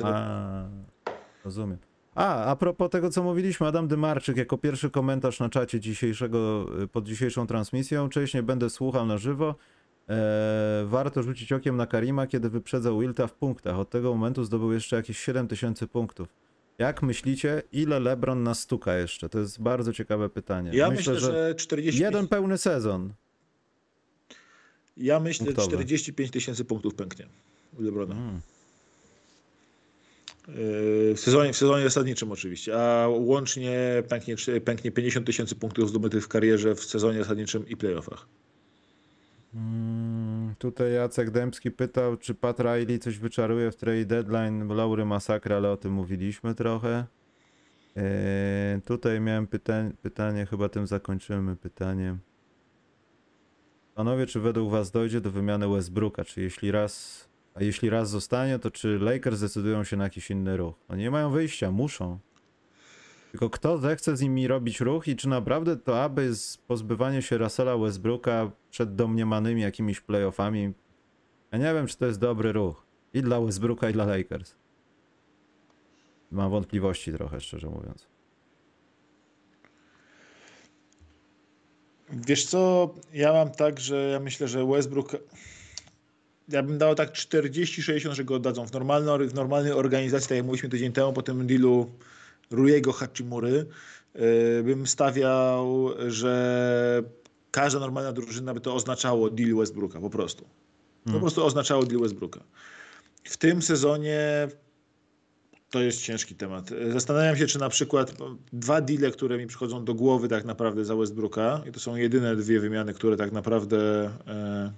S1: Rozumiem. A, a propos tego, co mówiliśmy, Adam Dymarczyk jako pierwszy komentarz na czacie dzisiejszego, pod dzisiejszą transmisją. Cześć, nie będę słuchał na żywo. Eee, warto rzucić okiem na Karima, kiedy wyprzedzał Wilta w punktach. Od tego momentu zdobył jeszcze jakieś 7000 punktów. Jak myślicie, ile LeBron nas stuka jeszcze? To jest bardzo ciekawe pytanie.
S2: Ja myślę, myślę że 40.
S1: Jeden pełny sezon.
S2: Ja myślę, że 45 tysięcy punktów pęknie u Lebrona. Hmm. W sezonie, w sezonie zasadniczym oczywiście, a łącznie pęknie, pęknie 50 tysięcy punktów zdobytych w karierze w sezonie zasadniczym i playoffach.
S1: Hmm, tutaj Jacek Dębski pytał, czy Pat Riley coś wyczaruje w trade deadline Laury Masakra, ale o tym mówiliśmy trochę. Eee, tutaj miałem pyta pytanie, chyba tym zakończymy pytanie. Panowie, czy według was dojdzie do wymiany Westbrooka? Czy jeśli raz, a jeśli raz zostanie, to czy Lakers zdecydują się na jakiś inny ruch? Oni nie mają wyjścia, muszą. Tylko kto zechce z nimi robić ruch i czy naprawdę to aby z pozbywanie się Russella Westbrooka przed domniemanymi jakimiś playoffami, ja nie wiem, czy to jest dobry ruch. I dla Westbrooka, i dla Lakers. Mam wątpliwości trochę, szczerze mówiąc.
S2: Wiesz co, ja mam tak, że ja myślę, że Westbrook ja bym dał tak 40-60, że go oddadzą w, normalno, w normalnej organizacji, tak jak mówiliśmy tydzień temu po tym dealu Rujego Hachimury, yy, bym stawiał, że każda normalna drużyna by to oznaczało deal Westbrooka, po prostu. Po hmm. prostu oznaczało deal Westbrooka. W tym sezonie To jest ciężki temat. Zastanawiam się, czy na przykład dwa deale, które mi przychodzą do głowy tak naprawdę za Westbrooka, i to są jedyne dwie wymiany, które tak naprawdę e,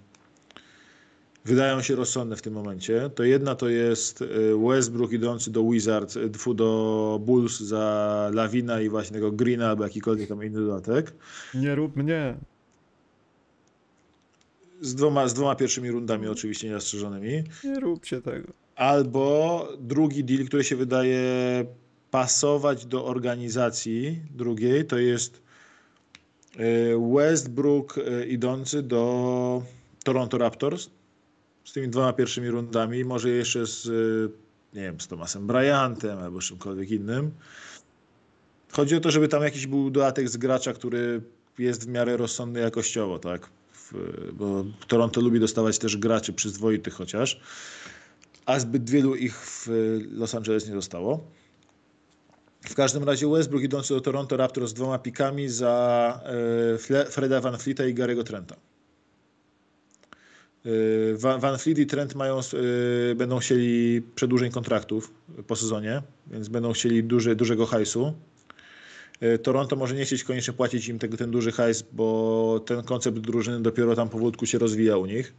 S2: wydają się rozsądne w tym momencie. To jedna to jest e, Westbrook idący do Wizards, e, do Bulls za Lawina i właśnie tego Greena albo jakikolwiek tam inny dodatek.
S1: Nie rób mnie.
S2: Z dwoma, z dwoma pierwszymi rundami oczywiście niezastrzeżonymi.
S1: Nie róbcie tego.
S2: Albo drugi deal, który się wydaje pasować do organizacji drugiej, to jest e, Westbrook e, idący do Toronto Raptors z tymi dwoma pierwszymi rundami, może jeszcze z, e, nie wiem, z Thomasem Bryantem albo czymkolwiek innym. Chodzi o to, żeby tam jakiś był dodatek z gracza, który jest w miarę rozsądny jakościowo, tak? Bo Toronto lubi dostawać też graczy przyzwoitych chociaż a zbyt wielu ich w Los Angeles nie zostało. W każdym razie Westbrook idący do Toronto Raptors z dwoma pikami za e, Freda Van Fleeta i Gary'ego Trenta. E, Van Fleet i Trent mają, e, będą chcieli przedłużeń kontraktów po sezonie, więc będą chcieli duży, dużego hajsu. Toronto może nie chcieć koniecznie płacić im tego, ten duży hajs, bo ten koncept drużyny dopiero tam powolutku się rozwija u nich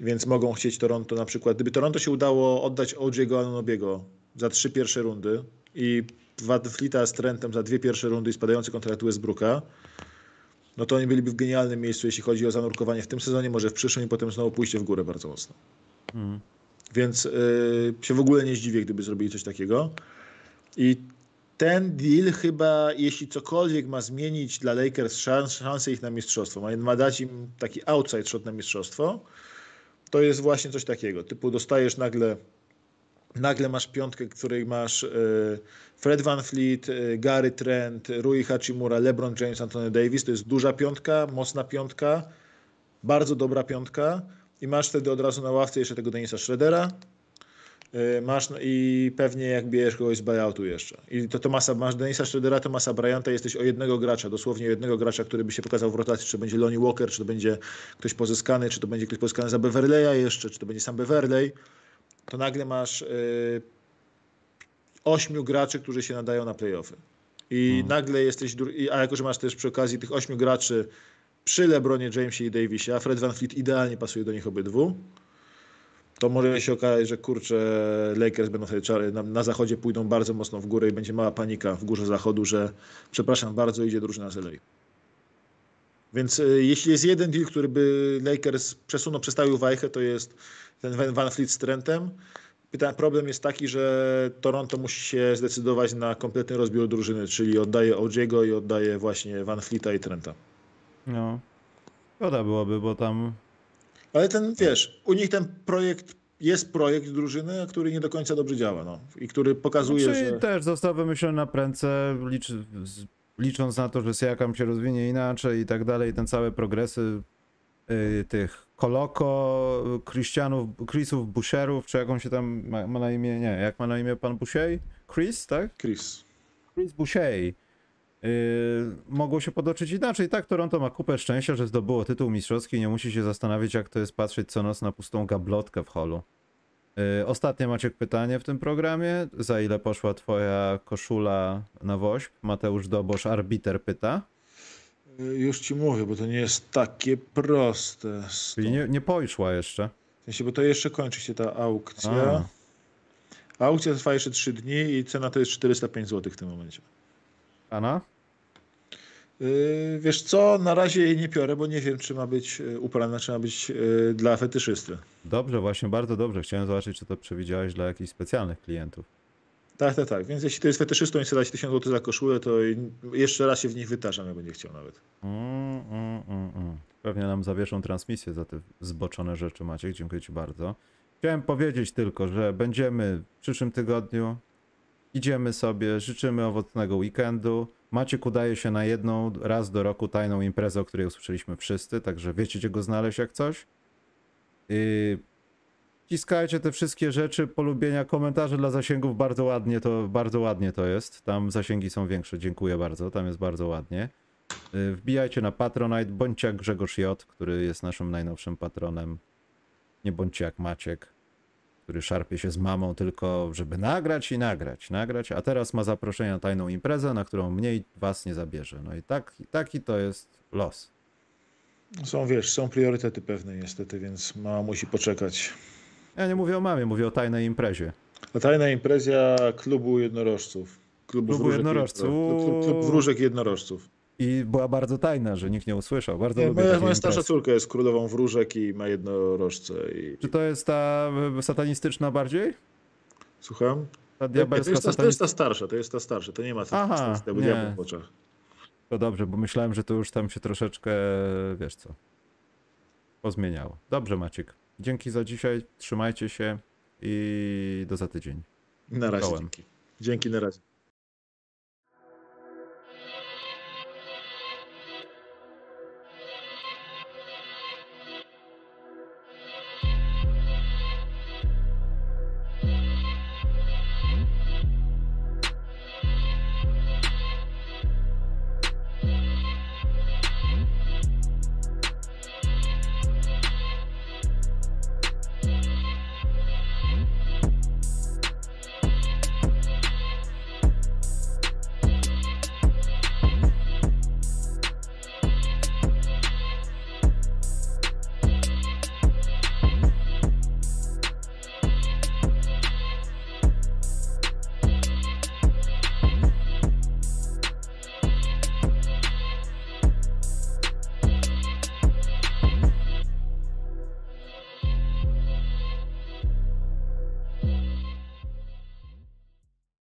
S2: więc mogą chcieć Toronto na przykład. Gdyby Toronto się udało oddać OJ'ego Anunobiego za trzy pierwsze rundy i Van Fleeta z Trentem za dwie pierwsze rundy i spadający kontrakt Westbrooka, no to oni byliby w genialnym miejscu, jeśli chodzi o zanurkowanie w tym sezonie, może w przyszłym i potem znowu pójście w górę bardzo mocno. Mm. Więc y, się w ogóle nie zdziwię, gdyby zrobili coś takiego. I ten deal chyba, jeśli cokolwiek ma zmienić dla Lakers szans, szansę ich na mistrzostwo, ma, ma dać im taki outside shot na mistrzostwo, to jest właśnie coś takiego. Typu dostajesz nagle, nagle masz piątkę, której masz e, Fred Van Fleet, e, Gary Trent, Rui Hachimura, LeBron James, Anthony Davis. To jest duża piątka, mocna piątka, bardzo dobra piątka i masz wtedy od razu na ławce jeszcze tego Denisa Schroedera, Masz i pewnie jak bierzesz kogoś z buyoutu jeszcze. I to Tomasa, masz Denisa Schroedera, Tomasa Bryanta, jesteś o jednego gracza, dosłownie jednego gracza, który by się pokazał w rotacji, czy to będzie Lonnie Walker, czy to będzie ktoś pozyskany, czy to będzie ktoś pozyskany za Beverleya jeszcze, czy to będzie sam Beverley, to nagle masz y, ośmiu graczy, którzy się nadają na playoffy. I hmm. nagle jesteś, a jako, że masz też przy okazji tych ośmiu graczy przy LeBronie Jamesie i Davisie, a Fred Van Fleet idealnie pasuje do nich obydwu, to może się okazać, że kurczę, Lakers będą sobie czary, na, na, zachodzie pójdą bardzo mocno w górę i będzie mała panika w górze zachodu, że przepraszam bardzo, idzie drużyna z LA. Więc y, jeśli jest jeden deal, który by Lakers przesunął, przestawił wajchę, to jest ten Van Fleet z Trentem. Problem jest taki, że Toronto musi się zdecydować na kompletny rozbiór drużyny, czyli oddaje OJ'ego i oddaje właśnie Van Fleeta i Trenta.
S1: No, szkoda byłoby, bo tam
S2: ale ten, wiesz, u nich ten projekt jest projekt drużyny, który nie do końca dobrze działa, no. I który pokazuje,
S1: Czyli
S2: że...
S1: też został wymyślony na prędce, liczy, licząc na to, że Siakam się rozwinie inaczej i tak dalej, ten cały progresy y, tych Koloko, Christianów, Chrisów, Busherów, czy jak on się tam ma, ma, na imię, nie, jak ma na imię pan Boucher? Chris, tak?
S2: Chris.
S1: Chris Yy, mogło się podoczyć inaczej. Tak, Toronto ma kupę szczęścia, że zdobyło tytuł mistrzowski i nie musi się zastanawiać, jak to jest patrzeć co noc na pustą gablotkę w holu. Yy, ostatnie Maciek pytanie w tym programie. Za ile poszła twoja koszula na woźb? Mateusz Dobosz, arbiter pyta.
S2: Yy, już ci mówię, bo to nie jest takie proste.
S1: Czyli nie, nie poszła jeszcze.
S2: W sensie, bo to jeszcze kończy się ta aukcja. A. Aukcja trwa jeszcze 3 dni i cena to jest 405 zł w tym momencie.
S1: Ana?
S2: Yy, wiesz co, na razie jej nie piorę, bo nie wiem, czy ma być yy, uprana, czy ma być yy, dla fetyszysty.
S1: Dobrze, właśnie, bardzo dobrze. Chciałem zobaczyć, czy to przewidziałeś dla jakichś specjalnych klientów.
S2: Tak, tak, tak. Więc jeśli to jest fetyszystą i chce dać 1000 zł za koszulę, to jeszcze raz się w nich wytarzam, jak będzie chciał nawet. Mm,
S1: mm, mm, mm. Pewnie nam zawieszą transmisję za te zboczone rzeczy, Maciek. Dziękuję Ci bardzo. Chciałem powiedzieć tylko, że będziemy w przyszłym tygodniu. Idziemy sobie, życzymy owocnego weekendu. Maciek udaje się na jedną raz do roku tajną imprezę, o której usłyszeliśmy wszyscy, także wiecie gdzie go znaleźć jak coś. Yy, Ciskajcie te wszystkie rzeczy, polubienia, komentarze dla zasięgów, bardzo ładnie to, bardzo ładnie to jest. Tam zasięgi są większe, dziękuję bardzo, tam jest bardzo ładnie. Yy, wbijajcie na Patronite, bądźcie jak Grzegorz J., który jest naszym najnowszym patronem. Nie bądźcie jak Maciek. Który szarpie się z mamą tylko, żeby nagrać i nagrać, nagrać, a teraz ma zaproszenie na tajną imprezę, na którą mniej was nie zabierze. No i tak, taki to jest los.
S2: Są, wiesz, są priorytety pewne niestety, więc mama musi poczekać.
S1: Ja nie mówię o mamie, mówię o tajnej imprezie.
S2: A tajna impreza klubu jednorożców. Klubu,
S1: Klubu jednorożców.
S2: Jedno, klub, klub wróżek jednorożców.
S1: I była bardzo tajna, że nikt nie usłyszał. Bardzo
S2: Nie,
S1: lubię
S2: moja, moja starsza córka jest królową wróżek i ma jednorożce. I...
S1: Czy to jest ta e, satanistyczna bardziej?
S2: Słucham?
S1: Ta
S2: to,
S1: diabelska
S2: jest ta, to jest ta starsza, to jest ta starsza, to nie ma
S1: Aha,
S2: tego
S1: nie.
S2: diabła w oczach.
S1: To dobrze, bo myślałem, że to już tam się troszeczkę, wiesz co, pozmieniało. Dobrze, Maciek. Dzięki za dzisiaj. Trzymajcie się i do za tydzień.
S2: Na razie. Dzięki. Dzięki, na razie.